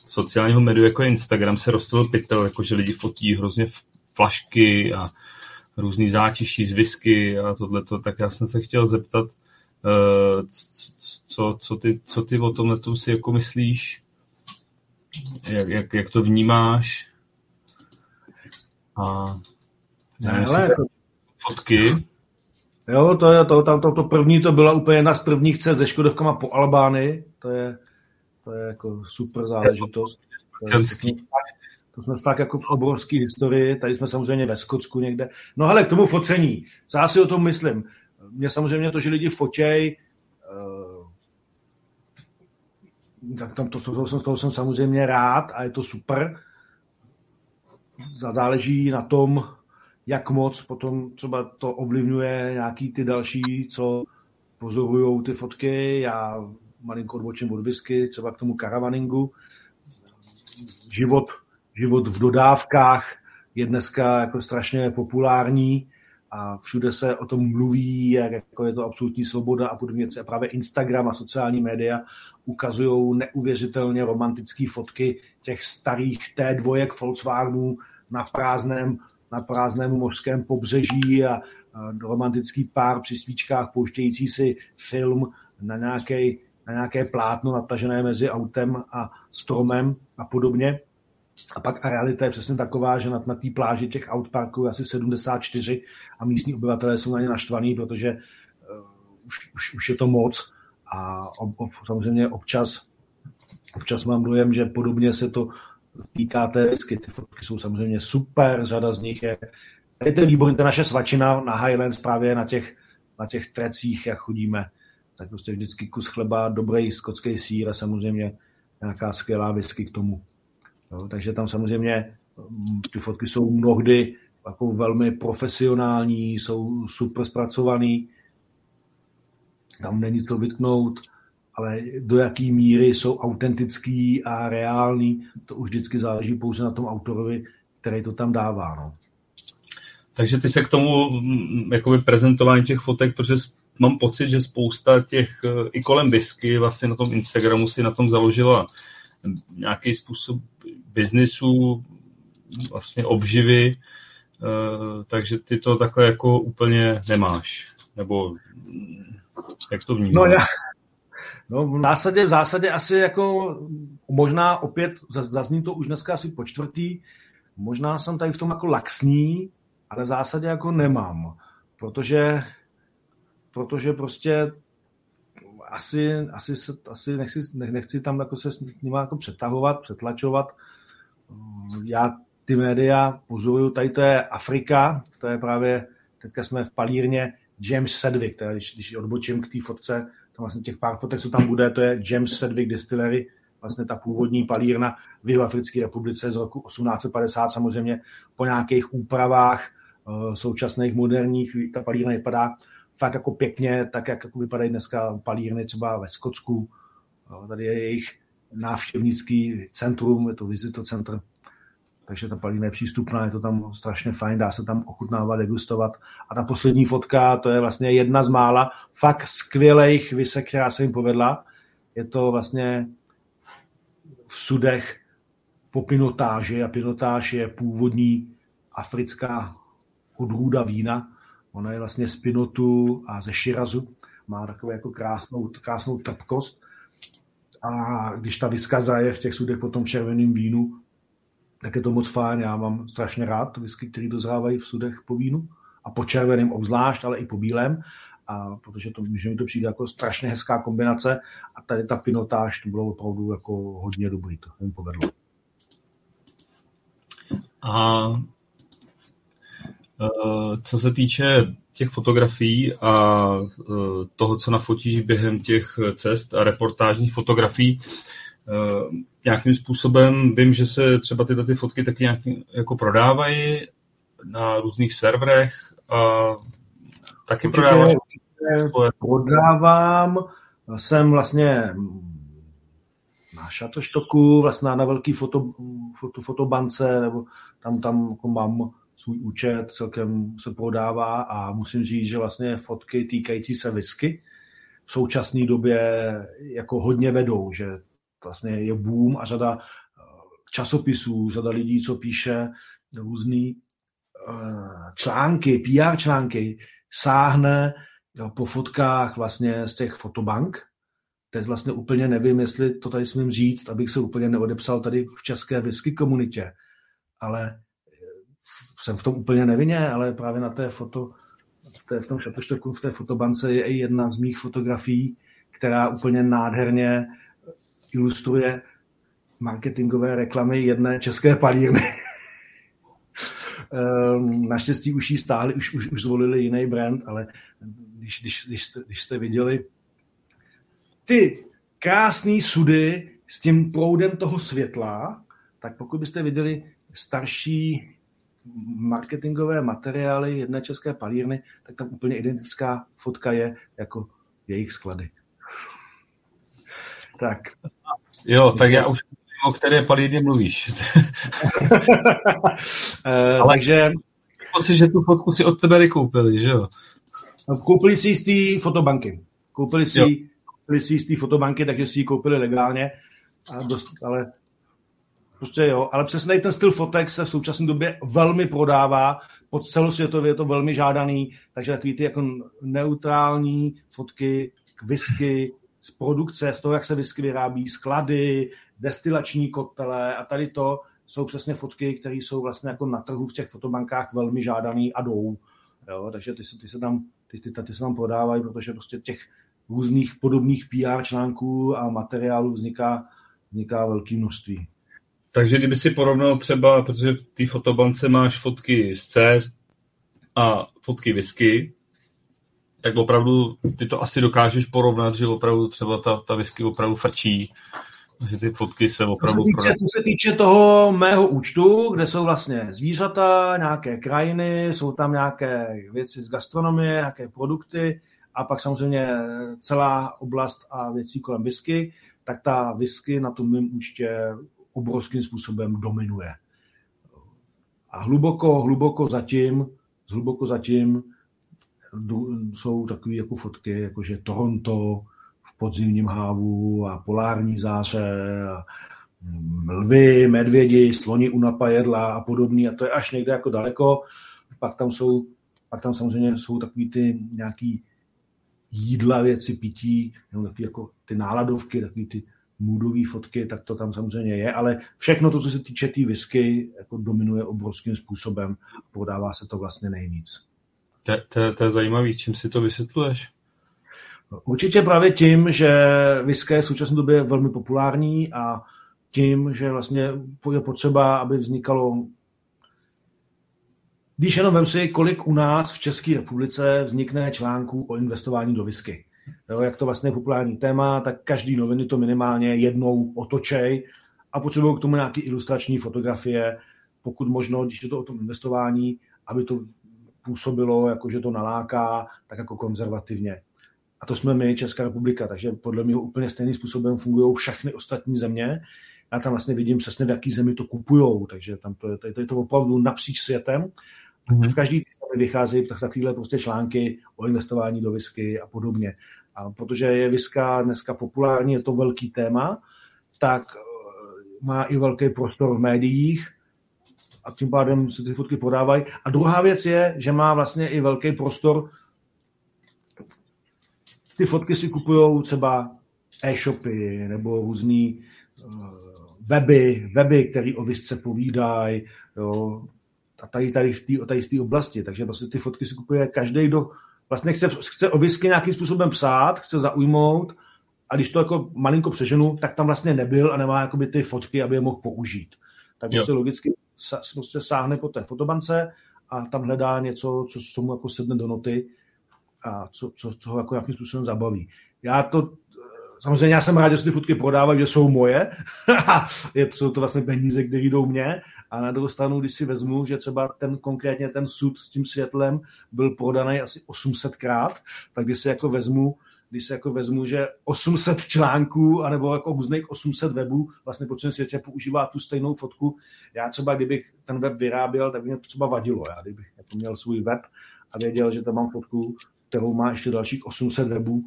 sociálního médiu, jako Instagram, se rostl pytel, jakože lidi fotí hrozně flašky a různý zátiší z whisky a tohleto, tak já jsem se chtěl zeptat, eh, co, co, ty, co ty o tomhle si jako myslíš, jak, jak, jak to vnímáš a ne, hele, fotky. Jo, to je to, tam to, to první, to byla úplně jedna z prvních cest se Škodovkama po Albánii, to je, to je jako super záležitost. To, je, to, jsme, fakt jako v obrovské historii, tady jsme samozřejmě ve Skotsku někde. No hele, k tomu focení, co já si o tom myslím. Mně samozřejmě to, že lidi fotěj, tak tam to, to, to, to, toho jsem samozřejmě rád a je to super. Záleží na tom, jak moc potom třeba to ovlivňuje nějaký ty další, co pozorují ty fotky. Já malinko odbočím od whisky, třeba k tomu karavaningu. Život, život v dodávkách je dneska jako strašně populární a všude se o tom mluví, jak jako je to absolutní svoboda a podobně. A právě Instagram a sociální média ukazují neuvěřitelně romantické fotky těch starých té dvojek Volkswagenů na prázdném na prázdném mořském pobřeží a, romantický pár při svíčkách pouštějící si film na nějaké, na nějaké plátno natažené mezi autem a stromem a podobně. A pak a realita je přesně taková, že na, na té pláži těch outparků je asi 74 a místní obyvatelé jsou na ně naštvaní, protože uh, už, už, už je to moc a ob, ob, samozřejmě občas, občas mám dojem, že podobně se to týká té whisky. Ty fotky jsou samozřejmě super, řada z nich je je to výborný, to naše svačina na Highlands právě na těch, na těch trecích, jak chodíme, tak prostě vždycky kus chleba, dobrý skotský sír a samozřejmě nějaká skvělá whisky k tomu. Jo, takže tam samozřejmě Ty fotky jsou mnohdy jako velmi profesionální, jsou super zpracovaný, tam není co vytknout, ale do jaký míry jsou autentický a reální, to už vždycky záleží pouze na tom autorovi, který to tam dává. No. Takže ty se k tomu mm, jakoby prezentování těch fotek, protože mám pocit, že spousta těch eh, i kolem whisky vlastně na tom Instagramu si na tom založila nějaký způsob biznisu, vlastně obživy, eh, takže ty to takhle jako úplně nemáš. Nebo jak to vnímáš? No já, No v zásadě, v zásadě asi jako možná opět, zazní to už dneska asi po čtvrtý, možná jsem tady v tom jako laxní, ale v zásadě jako nemám, protože, protože prostě asi, asi, se, asi nechci, nechci tam jako se s nimi jako přetahovat, přetlačovat. Já ty média pozoruju, tady to je Afrika, to je právě, teďka jsme v palírně James Sedwick, teda když, když odbočím k té fotce, tam vlastně těch pár fotek, co tam bude, to je James Sedwick Distillery, vlastně ta původní palírna v Jihoafrické republice z roku 1850 samozřejmě po nějakých úpravách uh, současných moderních, ta palírna vypadá fakt jako pěkně, tak jak jako vypadají dneska palírny třeba ve Skotsku. Tady je jejich návštěvnický centrum, je to visitor center, takže ta palírna je přístupná, je to tam strašně fajn, dá se tam ochutnávat, degustovat. A ta poslední fotka, to je vlastně jedna z mála fakt skvělých visek, která se jim povedla. Je to vlastně v sudech po pinotáži a pinotáž je původní africká odrůda vína. Ona je vlastně z pinotu a ze širazu. Má takovou jako krásnou, krásnou trpkost. A když ta viska zaje v těch sudech po tom červeném vínu, tak je to moc fajn. Já mám strašně rád whisky, které dozrávají v sudech po vínu a po červeném obzvlášť, ale i po bílém. A protože to, že mi to přijde jako strašně hezká kombinace a tady ta pinotáž, to bylo opravdu jako hodně dobrý, to se mi povedlo. A e, co se týče těch fotografií a e, toho, co nafotíš během těch cest a reportážních fotografií, Eh, nějakým způsobem vím, že se třeba tyhle ty fotky taky nějak jako prodávají na různých serverech a taky určitě, prodáváš? Prodávám, jsem vlastně na Shutterstocku, vlastně na velký foto, foto, fotobance, nebo tam, tam jako mám svůj účet, celkem se prodává a musím říct, že vlastně fotky týkající se whisky v současné době jako hodně vedou, že vlastně je boom a řada eh, časopisů, řada lidí, co píše různý eh, články, PR články, sáhne po fotkách vlastně z těch fotobank. Teď vlastně úplně nevím, jestli to tady smím říct, abych se úplně neodepsal tady v české whisky komunitě, ale eh, jsem v tom úplně nevinně, ale právě na té foto, v, té, v tom šatoštoku, v té fotobance je i jedna z mých fotografií, která úplně nádherně ilustruje marketingové reklamy jedné české palírny. Ehm, naštěstí už jí stáli, už, už, už zvolili jiný brand, ale když, když, když, jste, když jste viděli ty krásné sudy s tím proudem toho světla, tak pokud byste viděli starší marketingové materiály jedné české palírny, tak tam úplně identická fotka je jako jejich sklady. Tak. Jo, tak já už o které palídy mluvíš. uh, Ale takže... Pocit, že tu fotku si od tebe vykoupili, že jo? Koupili si z té fotobanky. Koupili si, koupili si z té fotobanky, takže si ji koupili legálně. A dost, ale prostě jo, ale přesně ten styl fotek se v současné době velmi prodává, pod celosvětově je to velmi žádaný, takže takový ty jako neutrální fotky k whisky, z produkce, z toho, jak se whisky vyrábí, sklady, destilační kotele a tady to jsou přesně fotky, které jsou vlastně jako na trhu v těch fotobankách velmi žádaný a jdou. Jo, takže ty se, ty, se tam, ty, ty, ty se tam prodávají, protože prostě těch různých podobných PR článků a materiálů vzniká, vzniká velké množství. Takže kdyby si porovnal třeba, protože v té fotobance máš fotky z cest a fotky whisky, tak opravdu ty to asi dokážeš porovnat, že opravdu třeba ta, ta whisky opravdu frčí že ty fotky se opravdu... Co se, týče, co se týče toho mého účtu, kde jsou vlastně zvířata, nějaké krajiny, jsou tam nějaké věci z gastronomie, nějaké produkty a pak samozřejmě celá oblast a věcí kolem whisky, tak ta whisky na tom mém účtě obrovským způsobem dominuje. A hluboko, hluboko zatím, hluboko zatím jsou takové jako fotky, jako že Toronto v podzimním hávu a polární záře a lvy, medvědi, sloni u napajedla a podobný a to je až někde jako daleko. Pak tam jsou, pak tam samozřejmě jsou takový ty nějaký jídla, věci, pití, nebo takový jako ty náladovky, takový ty moodové fotky, tak to tam samozřejmě je, ale všechno to, co se týče té tý whisky, jako dominuje obrovským způsobem. Prodává se to vlastně nejvíc. To, je zajímavý. Čím si to vysvětluješ? Určitě právě tím, že whisky je v současné době velmi populární a tím, že vlastně je potřeba, aby vznikalo když jenom vem si, kolik u nás v České republice vznikne článků o investování do whisky. Jo, jak to vlastně je populární téma, tak každý noviny to minimálně jednou otočej a potřebují k tomu nějaké ilustrační fotografie, pokud možno, když je to o tom investování, aby to působilo, jako že to naláká, tak jako konzervativně. A to jsme my, Česká republika, takže podle mě úplně stejným způsobem fungují všechny ostatní země. Já tam vlastně vidím přesně, v jaký zemi to kupují, takže tam to je, to je to opravdu napříč světem. Mm-hmm. V každý zemi vycházejí tak takovéhle prostě články o investování do whisky a podobně. A protože je viska dneska populární, je to velký téma, tak eh, má i velký prostor v médiích a tím pádem se ty fotky podávají. A druhá věc je, že má vlastně i velký prostor. Ty fotky si kupují třeba e-shopy nebo různý uh, weby, weby, které o visce povídají, a tady, tady v té tady v oblasti. Takže prostě ty fotky si kupuje každý, kdo vlastně chce, chce o whisky nějakým způsobem psát, chce zaujmout a když to jako malinko přeženu, tak tam vlastně nebyl a nemá jakoby ty fotky, aby je mohl použít. Tak prostě logicky prostě sáhne po té fotobance a tam hledá něco, co, co mu jako sedne do noty a co, co, co ho jako nějakým způsobem zabaví. Já to samozřejmě já jsem rád, že se ty fotky prodávají, že jsou moje. je, jsou to vlastně peníze, které jdou mě. A na druhou stranu, když si vezmu, že třeba ten konkrétně ten sud s tím světlem byl prodaný asi 800krát, tak když si jako vezmu, když si jako vezmu, že 800 článků, anebo jako různých 800 webů vlastně po celém světě používá tu stejnou fotku. Já třeba, kdybych ten web vyráběl, tak by mě to třeba vadilo. Já kdybych jako měl svůj web a věděl, že tam mám fotku, kterou má ještě dalších 800 webů,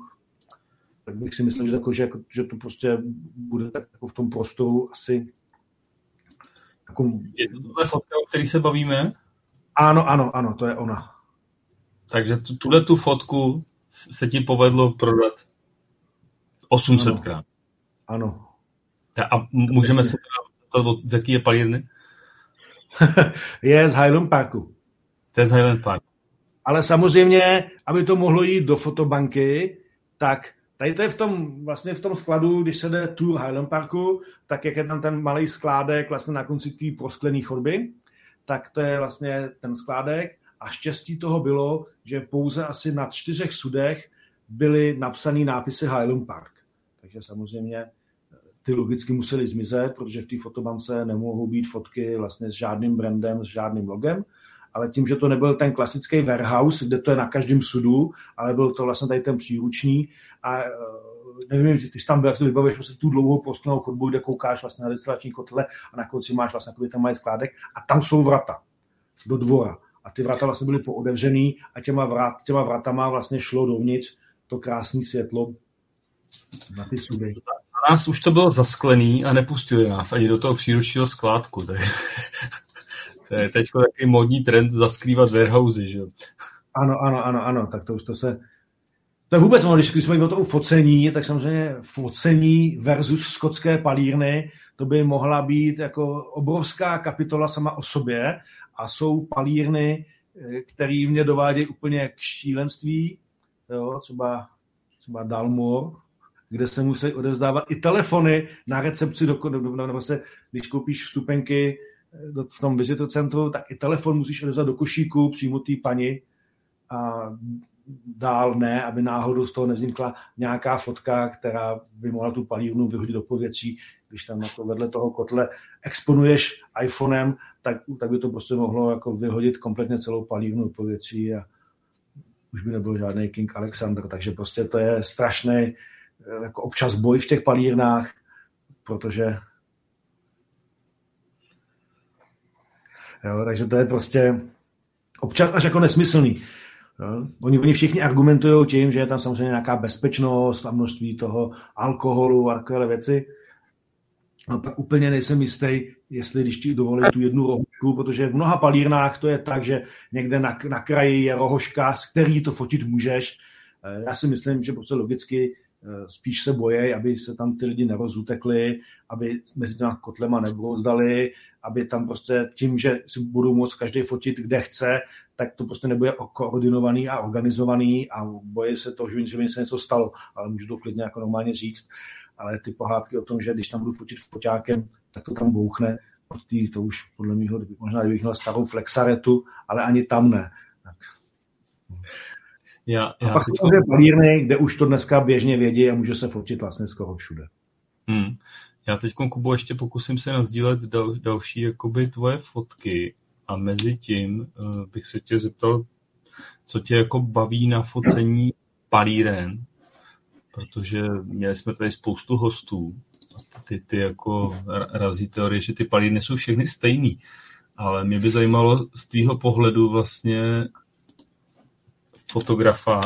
tak bych si myslel, že, jako, že, že to prostě bude tak jako v tom prostoru asi jako... Je to tohle fotka, o který se bavíme? Ano, ano, ano, to je ona. Takže tu, tuhle tu fotku se ti povedlo prodat 800krát. Ano. ano. A můžeme se to, z jaký je palírny? je z Highland Parku. To je z Highland Parku. Ale samozřejmě, aby to mohlo jít do fotobanky, tak Tady to je v tom, vlastně v tom skladu, když se jde Tour Highland Parku, tak jak je tam ten malý skládek vlastně na konci té prosklené chodby, tak to je vlastně ten skládek a štěstí toho bylo, že pouze asi na čtyřech sudech byly napsané nápisy Highland Park. Takže samozřejmě eh, ty logicky museli zmizet, protože v té fotobance nemohou být fotky vlastně s žádným brandem, s žádným logem, ale tím, že to nebyl ten klasický warehouse, kde to je na každém sudu, ale byl to vlastně tady ten příruční a eh, nevím, ty jsi tam byl, jak to vybavuješ prostě tu dlouhou postnou chodbu, kde koukáš vlastně na destilační kotle a na konci máš vlastně ten malý skládek a tam jsou vrata do dvora. A ty vrata vlastně byly poodevřený a těma, vrat, těma vratama vlastně šlo dovnitř to krásné světlo na ty sudy. Za nás už to bylo zasklený a nepustili nás ani do toho příručního skládku. Tak... To je teď takový modní trend zaskrývat warehousey, že Ano, ano, ano, ano, tak to už to se... To je vůbec, no, když jsme o to focení, tak samozřejmě focení versus skotské palírny, to by mohla být jako obrovská kapitola sama o sobě a jsou palírny, eh, které mě dovádějí úplně k šílenství, jo, třeba, třeba Dalmor, kde se musí odevzdávat i telefony na recepci, do, nebo se, když koupíš vstupenky v tom centru, tak i telefon musíš odezvat do košíku přímo té pani a dál ne, aby náhodou z toho nevznikla nějaká fotka, která by mohla tu palírnu vyhodit do povětří, když tam jako vedle toho kotle exponuješ iPhonem, tak, tak by to prostě mohlo jako vyhodit kompletně celou palírnu do povětří a už by nebyl žádný King Alexander, takže prostě to je strašný eh, jako občas boj v těch palírnách, protože jo, takže to je prostě občas až jako nesmyslný. Jo. Oni, oni všichni argumentují tím, že je tam samozřejmě nějaká bezpečnost a množství toho alkoholu a takové věci. No pak úplně nejsem jistý, jestli když ti dovolí tu jednu rohošku, protože v mnoha palírnách to je tak, že někde na, na kraji je rohoška, z který to fotit můžeš. Eh, já si myslím, že prostě logicky eh, spíš se bojí, aby se tam ty lidi nerozutekli, aby mezi těma kotlema nebrouzdali, aby tam prostě tím, že si budou moct každý fotit, kde chce, tak to prostě nebude koordinovaný a organizovaný a bojí se to, že by se něco stalo, ale můžu to klidně jako normálně říct ale ty pohádky o tom, že když tam budu fotit foťákem, tak to tam bouchne, od tý, to už podle mého, možná kdybych měl starou flexaretu, ale ani tam ne. Tak. Já, já a pak jsou teď... palírny, kde už to dneska běžně vědí a může se fotit vlastně skoro všude. Hmm. Já teď, Kubo, ještě pokusím se nazdílet dal, další jakoby tvoje fotky a mezi tím uh, bych se tě zeptal, co tě jako baví na focení palíren, protože měli jsme tady spoustu hostů a ty, ty jako razí teorie, že ty palíny jsou všechny stejný. Ale mě by zajímalo z tvýho pohledu vlastně fotografa,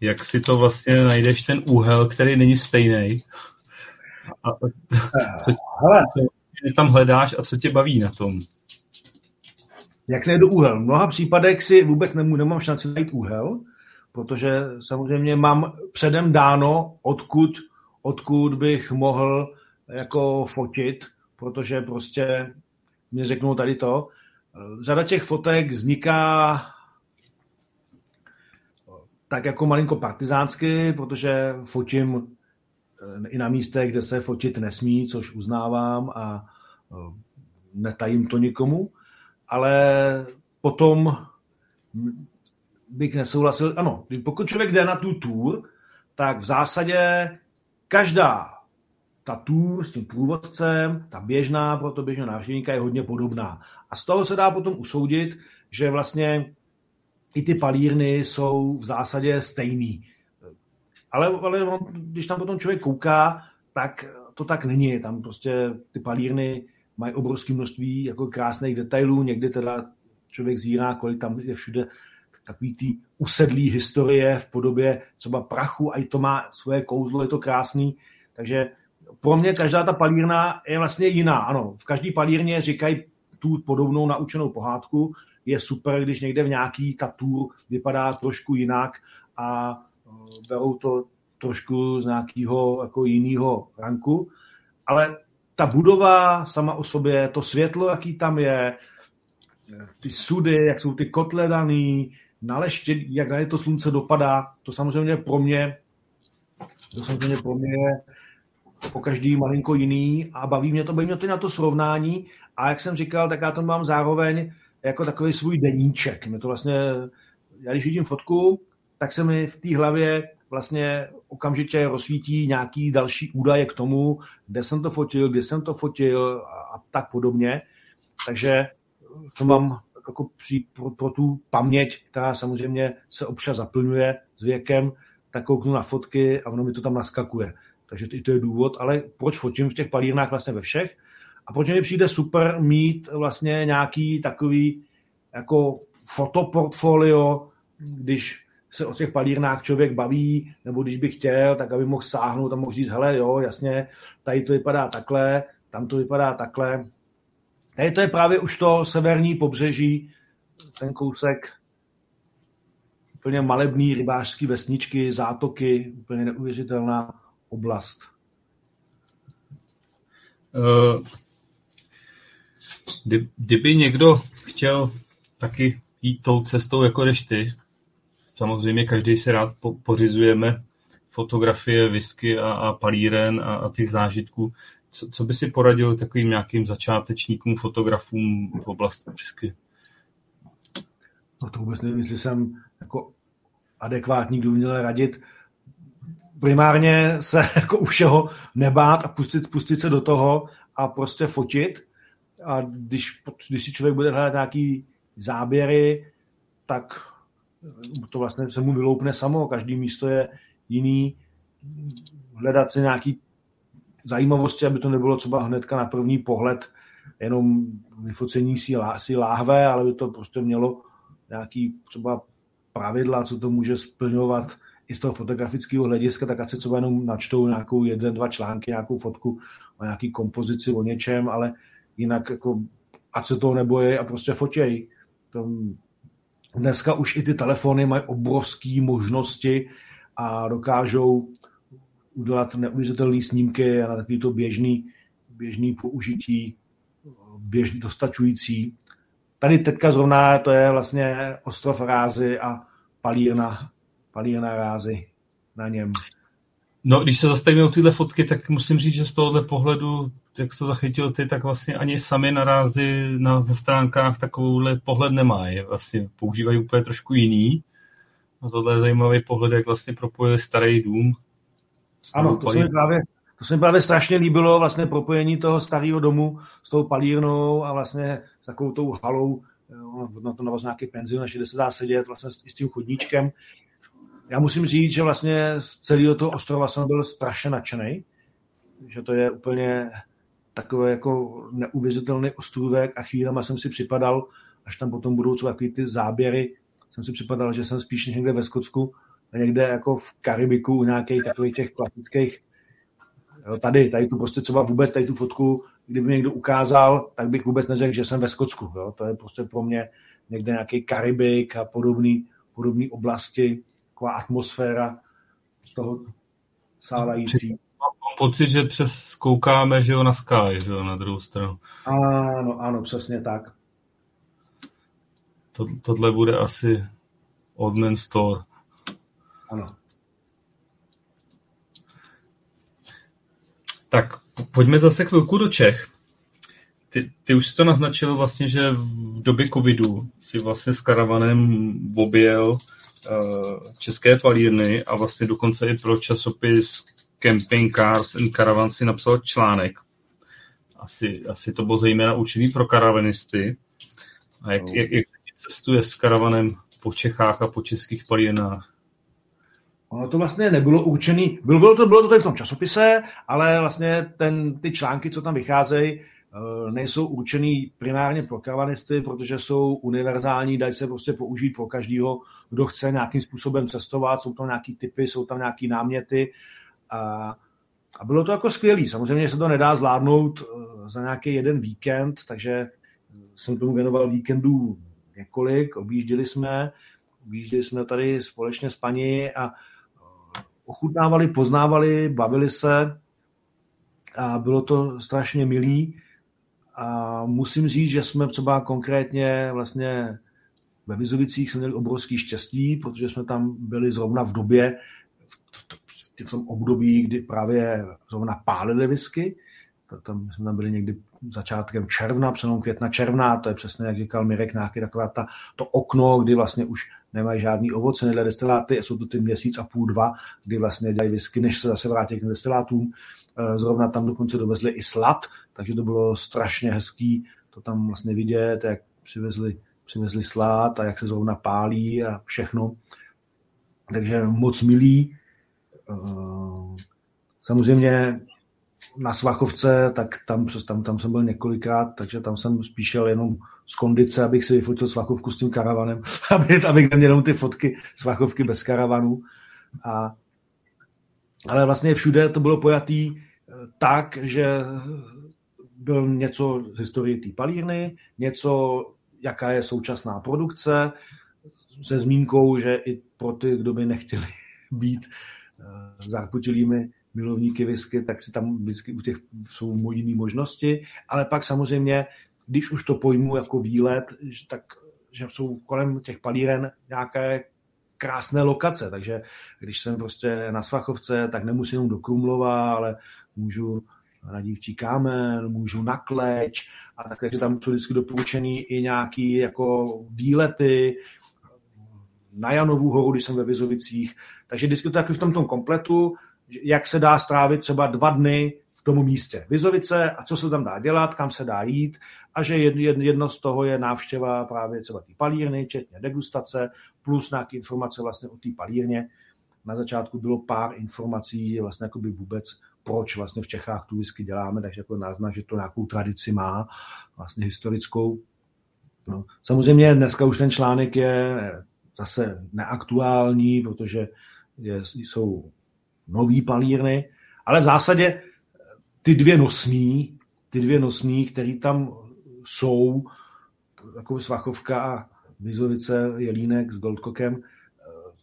jak si to vlastně najdeš ten úhel, který není stejný. A, co, co tam hledáš a co tě baví na tom? Jak se najdu úhel? V mnoha případech si vůbec nemů, nemám šanci najít úhel, protože samozřejmě mám předem dáno, odkud, odkud bych mohl jako fotit, protože prostě mě řeknou tady to. Řada těch fotek vzniká tak jako malinko partizánsky, protože fotím eh, i na místech, kde se fotit nesmí, což uznávám a eh, netajím to nikomu, ale potom bych nesouhlasil. Ano, pokud člověk jde na tu tour, tak v zásadě každá ta tour s tím průvodcem, ta běžná pro to běžného návštěvníka je hodně podobná. A z toho se dá potom usoudit, že vlastně i ty palírny jsou v zásadě stejný. Ale, ale on, když tam potom člověk kouká, tak to tak není. Tam prostě ty palírny mají obrovské množství jako krásných detailů, někdy teda člověk zírá, kolik tam je všude takový ty usedlý historie v podobě třeba prachu, a i to má svoje kouzlo, je to krásný. Takže pro mě každá ta palírna je vlastně jiná. Ano, v každé palírně říkají tu podobnou naučenou pohádku. Je super, když někde v nějaký ta tour vypadá trošku jinak a e, berou to trošku z nějakého jako jiného ranku. Ale ta budova sama o sobě, to světlo, jaký tam je, ty sudy, jak jsou ty kotle daný, na leště, jak na to slunce dopadá, to samozřejmě pro mě, to samozřejmě pro mě je po každý malinko jiný a baví mě to, baví mě to na to srovnání a jak jsem říkal, tak já to mám zároveň jako takový svůj deníček. Mě to vlastně, já když vidím fotku, tak se mi v té hlavě vlastně okamžitě rozsvítí nějaký další údaje k tomu, kde jsem to fotil, kdy jsem to fotil a, a tak podobně. Takže to mám jako při, pro, pro tu paměť, která samozřejmě se občas zaplňuje s věkem, tak kouknu na fotky a ono mi to tam naskakuje. Takže i to je důvod, ale proč fotím v těch palírnách vlastně ve všech? A proč mi přijde super mít vlastně nějaký takový jako fotoportfolio, když se o těch palírnách člověk baví, nebo když by chtěl, tak aby mohl sáhnout a mohl říct, hele jo, jasně, tady to vypadá takhle, tam to vypadá takhle, Tady to je právě už to severní pobřeží, ten kousek úplně malebný rybářský vesničky, zátoky, úplně neuvěřitelná oblast. Uh, kdyby někdo chtěl taky jít tou cestou, jako jdeš ty, samozřejmě každý si rád pořizujeme fotografie, whisky a, a palíren a, a těch zážitků. Co, co by si poradil takovým nějakým začátečníkům, fotografům v oblasti whisky? No to vůbec nevím, jestli jsem jako adekvátní, kdo měl radit. Primárně se jako u všeho nebát a pustit, pustit se do toho a prostě fotit. A když, když si člověk bude hledat nějaký záběry, tak to vlastně se mu vyloupne samo. Každý místo je jiný. Hledat si nějaký zajímavosti, aby to nebylo třeba hnedka na první pohled jenom vyfocení si, lá, si láhve, ale by to prostě mělo nějaký třeba pravidla, co to může splňovat i z toho fotografického hlediska, tak ať se třeba jenom načtou nějakou jeden, dva články, nějakou fotku o nějaký kompozici, o něčem, ale jinak jako ať se toho nebojí a prostě fotěj. Dneska už i ty telefony mají obrovské možnosti a dokážou udělat neuvěřitelné snímky a na takový to běžný, běžný použití, běžný dostačující. Tady teďka zrovna to je vlastně ostrov Rázy a palírna, palírna Rázy na něm. No, když se zastavíme o tyhle fotky, tak musím říct, že z tohohle pohledu, jak jsi to zachytil ty, tak vlastně ani sami na rázy na, na stránkách takovouhle pohled nemají. Vlastně používají úplně trošku jiný. A tohle je zajímavý pohled, jak vlastně propojili starý dům. Ano, to se, mi právě, to se mi právě strašně líbilo, vlastně propojení toho starého domu s tou palírnou a vlastně s takovou tou halou, na to navazuje nějaký penzion, kde se dá sedět vlastně s, s tím chodníčkem. Já musím říct, že vlastně z celého toho ostrova jsem byl strašně nadšený, že to je úplně takový jako neuvěřitelný ostrůvek a chvílema jsem si připadal, až tam potom budou třeba takový ty záběry, jsem si připadal, že jsem spíš než někde ve Skotsku, někde jako v Karibiku u nějakých takových těch klasických jo, tady, tady tu prostě třeba vůbec tady tu fotku, kdyby mě někdo ukázal, tak bych vůbec neřekl, že jsem ve Skotsku. Jo. To je prostě pro mě někde nějaký Karibik a podobný, podobný oblasti taková atmosféra z toho sálající. Mám pocit, že přes koukáme, že jo, na Sky, že jo, na druhou stranu. Ano, ano, přesně tak. To, tohle bude asi Oldman Store. Ano. Tak pojďme zase chvilku do Čech. Ty, ty už si to naznačil vlastně, že v době covidu si vlastně s karavanem objel Eh, české palírny a vlastně dokonce i pro časopis Camping Cars and Caravan si napsal článek. Asi, asi to bylo zejména určitý pro karavanisty. A jak, no. jak, jak cestuje s karavanem po Čechách a po českých palírnách? Ono to vlastně nebylo určený, bylo, bylo, to, bylo to tady v tom časopise, ale vlastně ten, ty články, co tam vycházejí, Eh, nejsou určený primárně pro karavanisty, protože jsou univerzální, dají se prostě použít pro každého, kdo chce nějakým způsobem cestovat, jsou tam nějaký typy, jsou tam nějaký náměty a, a bylo to jako skvělý. Samozřejmě se to nedá zvládnout eh, za nějaký jeden víkend, takže jsem tomu věnoval víkendů několik, objížděli jsme, objížděli jsme tady společně s paní a eh, ochutnávali, poznávali, bavili se a bylo to strašně milý. A musím říct, že jsme třeba konkrétně vlastně ve Vizovicích jsme měli obrovský štěstí, protože jsme tam byli zrovna v době, v tom období, kdy právě zrovna pálili visky. Tam jsme tam byli někdy začátkem června, přenom května června, to je přesně, jak říkal Mirek, nějaký taková ta, to okno, kdy vlastně už nemají žádný ovoce, nedle destiláty, jsou to ty měsíc a půl, dva, kdy vlastně dělají visky, než se zase vrátí k destilátům. Eh, zrovna tam dokonce dovezli i slad, takže to bylo strašně hezký to tam vlastně vidět, jak přivezli, přivezli slad a jak se zrovna pálí a všechno. Takže moc milý. Eh, samozřejmě na Svachovce, tak tam, tam, tam jsem byl několikrát, takže tam jsem spíš šel jenom z kondice, abych si vyfotil Svachovku s tím karavanem, aby, abych neměl jenom ty fotky Svachovky bez karavanu. A ale vlastně všude to bylo pojatý eh, tak, že byl něco z historie té palírny, něco, jaká je současná produkce, se zmínkou, že i pro ty, kdo by nechtěli být eh, zarputilými milovníky whisky, tak si tam vždycky u těch jsou jiné možnosti, ale pak samozřejmě, když už to pojmu jako výlet, tak že jsou kolem těch palíren nějaké krásné lokace, takže když jsem prostě na Svachovce, tak nemusím jenom do Krumlova, ale můžu na dívčí kámen, můžu na kleč a tak, takže tam jsou vždycky doporučený i nějaký jako výlety, na Janovu horu, když jsem ve Vizovicích. Takže vždycky to taky v tom, tom kompletu, jak se dá strávit třeba dva dny v tom místě. Vizovice a co se tam dá dělat, kam se dá jít a že jedno z toho je návštěva právě třeba té palírny, včetně degustace, plus nějaké informace vlastně o té palírně. Na začátku bylo pár informací vlastně jakoby vůbec proč vlastně v Čechách tu whisky děláme, takže jako náznak, že to nějakou tradici má, vlastně historickou. No. Samozřejmě dneska už ten článek je zase neaktuální, protože je, jsou nový palírny, ale v zásadě ty dvě nosní, ty dvě nosní, které tam jsou, jako Svachovka a Vizovice, Jelínek s Goldkokem,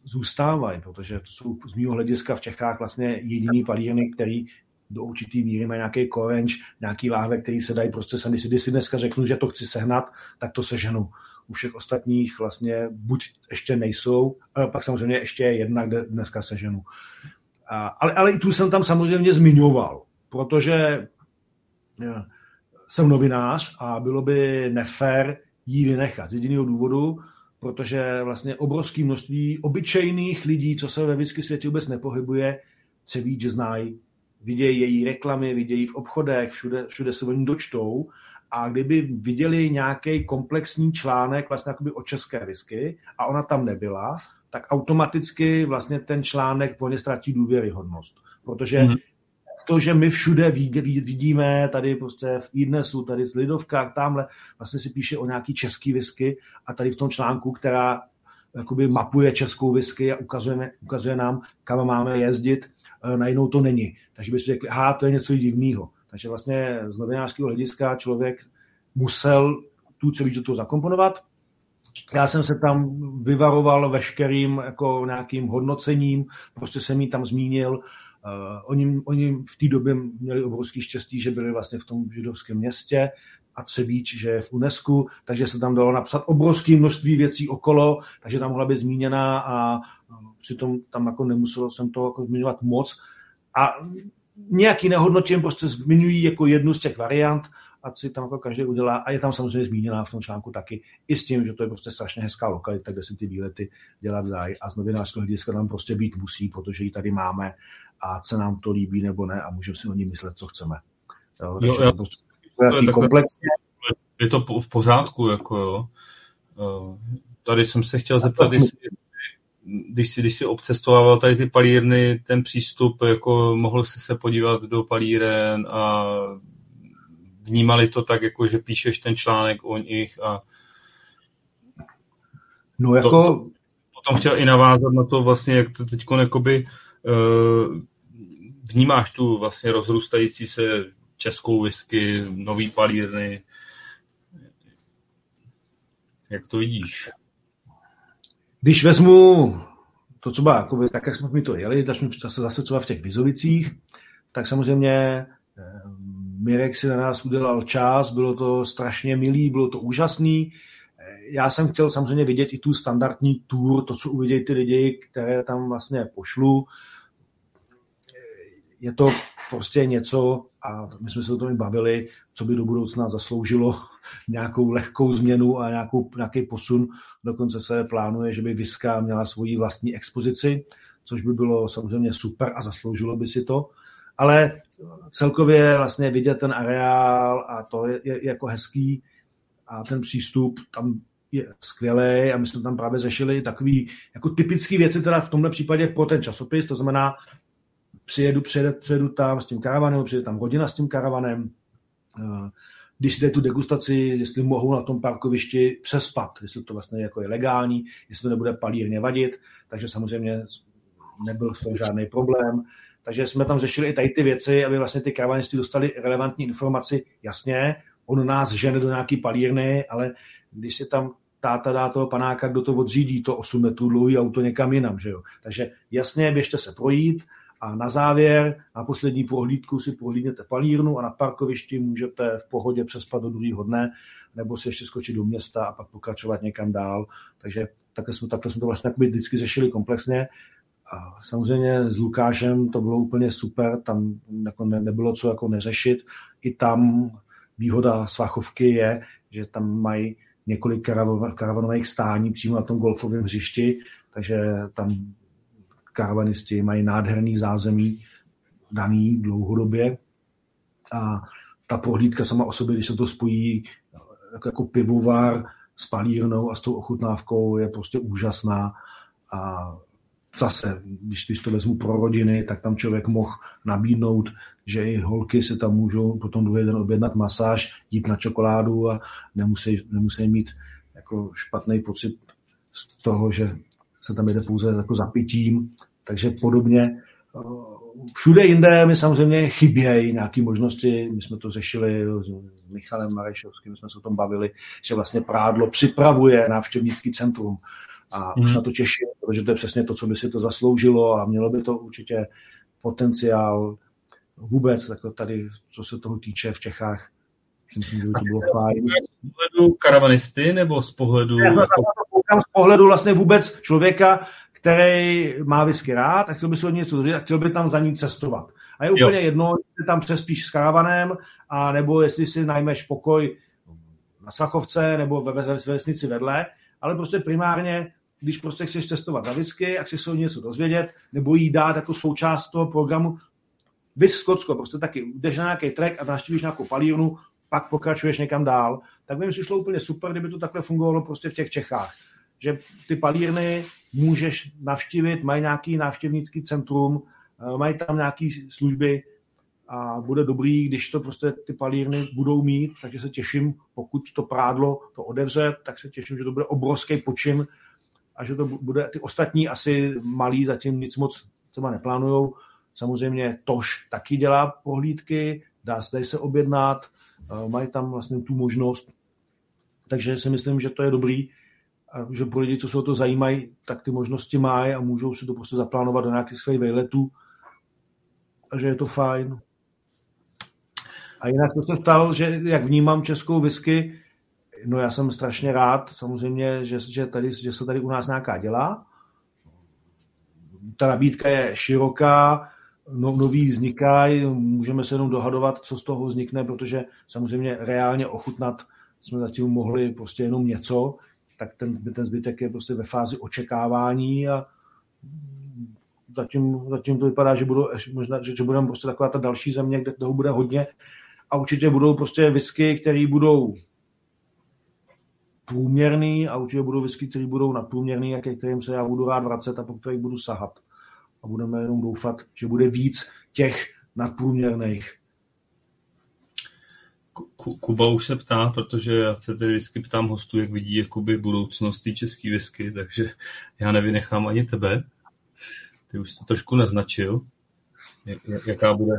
zůstávají, protože to jsou z mého hlediska v Čechách vlastně jediný palírny, který do určitý míry mají nějaký korenč, nějaký láhve, který se dají prostě sem. Když si dneska řeknu, že to chci sehnat, tak to seženu. U všech ostatních vlastně buď ještě nejsou, ale pak samozřejmě ještě je jedna, kde dneska seženu. Ale, ale i tu jsem tam samozřejmě zmiňoval, protože eh, jsem novinář a bylo by nefér jí vynechat. Z jediného důvodu, protože vlastně obrovské množství obyčejných lidí, co se ve whisky světě vůbec nepohybuje, se ví, že znají, vidějí její reklamy, vidějí v obchodech, všude, všude se o ní dočtou a kdyby viděli nějaký komplexní článek vlastně o české whisky a ona tam nebyla, tak automaticky vlastně ten článek po ně ztratí důvěryhodnost. Protože mm-hmm to, že my všude vidíme, tady prostě v Idnesu, tady z Lidovkách, tamhle, vlastně si píše o nějaký český whisky a tady v tom článku, která jakoby mapuje českou whisky a ukazuje, ukazuje nám, kam máme jezdit, eh, najednou to není. Takže byste řekli, aha, to je něco divného. Takže vlastně z novinářského hlediska člověk musel tu celý do toho zakomponovat. Já jsem se tam vyvaroval veškerým jako nějakým hodnocením, prostě jsem jí tam zmínil, Uh, oni, oni v té době měli obrovský štěstí, že byli vlastně v tom židovském městě a Třebíč, že je v UNESCO, takže se tam dalo napsat obrovské množství věcí okolo, takže tam mohla být zmíněná a přitom tam jako nemuselo jsem to jako zmiňovat moc. A nějaký nehodnotím, prostě zmiňují jako jednu z těch variant a si tam jako každý udělá a je tam samozřejmě zmíněná v tom článku taky i s tím, že to je prostě strašně hezká lokalita, kde si ty výlety dělat dají a z novinářského hlediska tam prostě být musí, protože ji tady máme a se nám to líbí nebo ne a můžeme si o ní myslet, co chceme. Jo, jo, jo. Prostě to je komplexně. Je to v pořádku, jako jo. Eh, tady jsem se chtěl zeptat, jestli, když si, když si obcestovával tady ty palírny, ten přístup, jako mohl jsi se podívat do palíren a vnímali to tak, jako že píšeš ten článek o nich a No jako... To, to, potom chtěl i navázat na to vlastně, jak to teď jakoby uh, vnímáš tu vlastně rozrůstající se českou whisky, nový palírny. Jak to vidíš? Když vezmu to třeba, jakoby, tak jak jsme mi to jeli, začnu zase, zase třeba v těch Vizovicích, tak samozřejmě eh, Mirek si na nás udělal čas, bylo to strašně milý, bylo to úžasný. Já jsem chtěl samozřejmě vidět i tu standardní tour, to, co uvidějí ty lidi, které tam vlastně pošlu. Je to prostě něco, a my jsme se o tom bavili, co by do budoucna zasloužilo nějakou lehkou změnu a nějakou, nějaký posun. Dokonce se plánuje, že by Viska měla svoji vlastní expozici, což by bylo samozřejmě super a zasloužilo by si to. Ale celkově vlastně vidět ten areál a to je, je, jako hezký. A ten přístup tam je skvělý a my jsme tam právě řešili takový jako typické věci teda v tomhle případě pro ten časopis, to znamená přijedu, přijedu, přijedu tam s tím karavanem, přijede tam hodina s tím karavanem, eh, když jde tu degustaci, jestli mohou na tom parkovišti přespat, jestli to vlastně jako je legální, jestli to nebude palírně vadit, takže samozřejmě nebyl s tom žádný problém. Takže jsme tam řešili i tady ty věci, aby vlastně ty karavanisti dostali relevantní informaci. Jasně, on nás žene do nějaký palírny, ale když si tam táta dá toho panáka, kdo to odřídí, to 8 metrů dlouhý auto někam jinam. Že jo? Takže jasně, běžte se projít, a na závěr, na poslední prohlídku si prohlídněte palírnu a na parkovišti můžete v pohodě přespat do druhého dne, nebo si ještě skočit do města a pak pokračovat někam dál. Takže takhle jsme, takhle jsme to vlastně vždycky řešili komplexně. A samozřejmě s Lukášem to bylo úplně super, tam jako ne, nebylo co jako neřešit. I tam výhoda Svachovky je, že tam mají několik karavanových stání přímo na tom golfovém hřišti, takže tam karavanisti mají nádherný zázemí, daný dlouhodobě a ta prohlídka sama o sobě, když se to spojí jako, jako pivovar s palírnou a s tou ochutnávkou, je prostě úžasná a zase, když, když to vezmu pro rodiny, tak tam člověk mohl nabídnout, že i holky si tam můžou potom druhý den objednat masáž, jít na čokoládu a nemusí, nemusí mít jako špatný pocit z toho, že se tam jede pouze jako zapitím. Takže podobně všude jinde mi samozřejmě chybějí nějaké možnosti. My jsme to řešili s Michalem Marešovským, jsme se o tom bavili, že vlastně Prádlo připravuje návštěvnický centrum. A mm. už na to těším, protože to je přesně to, co by si to zasloužilo a mělo by to určitě potenciál vůbec, jako tady, co se toho týče v Čechách. Myslím, že by to bylo fajn. Z pohledu karavanisty nebo z pohledu... Já jako... z pohledu vlastně vůbec člověka, který má whisky rád a chtěl by si od něco dozvědět a chtěl by tam za ní cestovat. A je úplně jo. jedno, jestli tam přespíš s karavanem, a nebo jestli si najmeš pokoj na Svachovce nebo ve, ve, ve vesnici vedle, ale prostě primárně, když prostě chceš cestovat za whisky a chceš se o něco dozvědět, nebo jí dát jako součást toho programu, Vys Skotsko, prostě taky jdeš na nějaký trek a navštívíš nějakou palírnu, pak pokračuješ někam dál, tak by mi přišlo úplně super, kdyby to takhle fungovalo prostě v těch Čechách. Že ty palírny můžeš navštívit, mají nějaký návštěvnický centrum, eh, mají tam nějaké služby a bude dobrý, když to prostě ty palírny budou mít, takže se těším, pokud to prádlo to odevře, tak se těším, že to bude obrovský počin a že to bude, ty ostatní asi malí zatím nic moc třeba neplánujou. Samozřejmě Tož taky dělá pohlídky, dá se, se objednat, eh, mají tam vlastně tu možnost, takže si myslím, že to je dobrý a že pro lidi, co se o to zajímají, tak ty možnosti mají a můžou si to prostě zaplánovat do nějakých svých vejletů a že je to fajn. A jinak to se ptal, že jak vnímám českou whisky, no já jsem strašně rád, samozřejmě, že, že, tady, že se tady u nás nějaká dělá. Ta nabídka je široká, no, nový vznikají, můžeme se jenom dohadovat, co z toho vznikne, protože samozřejmě reálně ochutnat jsme zatím mohli prostě jenom něco, tak ten, ten zbytek je prostě ve fázi očekávání a zatím, zatím to vypadá, že, budou, možná, že, že budeme prostě taková ta další země, kde toho bude hodně a určitě budou prostě whisky, které budou průměrný a určitě budou whisky, které budou nadprůměrný a ke kterým se já budu rád vracet a po kterých budu sahat. A budeme jenom doufat, že bude víc těch nadprůměrných. Kuba už se ptá, protože já se tedy vždycky ptám hostů, jak vidí jakoby budoucnost té české whisky, takže já nevynechám ani tebe. Ty už to trošku naznačil, jaká bude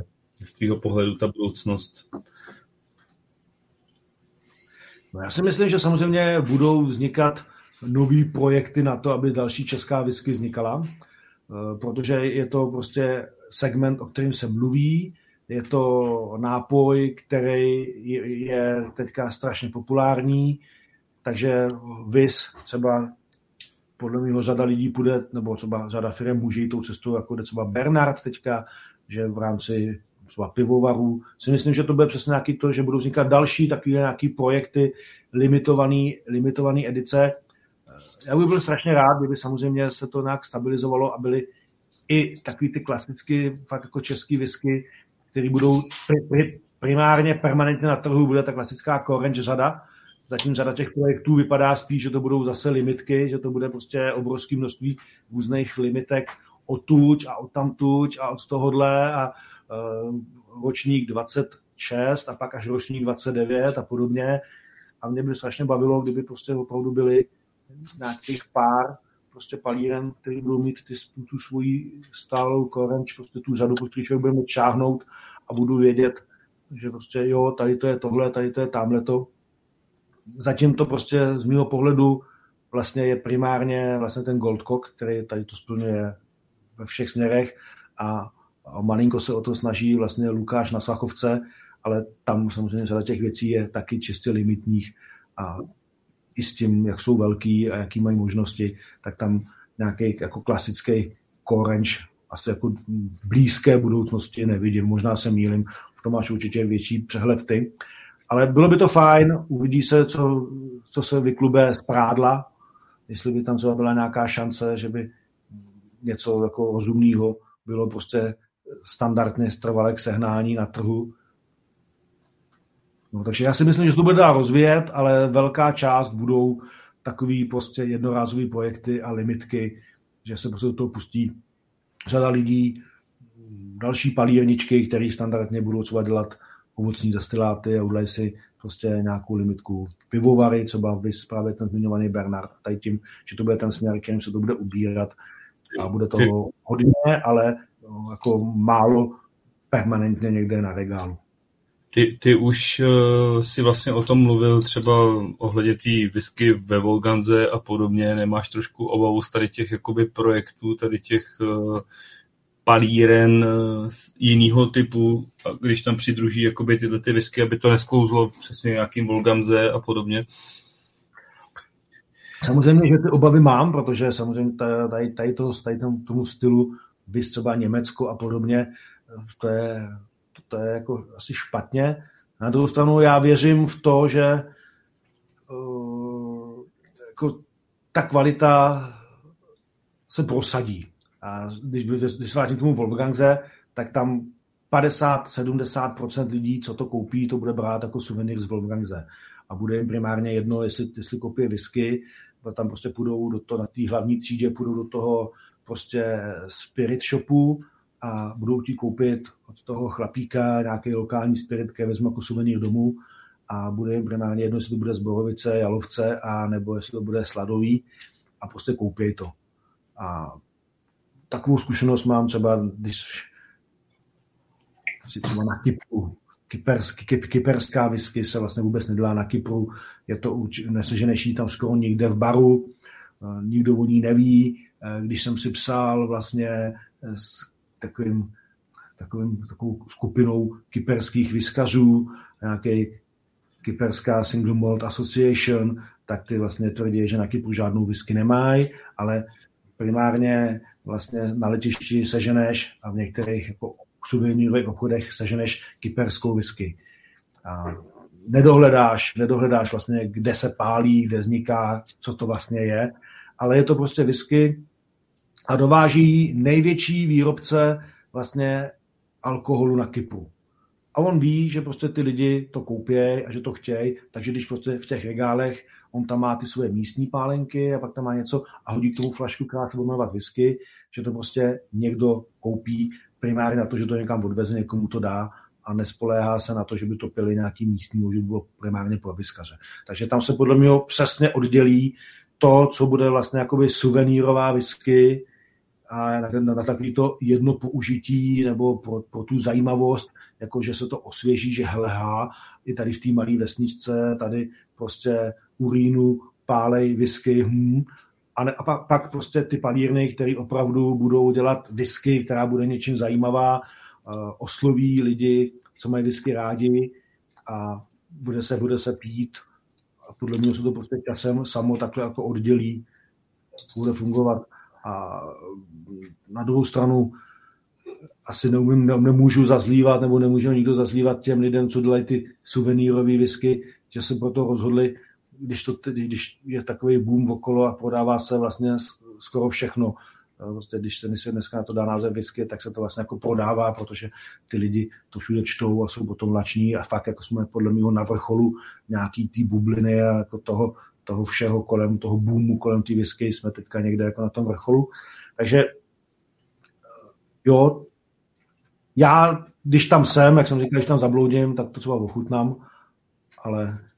z tvého pohledu ta budoucnost. No já si myslím, že samozřejmě budou vznikat nové projekty na to, aby další česká whisky vznikala, eh, protože je to prostě segment, o kterém se mluví, je to nápoj, který je teďka strašně populární, takže VIS třeba podle mě řada lidí půjde, nebo třeba řada firm může jít tou cestou, jako jde třeba Bernard teďka, že v rámci třeba pivovarů. Si myslím, že to bude přesně nějaký to, že budou vznikat další takové nějaké projekty, limitované limitovaný edice. Já bych byl strašně rád, kdyby samozřejmě se to nějak stabilizovalo a byly i takový ty klasicky fakt jako český whisky, který budou primárně permanentně na trhu, bude ta klasická orange řada. Zatím řada těch projektů vypadá spíš, že to budou zase limitky, že to bude prostě obrovské množství různých limitek odtuď a odtamtuť a od tohohle a ročník 26 a pak až ročník 29 a podobně. A mě by strašně bavilo, kdyby prostě opravdu byly nějakých pár prostě palíren, který budou mít ty, tu, svoji stálou korenč, prostě tu řadu, který člověk bude čáhnout a budu vědět, že prostě jo, tady to je tohle, tady to je tamhle to. Zatím to prostě z mého pohledu vlastně je primárně vlastně ten Goldcock, který tady to splňuje ve všech směrech a, malinko se o to snaží vlastně Lukáš na Sachovce, ale tam samozřejmě řada těch věcí je taky čistě limitních a i s tím, jak jsou velký a jaký mají možnosti, tak tam nějaký jako klasický korenč asi jako v blízké budoucnosti nevidím. Možná se mýlim, v tom máš určitě větší přehled ty. Ale bylo by to fajn, uvidí se, co, co se vyklube z prádla, jestli by tam třeba byla nějaká šance, že by něco jako rozumného bylo prostě standardně strvalé k sehnání na trhu. No, takže já si myslím, že se to bude dá rozvíjet, ale velká část budou takový prostě jednorázové projekty a limitky, že se prostě do toho pustí řada lidí, další palírničky, které standardně budou třeba dělat ovocní destiláty a udělají si prostě nějakou limitku pivovary, třeba vys právě ten zmiňovaný Bernard, a tady tím, že to bude ten směr, kterým se to bude ubírat a bude toho hodně, ale no, jako málo permanentně někde na regálu. Ty, ty už uh, si vlastně o tom mluvil třeba ohledně té whisky ve Volganze a podobně. Nemáš trošku obavu z tady těch jakoby projektů, tady těch uh, palíren uh, jiného typu, a když tam přidruží jakoby tyhle ty whisky, aby to nesklouzlo přesně nějakým Volganze a podobně? Samozřejmě, že ty obavy mám, protože samozřejmě tady, tady, to, tady tomu stylu, vys třeba Německo a podobně, to je to je jako asi špatně. Na druhou stranu já věřím v to, že uh, jako ta kvalita se prosadí. A když, když se k tomu Wolfgangze, tak tam 50-70% lidí, co to koupí, to bude brát jako suvenýr z Wolfgangze. A bude jim primárně jedno, jestli, jestli koupí whisky, tam prostě půjdou do toho, na té hlavní třídě, půjdou do toho prostě spirit shopu a budou ti koupit od toho chlapíka nějaký lokální spirit, který vezmu jako suvenýr domů a bude jim primárně jedno, jestli to bude z Borovice, Jalovce, a nebo jestli to bude sladový a prostě koupí to. A takovou zkušenost mám třeba, když si třeba na Kypru, kyperský, kyp, kyperská whisky se vlastně vůbec nedělá na Kypru, je to, neseženeš ji tam skoro nikde v baru, nikdo o ní neví, když jsem si psal vlastně s takovým, takovým, takovou skupinou kyperských vyskařů, nějaký Kyperská Single Malt Association, tak ty vlastně tvrdí, že na Kypru žádnou whisky nemají, ale primárně vlastně na letišti seženeš a v některých jako suvenýrových obchodech seženeš kyperskou whisky. A nedohledáš, nedohledáš vlastně, kde se pálí, kde vzniká, co to vlastně je, ale je to prostě whisky, a dováží největší výrobce vlastně alkoholu na Kypru. A on ví, že prostě ty lidi to koupí a že to chtějí, takže když prostě v těch regálech on tam má ty svoje místní pálenky a pak tam má něco a hodí k tomu flašku, která se whisky, že to prostě někdo koupí primárně na to, že to někam odveze, někomu to dá a nespoléhá se na to, že by to pili nějaký místní, že by bylo primárně pro vyskaře. Takže tam se podle mě přesně oddělí to, co bude vlastně jakoby suvenírová whisky a na, na, na takový to jedno použití nebo pro, pro tu zajímavost, jako že se to osvěží, že helhá i tady v té malé vesničce, tady prostě urínu, pálej, whisky, hm, a, ne, a pak, pak prostě ty palírny, které opravdu budou dělat whisky, která bude něčím zajímavá, uh, osloví lidi, co mají whisky rádi a bude se, bude se pít a podle mě se to prostě časem samo takhle jako oddělí, bude fungovat. A na druhou stranu asi neumím, ne, nemůžu zazlívat, nebo nemůže nikdo zazlívat těm lidem, co dělají ty suvenýrové whisky, že se proto rozhodli, když, to, když je takový boom okolo a prodává se vlastně skoro všechno. Vlastně, když se mi dneska na to dá název whisky, tak se to vlastně jako prodává, protože ty lidi to všude čtou a jsou potom lační a fakt jako jsme podle mě na vrcholu nějaký ty bubliny a jako toho, toho všeho kolem, toho boomu kolem té whisky jsme teďka někde jako na tom vrcholu. Takže jo, já, když tam jsem, jak jsem říkal, když tam zabloudím, tak to třeba ochutnám, ale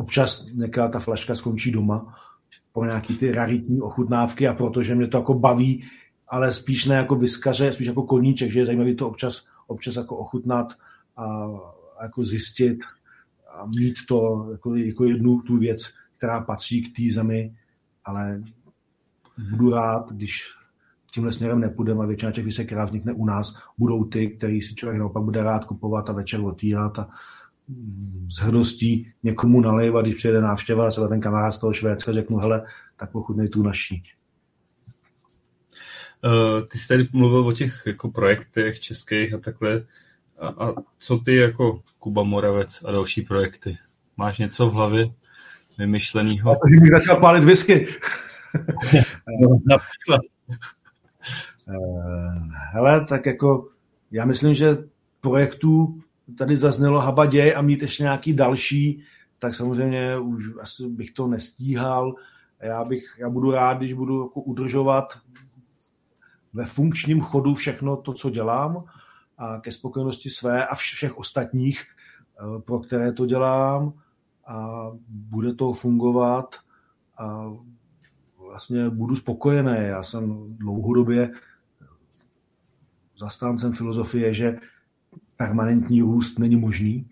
občas nějaká ta flaška skončí doma po nějaký ty raritní ochutnávky a protože mě to jako baví, ale spíš ne jako vyskaře, spíš jako koníček, že je zajímavý to občas, občas jako ochutnat a, a jako zjistit a mít to jako, jako jednu tu věc, která patří k té zemi, ale budu rád, když tímhle směrem nepůjdeme a většina těch výsek, která vznikne u nás, budou ty, který si člověk naopak bude rád kupovat a večer otvírat a s hrdostí někomu nalejvat, když přijede návštěva a se ten kamarád z toho Švédska řeknu, hele, tak pochutnej tu naší. Uh, ty jsi tady mluvil o těch jako projektech českých a takhle. A, a co ty jako Kuba Moravec a další projekty? Máš něco v hlavě? vymyšlenýho. Protože bych začal pálit whisky. Hele, tak jako já myslím, že projektů tady zaznělo habaděj a mít ještě nějaký další, tak samozřejmě už asi bych to nestíhal. Já, bych, já budu rád, když budu jako udržovat ve funkčním chodu všechno to, co dělám a ke spokojenosti své a všech ostatních, eh, pro které to dělám a bude to fungovat a vlastně budu spokojený. Já jsem dlouhodobě zastáncem filozofie, že permanentní růst není možný.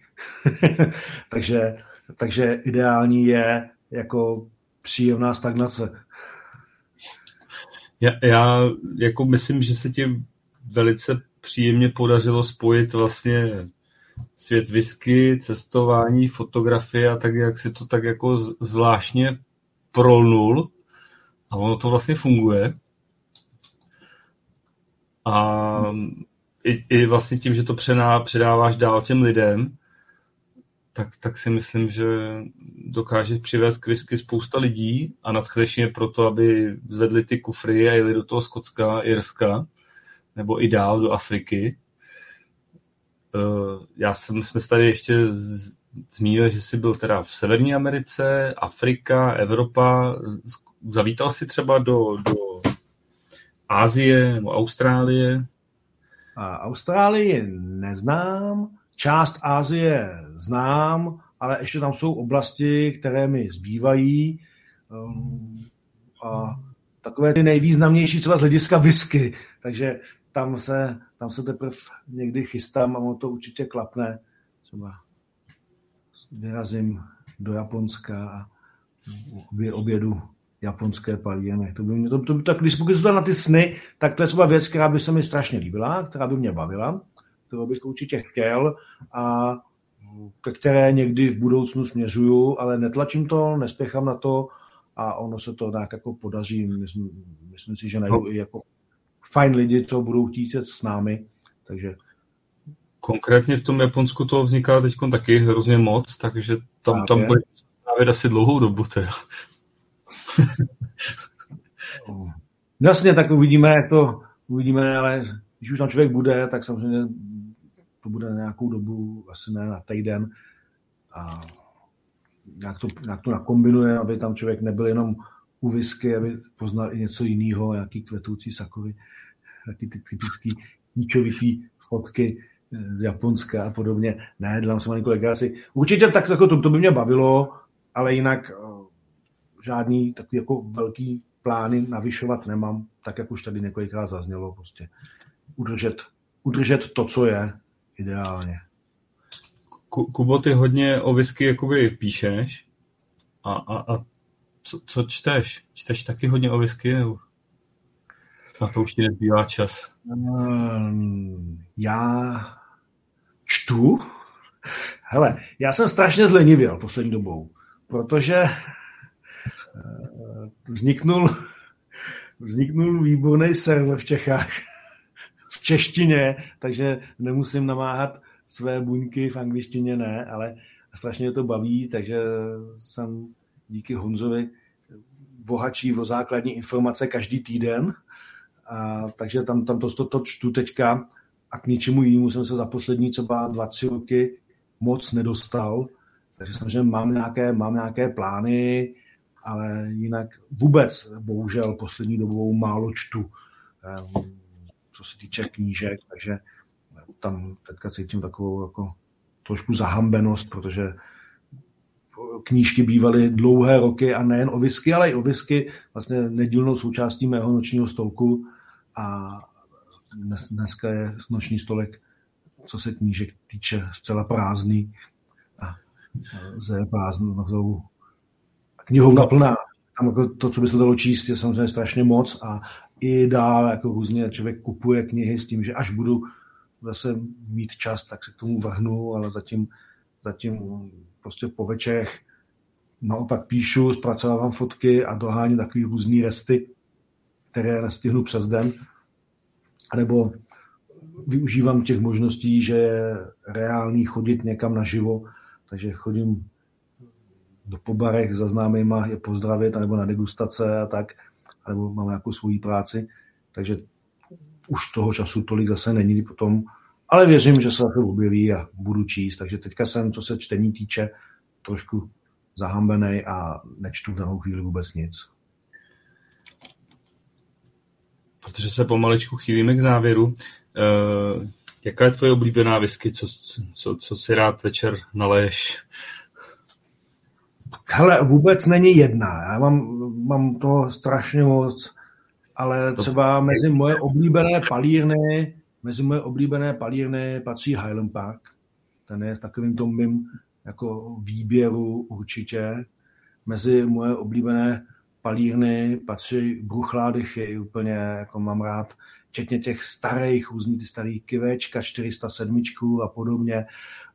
takže, takže ideální je jako příjemná stagnace. Já, já jako myslím, že se ti velice příjemně podařilo spojit vlastně svět whisky, cestování, fotografie a tak, jak si to tak jako zvláštně prolnul a ono to vlastně funguje. A i, i vlastně tím, že to přená, předáváš dál těm lidem, tak, tak si myslím, že dokáže přivést k whisky spousta lidí a nadchneš je proto, aby zvedli ty kufry a jeli do toho Skotska, Irska, nebo i dál do Afriky. Eh, já jsem, jsme tady ještě zmínil, že jsi byl teda v Severní Americe, Afrika, Evropa. Zavítal jsi třeba do, do Ázie nebo Austrálie? Austrálii neznám, část Ázie znám, ale ještě tam jsou oblasti, které mi zbývají. Um, a takové ty nejvýznamnější třeba z hlediska whisky. Takže tam se, tam se teprve někdy chystám a ono to určitě klapne. Třeba vyrazím do Japonska a obědu japonské palíjeny. To by mě, to, to, tak když pokud na ty sny, tak to je třeba věc, která by se mi strašně líbila, která by mě bavila, kterou bych určitě chtěl a ke které někdy v budoucnu směřuju, ale netlačím to, nespěchám na to a ono se to nějak jako podaří. Myslím, myslím si, že najdu no. i jako fajn lidi, co budou chtít s námi, takže Konkrétně v tom Japonsku to vzniká teď taky hrozně moc, takže tam, tam bude strávit asi dlouhou dobu. Teda. Jasně, tak uvidíme, jak to uvidíme, ale když už tam člověk bude, tak samozřejmě to bude nějakou dobu, asi ne na týden a nějak to, nějak to nakombinuje, aby tam člověk nebyl jenom u whisky, aby poznal i něco jiného, nějaký kvetoucí sakovy, taky ty typický níčovitý fotky z Japonska a podobně. Ne, dám se malinko legáci. Určitě tak, jako to, to by mě bavilo, ale jinak žádný takový jako velký plány navyšovat nemám, tak jak už tady několikrát zaznělo, prostě udržet, udržet to, co je ideálně. Kubo, ty hodně o whisky jakoby píšeš a, a, a co, co čteš? Čteš taky hodně o whisky? Nebo na to už ti nezbývá čas. Um, já čtu. Hele, já jsem strašně zlenivěl poslední dobou, protože vzniknul, vzniknul výborný server v Čechách v češtině, takže nemusím namáhat své buňky v angličtině, ne, ale strašně to baví, takže jsem díky Honzovi bohatší o základní informace každý týden, a, takže tam, tam to, to, to čtu teďka a k ničemu jinému jsem se za poslední třeba dva, tři roky moc nedostal, takže samozřejmě mám nějaké, mám nějaké plány, ale jinak vůbec, bohužel, poslední dobou málo čtu, ehm, co se týče knížek, takže tam teďka cítím takovou jako trošku zahambenost, protože knížky bývaly dlouhé roky a nejen o whisky, ale i o whisky vlastně nedílnou součástí mého nočního stolku. A dnes, dneska je noční stolek, co se knížek týče, zcela prázdný. A ze prázdnou knihovna plná. Tam jako to, co by se dalo číst, je samozřejmě strašně moc a i dál jako různě člověk kupuje knihy s tím, že až budu zase mít čas, tak se k tomu vrhnu, ale zatím, zatím prostě po večerech naopak píšu, zpracovávám fotky a doháním takový různý resty, které nestihnu přes den, nebo využívám těch možností, že je reálný chodit někam naživo, takže chodím do pobarech za známýma je pozdravit, nebo na degustace a tak. nebo mám nějakou svoji práci, takže už toho času tolik zase není potom, ale věřím, že se zase objeví a budu číst, takže teďka jsem, co se čtení týče, trošku zahambený a nečtu v danou chvíli vůbec nic. Protože se pomaličku chýlíme k závěru. Uh, jaká je tvoje oblíbená whisky? Co, co, co si rád večer naleješ? Hele, vůbec není jedna. Já mám, mám to strašně moc, ale třeba mezi moje oblíbené palírny, mezi moje oblíbené palírny patří Highland Park. Ten je s takovým tom mým jako výběru určitě. Mezi moje oblíbené palírny patří Bruchládychy, úplně jako mám rád, včetně těch starých, různý ty starý kivečka, 407 a podobně,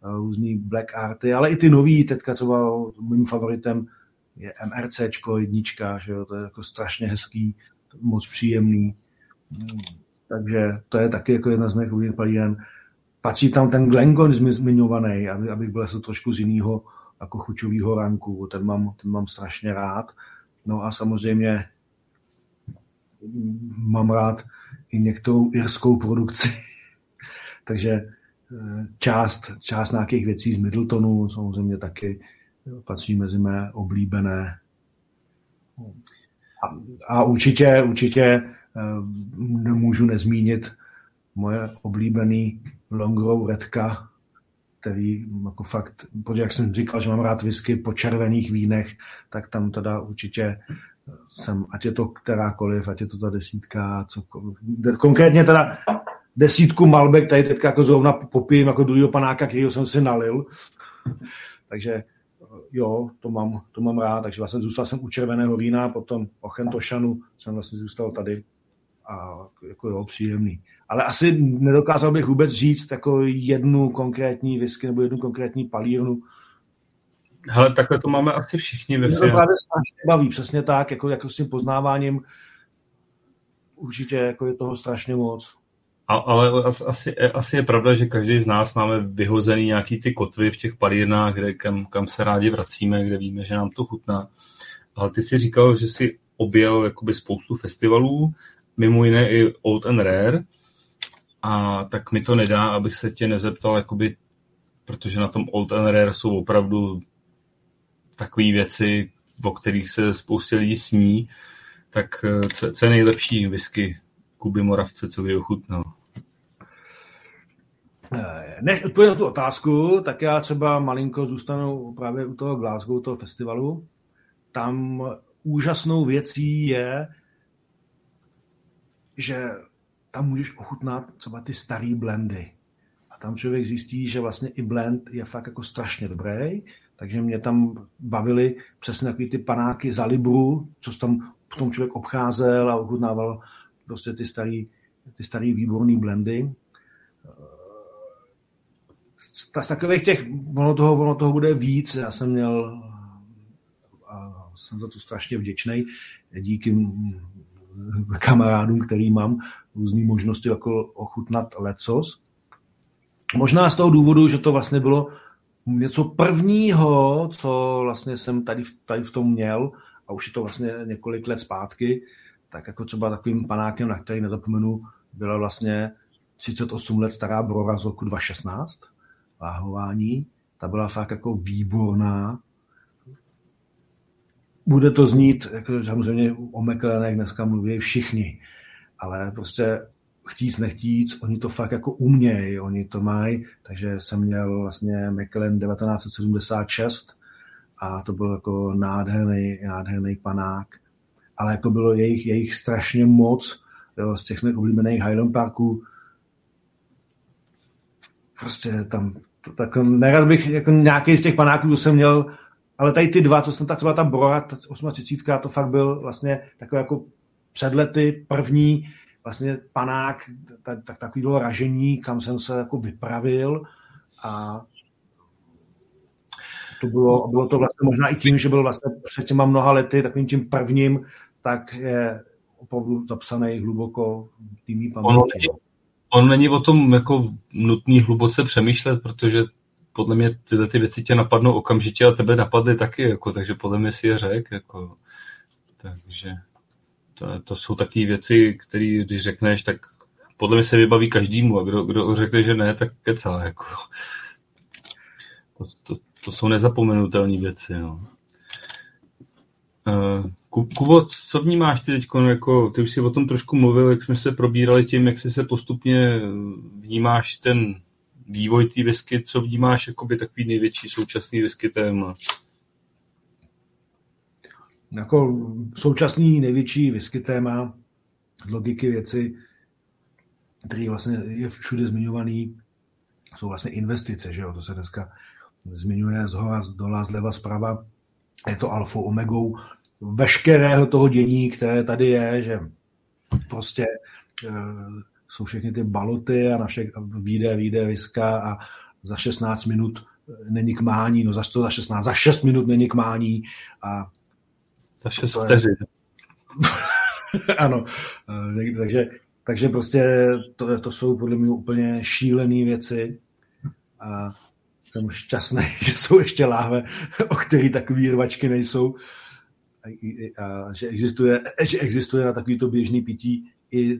různý Black Arty, ale i ty nový, teďka třeba mým favoritem je MRC jednička, že jo, to je jako strašně hezký, moc příjemný. Takže to je taky jako jedna z mých oblíbených palíren. Patří tam ten Glengon zmiňovaný, aby, abych byl asi trošku z jiného jako chuťového ranku, ten mám, ten mám strašně rád. No a samozřejmě mám rád i některou irskou produkci. Takže eh, část, část nějakých věcí z Middletonu samozřejmě taky patří mezi mé oblíbené. A, a určitě, určitě eh, nemůžu nezmínit moje oblíbený Longrow Redka, který jako fakt, protože jak jsem říkal, že mám rád whisky po červených vínech, tak tam teda určitě jsem, ať je to kterákoliv, ať je to ta desítka, cokoliv. Konkrétně teda desítku Malbec, tady teďka jako zrovna popijím jako druhého panáka, kterýho jsem si nalil. takže jo, to mám, to mám rád, takže vlastně zůstal jsem u červeného vína, potom o Chentošanu jsem vlastně zůstal tady a jako jo, příjemný. Ale asi nedokázal bych vůbec říct jako jednu konkrétní whisky nebo jednu konkrétní palírnu, Hele, takhle to máme asi všichni ve firmě. To právě strašně baví, přesně tak, jako, jako s tím poznáváním určitě jako je toho strašně moc. A, ale asi, asi je pravda, že každý z nás máme vyhozený nějaký ty kotvy v těch palírnách, kde, kam, kam se rádi vracíme, kde víme, že nám to chutná. Ale ty si říkal, že si objel jakoby spoustu festivalů, mimo jiné i Old and Rare, a tak mi to nedá, abych se tě nezeptal, jakoby, protože na tom Old and Rare jsou opravdu takové věci, o kterých se spoustě lidí sní, tak eh, co, co je nejlepší whisky Kuby Moravce, co kdy ochutnal? Eh, než odpovím na tu otázku, tak já třeba malinko zůstanu právě u toho Glasgow, toho festivalu. Tam úžasnou věcí je, že tam můžeš ochutnat třeba ty staré blendy. A tam člověk zjistí, že vlastně i blend je fakt jako strašně dobrý, takže mě tam bavily přesně takový ty panáky za libru, co tam potom člověk obcházel a ochutnával prostě ty starý, ty starý výborný blendy. Z, z takových těch, ono toho, ono toho bude víc, já jsem měl a jsem za to strašně vděčný díky kamarádům, který mám různé možnosti jako ochutnat lecos. Možná z toho důvodu, že to vlastně bylo něco prvního, co vlastně jsem tady, tady v tom měl, a už je to vlastně několik let zpátky, tak jako třeba takovým panákem, na který nezapomenu, byla vlastně 38 let stará Brora z roku 2016, váhování. Ta byla fakt jako výborná. Bude to znít, jako samozřejmě o McLarenech dneska mluví všichni, ale prostě chtíc nechtíc, oni to fakt jako umějí, oni to mají, takže jsem měl vlastně McLaren 1976 a to byl jako nádherný, nádherný panák, ale jako bylo jejich, jejich strašně moc, jo, z těch mých oblíbených Highland Parků, prostě tam, tak nerad bych, jako nějaký z těch panáků jsem měl, ale tady ty dva, co jsem tak třeba ta Brora, ta 38, to fakt byl vlastně takové jako předlety první, vlastně panák, tak, tak takový ražení, kam jsem se jako vypravil a to bylo, bylo to vlastně možná i tím, že byl vlastně před těma mnoha lety takovým tím prvním, tak je opravdu zapsaný hluboko v týmí paměti. On, on není o tom jako nutný hluboce přemýšlet, protože podle mě tyhle ty věci tě napadnou okamžitě a tebe napadly taky, jako, takže podle mě si je řek. Jako, takže... to, to jsou takové věci, které když řekneš, tak podle mě se vybaví každému a kdo, kdo řekne, že ne, tak kecá. Jako. To, to, to jsou nezapomenutelné věci. No. Uh, Kubo, co vnímáš ty teď? Jako, ty už si o tom trošku mluvil, jak jsme se probírali tím, jak jsi se postupně vnímáš ten vývoj té whisky, co vnímáš jakoby takový největší současný whisky téma? Jako současný největší whisky téma logiky věci, který vlastně je všude zmiňovaný, jsou vlastně investice, že jo? to se dneska zmiňuje z hora, z dola, zleva, zprava. Je to alfa omegou veškerého toho dění, které tady je, že prostě e, jsou všechny ty baloty a na všech výjde, výjde viska a za 16 minut není k mání, no za co za 16, za 6 minut není k mání a za 6 vteřin. ano, e, takže, takže prostě to, to jsou podle mě úplně šílené věci a jsem šťastný, že jsou ještě láhve, o který takový rvačky nejsou a že existuje, že existuje na takovýto běžný pití i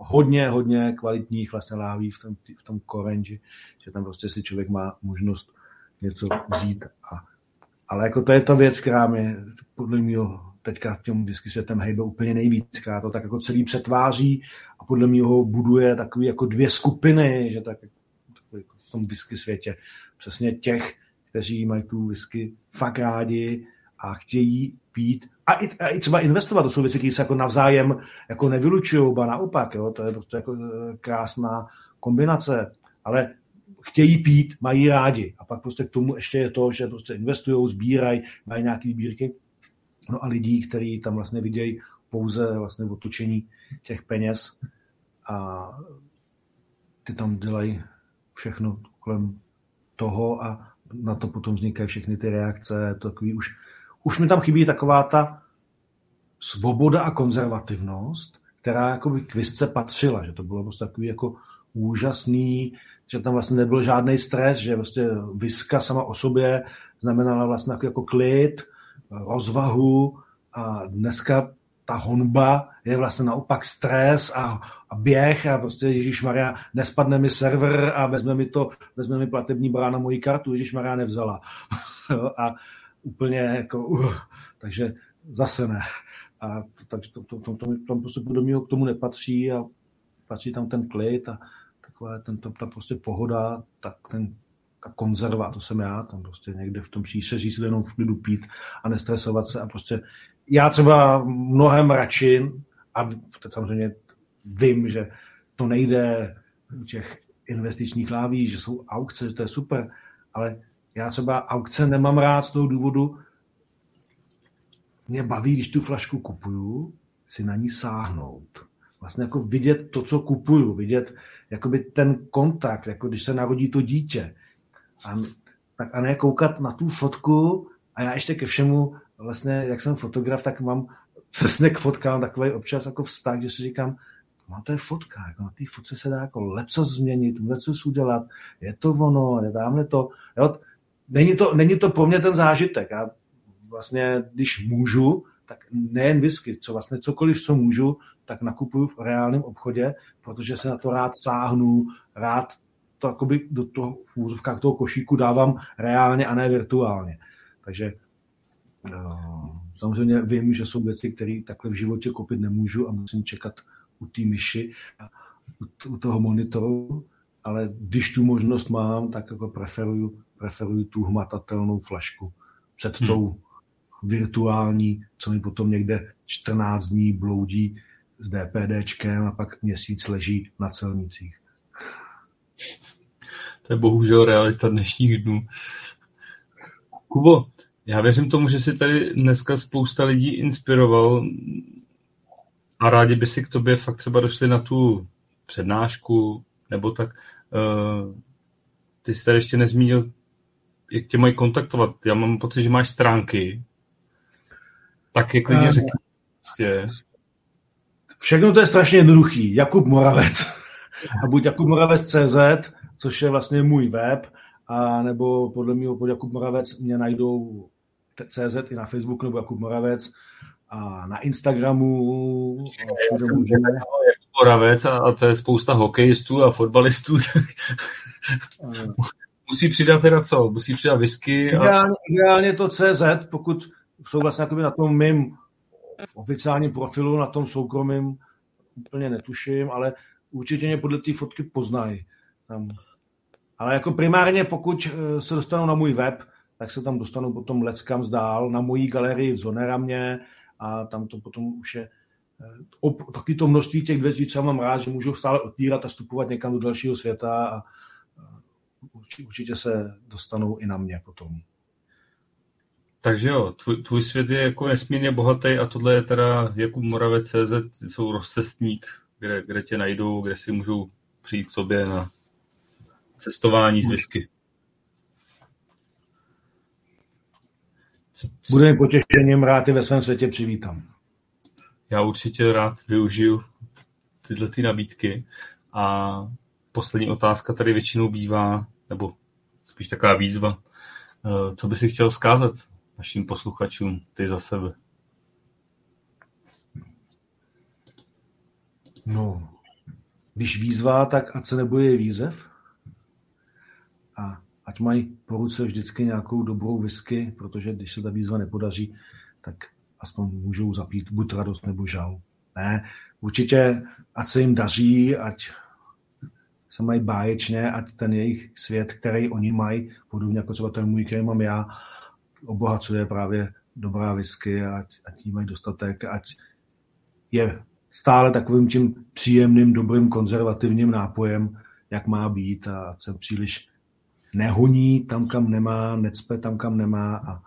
hodně, hodně kvalitních vlastně láví v tom, v tom korenži, že tam prostě si člověk má možnost něco vzít. A, ale jako to je ta věc, která mě podle mě teďka tím whisky světem hejbe úplně nejvíc, která to tak jako celý přetváří a podle mě ho buduje takový jako dvě skupiny, že tak tom whisky světě. Přesně těch, kteří mají tu whisky fakt rádi a chtějí pít a i, a i třeba investovat. To jsou věci, které se jako navzájem jako nevylučují, ba naopak. Jo? To je prostě jako eh, krásná kombinace. Ale chtějí pít, mají rádi. A pak prostě k tomu ještě je to, že prostě investují, sbírají, mají nějaké sbírky. No a lidí, kteří tam vlastně vidějí pouze vlastně otočení těch peněz a ty tam dělají všechno kolem toho a na to potom vznikají všechny ty reakce, takový už už mi tam chybí taková ta svoboda a konzervativnost, která jako by k visce patřila, že to bylo prostě takový jako úžasný, že tam vlastně nebyl žádný stres, že prostě viska sama o sobě znamenala vlastně jako klid, rozvahu a dneska ta honba je vlastně naopak stres a, a běh a prostě Ježíš Maria nespadne mi server a vezme mi to, vezme mi platební brána moji kartu, Ježíš Maria nevzala. a úplně jako, uh, takže zase ne. A takže to, to, to, to, tam prostě do mého k tomu nepatří a patří tam ten klid a takové ten, ta, ta prostě pohoda, tak ten, ta konzerva, to jsem já, tam prostě někde v tom příšeří si jenom v klidu pít a nestresovat se a prostě já třeba mnohem radši a teď samozřejmě vím, že to nejde u těch investičních láví, že jsou aukce, že to je super, ale já třeba aukce nemám rád z toho důvodu, mě baví, když tu flašku kupuju, si na ní sáhnout. Vlastně jako vidět to, co kupuju, vidět jakoby ten kontakt, jako když se narodí to dítě. A, tak a ne koukat na tu fotku a já ještě ke všemu, vlastně jak jsem fotograf, tak mám přesně k fotkám takový občas jako vztah, že si říkám, no to je fotka, jako na té fotce se dá jako leco změnit, leco udělat, je to ono, je dáme to, jo, není to, není to pro mě ten zážitek. Já vlastně, když můžu, tak nejen whisky, co vlastně cokoliv, co můžu, tak nakupuju v reálném obchodě, protože se na to rád sáhnu, rád to do toho v toho košíku dávám reálně a ne virtuálně. Takže samozřejmě vím, že jsou věci, které takhle v životě koupit nemůžu a musím čekat u té myši u toho monitoru, ale když tu možnost mám, tak jako preferuju preferuju tu hmatatelnou flašku před hmm. tou virtuální, co mi potom někde 14 dní bloudí s DPDčkem a pak měsíc leží na celnicích. To je bohužel realita dnešních dnů. Kubo, já věřím tomu, že si tady dneska spousta lidí inspiroval a rádi by si k tobě fakt třeba došli na tu přednášku, nebo tak. Uh, ty jsi tady ještě nezmínil jak tě mají kontaktovat? Já mám pocit, že máš stránky. Tak je klidně řekni. Prostě. Všechno to je strašně jednoduchý. Jakub Moravec. A buď Jakub Moravec.cz, což je vlastně můj web, a nebo podle mě pod Jakub Moravec mě najdou CZ i na Facebooku nebo Jakub Moravec a na Instagramu. Já jsem můžeme... jako Moravec a, a to je spousta hokejistů a fotbalistů. Musí přidat teda co? Musí přidat whisky? A... Ideálně, ideálně to CZ, pokud jsou vlastně na tom mým oficiálním profilu, na tom soukromém úplně netuším, ale určitě mě podle té fotky poznají. Tam. Ale jako primárně, pokud eh, se dostanou na můj web, tak se tam dostanou potom leckam zdál na mojí galerii v Zoneramě a tam to potom už je eh, op, taky to množství těch dveří, co mám rád, že můžou stále otvírat a vstupovat někam do dalšího světa a určitě se dostanou i na mě potom. Takže jo, tvůj, tvůj svět je jako nesmírně bohatý a tohle je teda Jakub Moravec CZ, jsou rozcestník, kde, kde tě najdou, kde si můžou přijít k tobě na cestování z whisky. Bude mi potěšením, rád ty ve svém světě přivítám. Já určitě rád využiju tyhle ty nabídky a poslední otázka tady většinou bývá, nebo spíš taková výzva, eh, co by si chtěl zkázat našim posluchačům, ty za sebe? No, když výzva, tak ať se nebojí výzev a ať mají po ruce vždycky nějakou dobrou whisky, protože když se ta výzva nepodaří, tak aspoň můžou zapít buď radost nebo žal. Ne, určitě, ať se jim daří, ať se mají báječně, ať ten jejich svět, který oni mají, podobně jako třeba ten můj, který mám já, obohacuje právě dobrá whisky, ať, ať jí mají dostatek, ať je stále takovým tím příjemným, dobrým, konzervativním nápojem, jak má být a ať se příliš nehoní tam, kam nemá, necpe tam, kam nemá a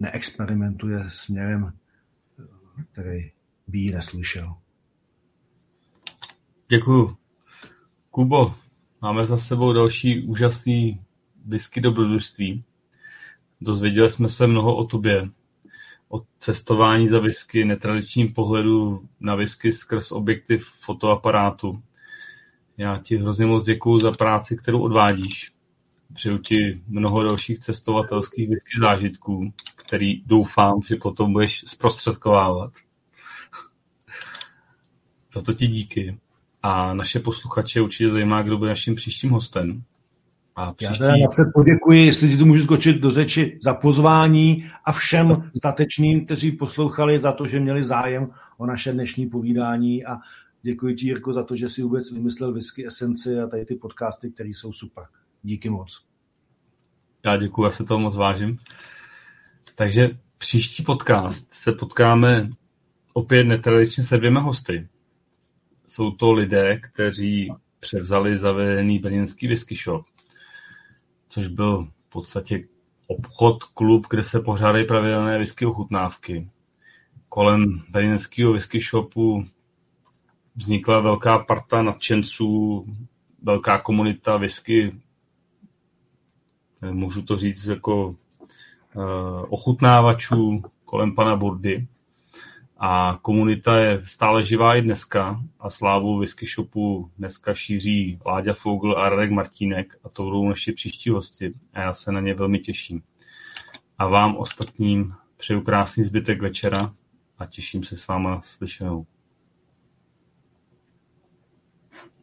neexperimentuje směrem, který by jí neslyšel. Děkuju. Kubo, máme za sebou další úžasný whisky dobrodružství. Dozvěděli jsme se mnoho o tobě, o cestování za whisky, netradičním pohledu na whisky skrz objektiv fotoaparátu. Já ti hrozně moc děkuju za práci, kterou odvádíš. Přeju ti mnoho dalších cestovatelských whisky zážitků, který doufám, že potom budeš zprostředkovávat. za to ti díky. A naše posluchače určitě zajímá, kdo bude naším příštím hostem. A příští... Já napřed poděkuji, jestli ti to můžu skočit do řeči, za pozvání a všem statečným, kteří poslouchali za to, že měli zájem o naše dnešní povídání a děkuji ti, Jirko, za to, že si vůbec vymyslel whisky esenci a tady ty podcasty, které jsou super. Díky moc. Já děkuji, já se toho moc vážím. Takže příští podcast se potkáme opět netradičně se dvěma hosty. Jsou to lidé, kteří převzali zavedený brněnský whisky shop což byl v podstatě obchod, klub, kde se pořádají pravidelné whisky ochutnávky. Kolem berlínského whisky shopu vznikla velká parta nadšenců, velká komunita whisky, můžu to říct jako uh, ochutnávačů kolem pana Burdy. A komunita je stále živá i dneska a slávu whisky shopu dneska šíří Láďa Fogl a Radek Martínek a to budou naši příští hosti a já se na ně velmi těším. A vám ostatním přeju krásný zbytek večera a těším se s váma slyšenou.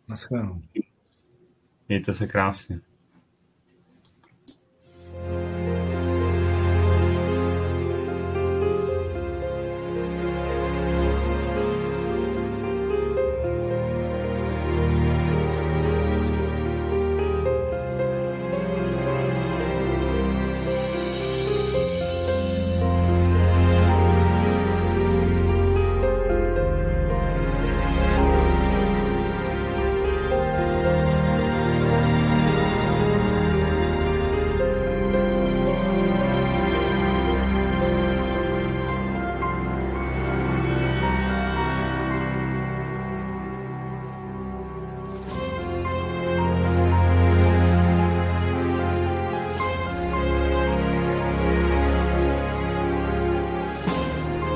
Naschledanou. Mějte se krásně.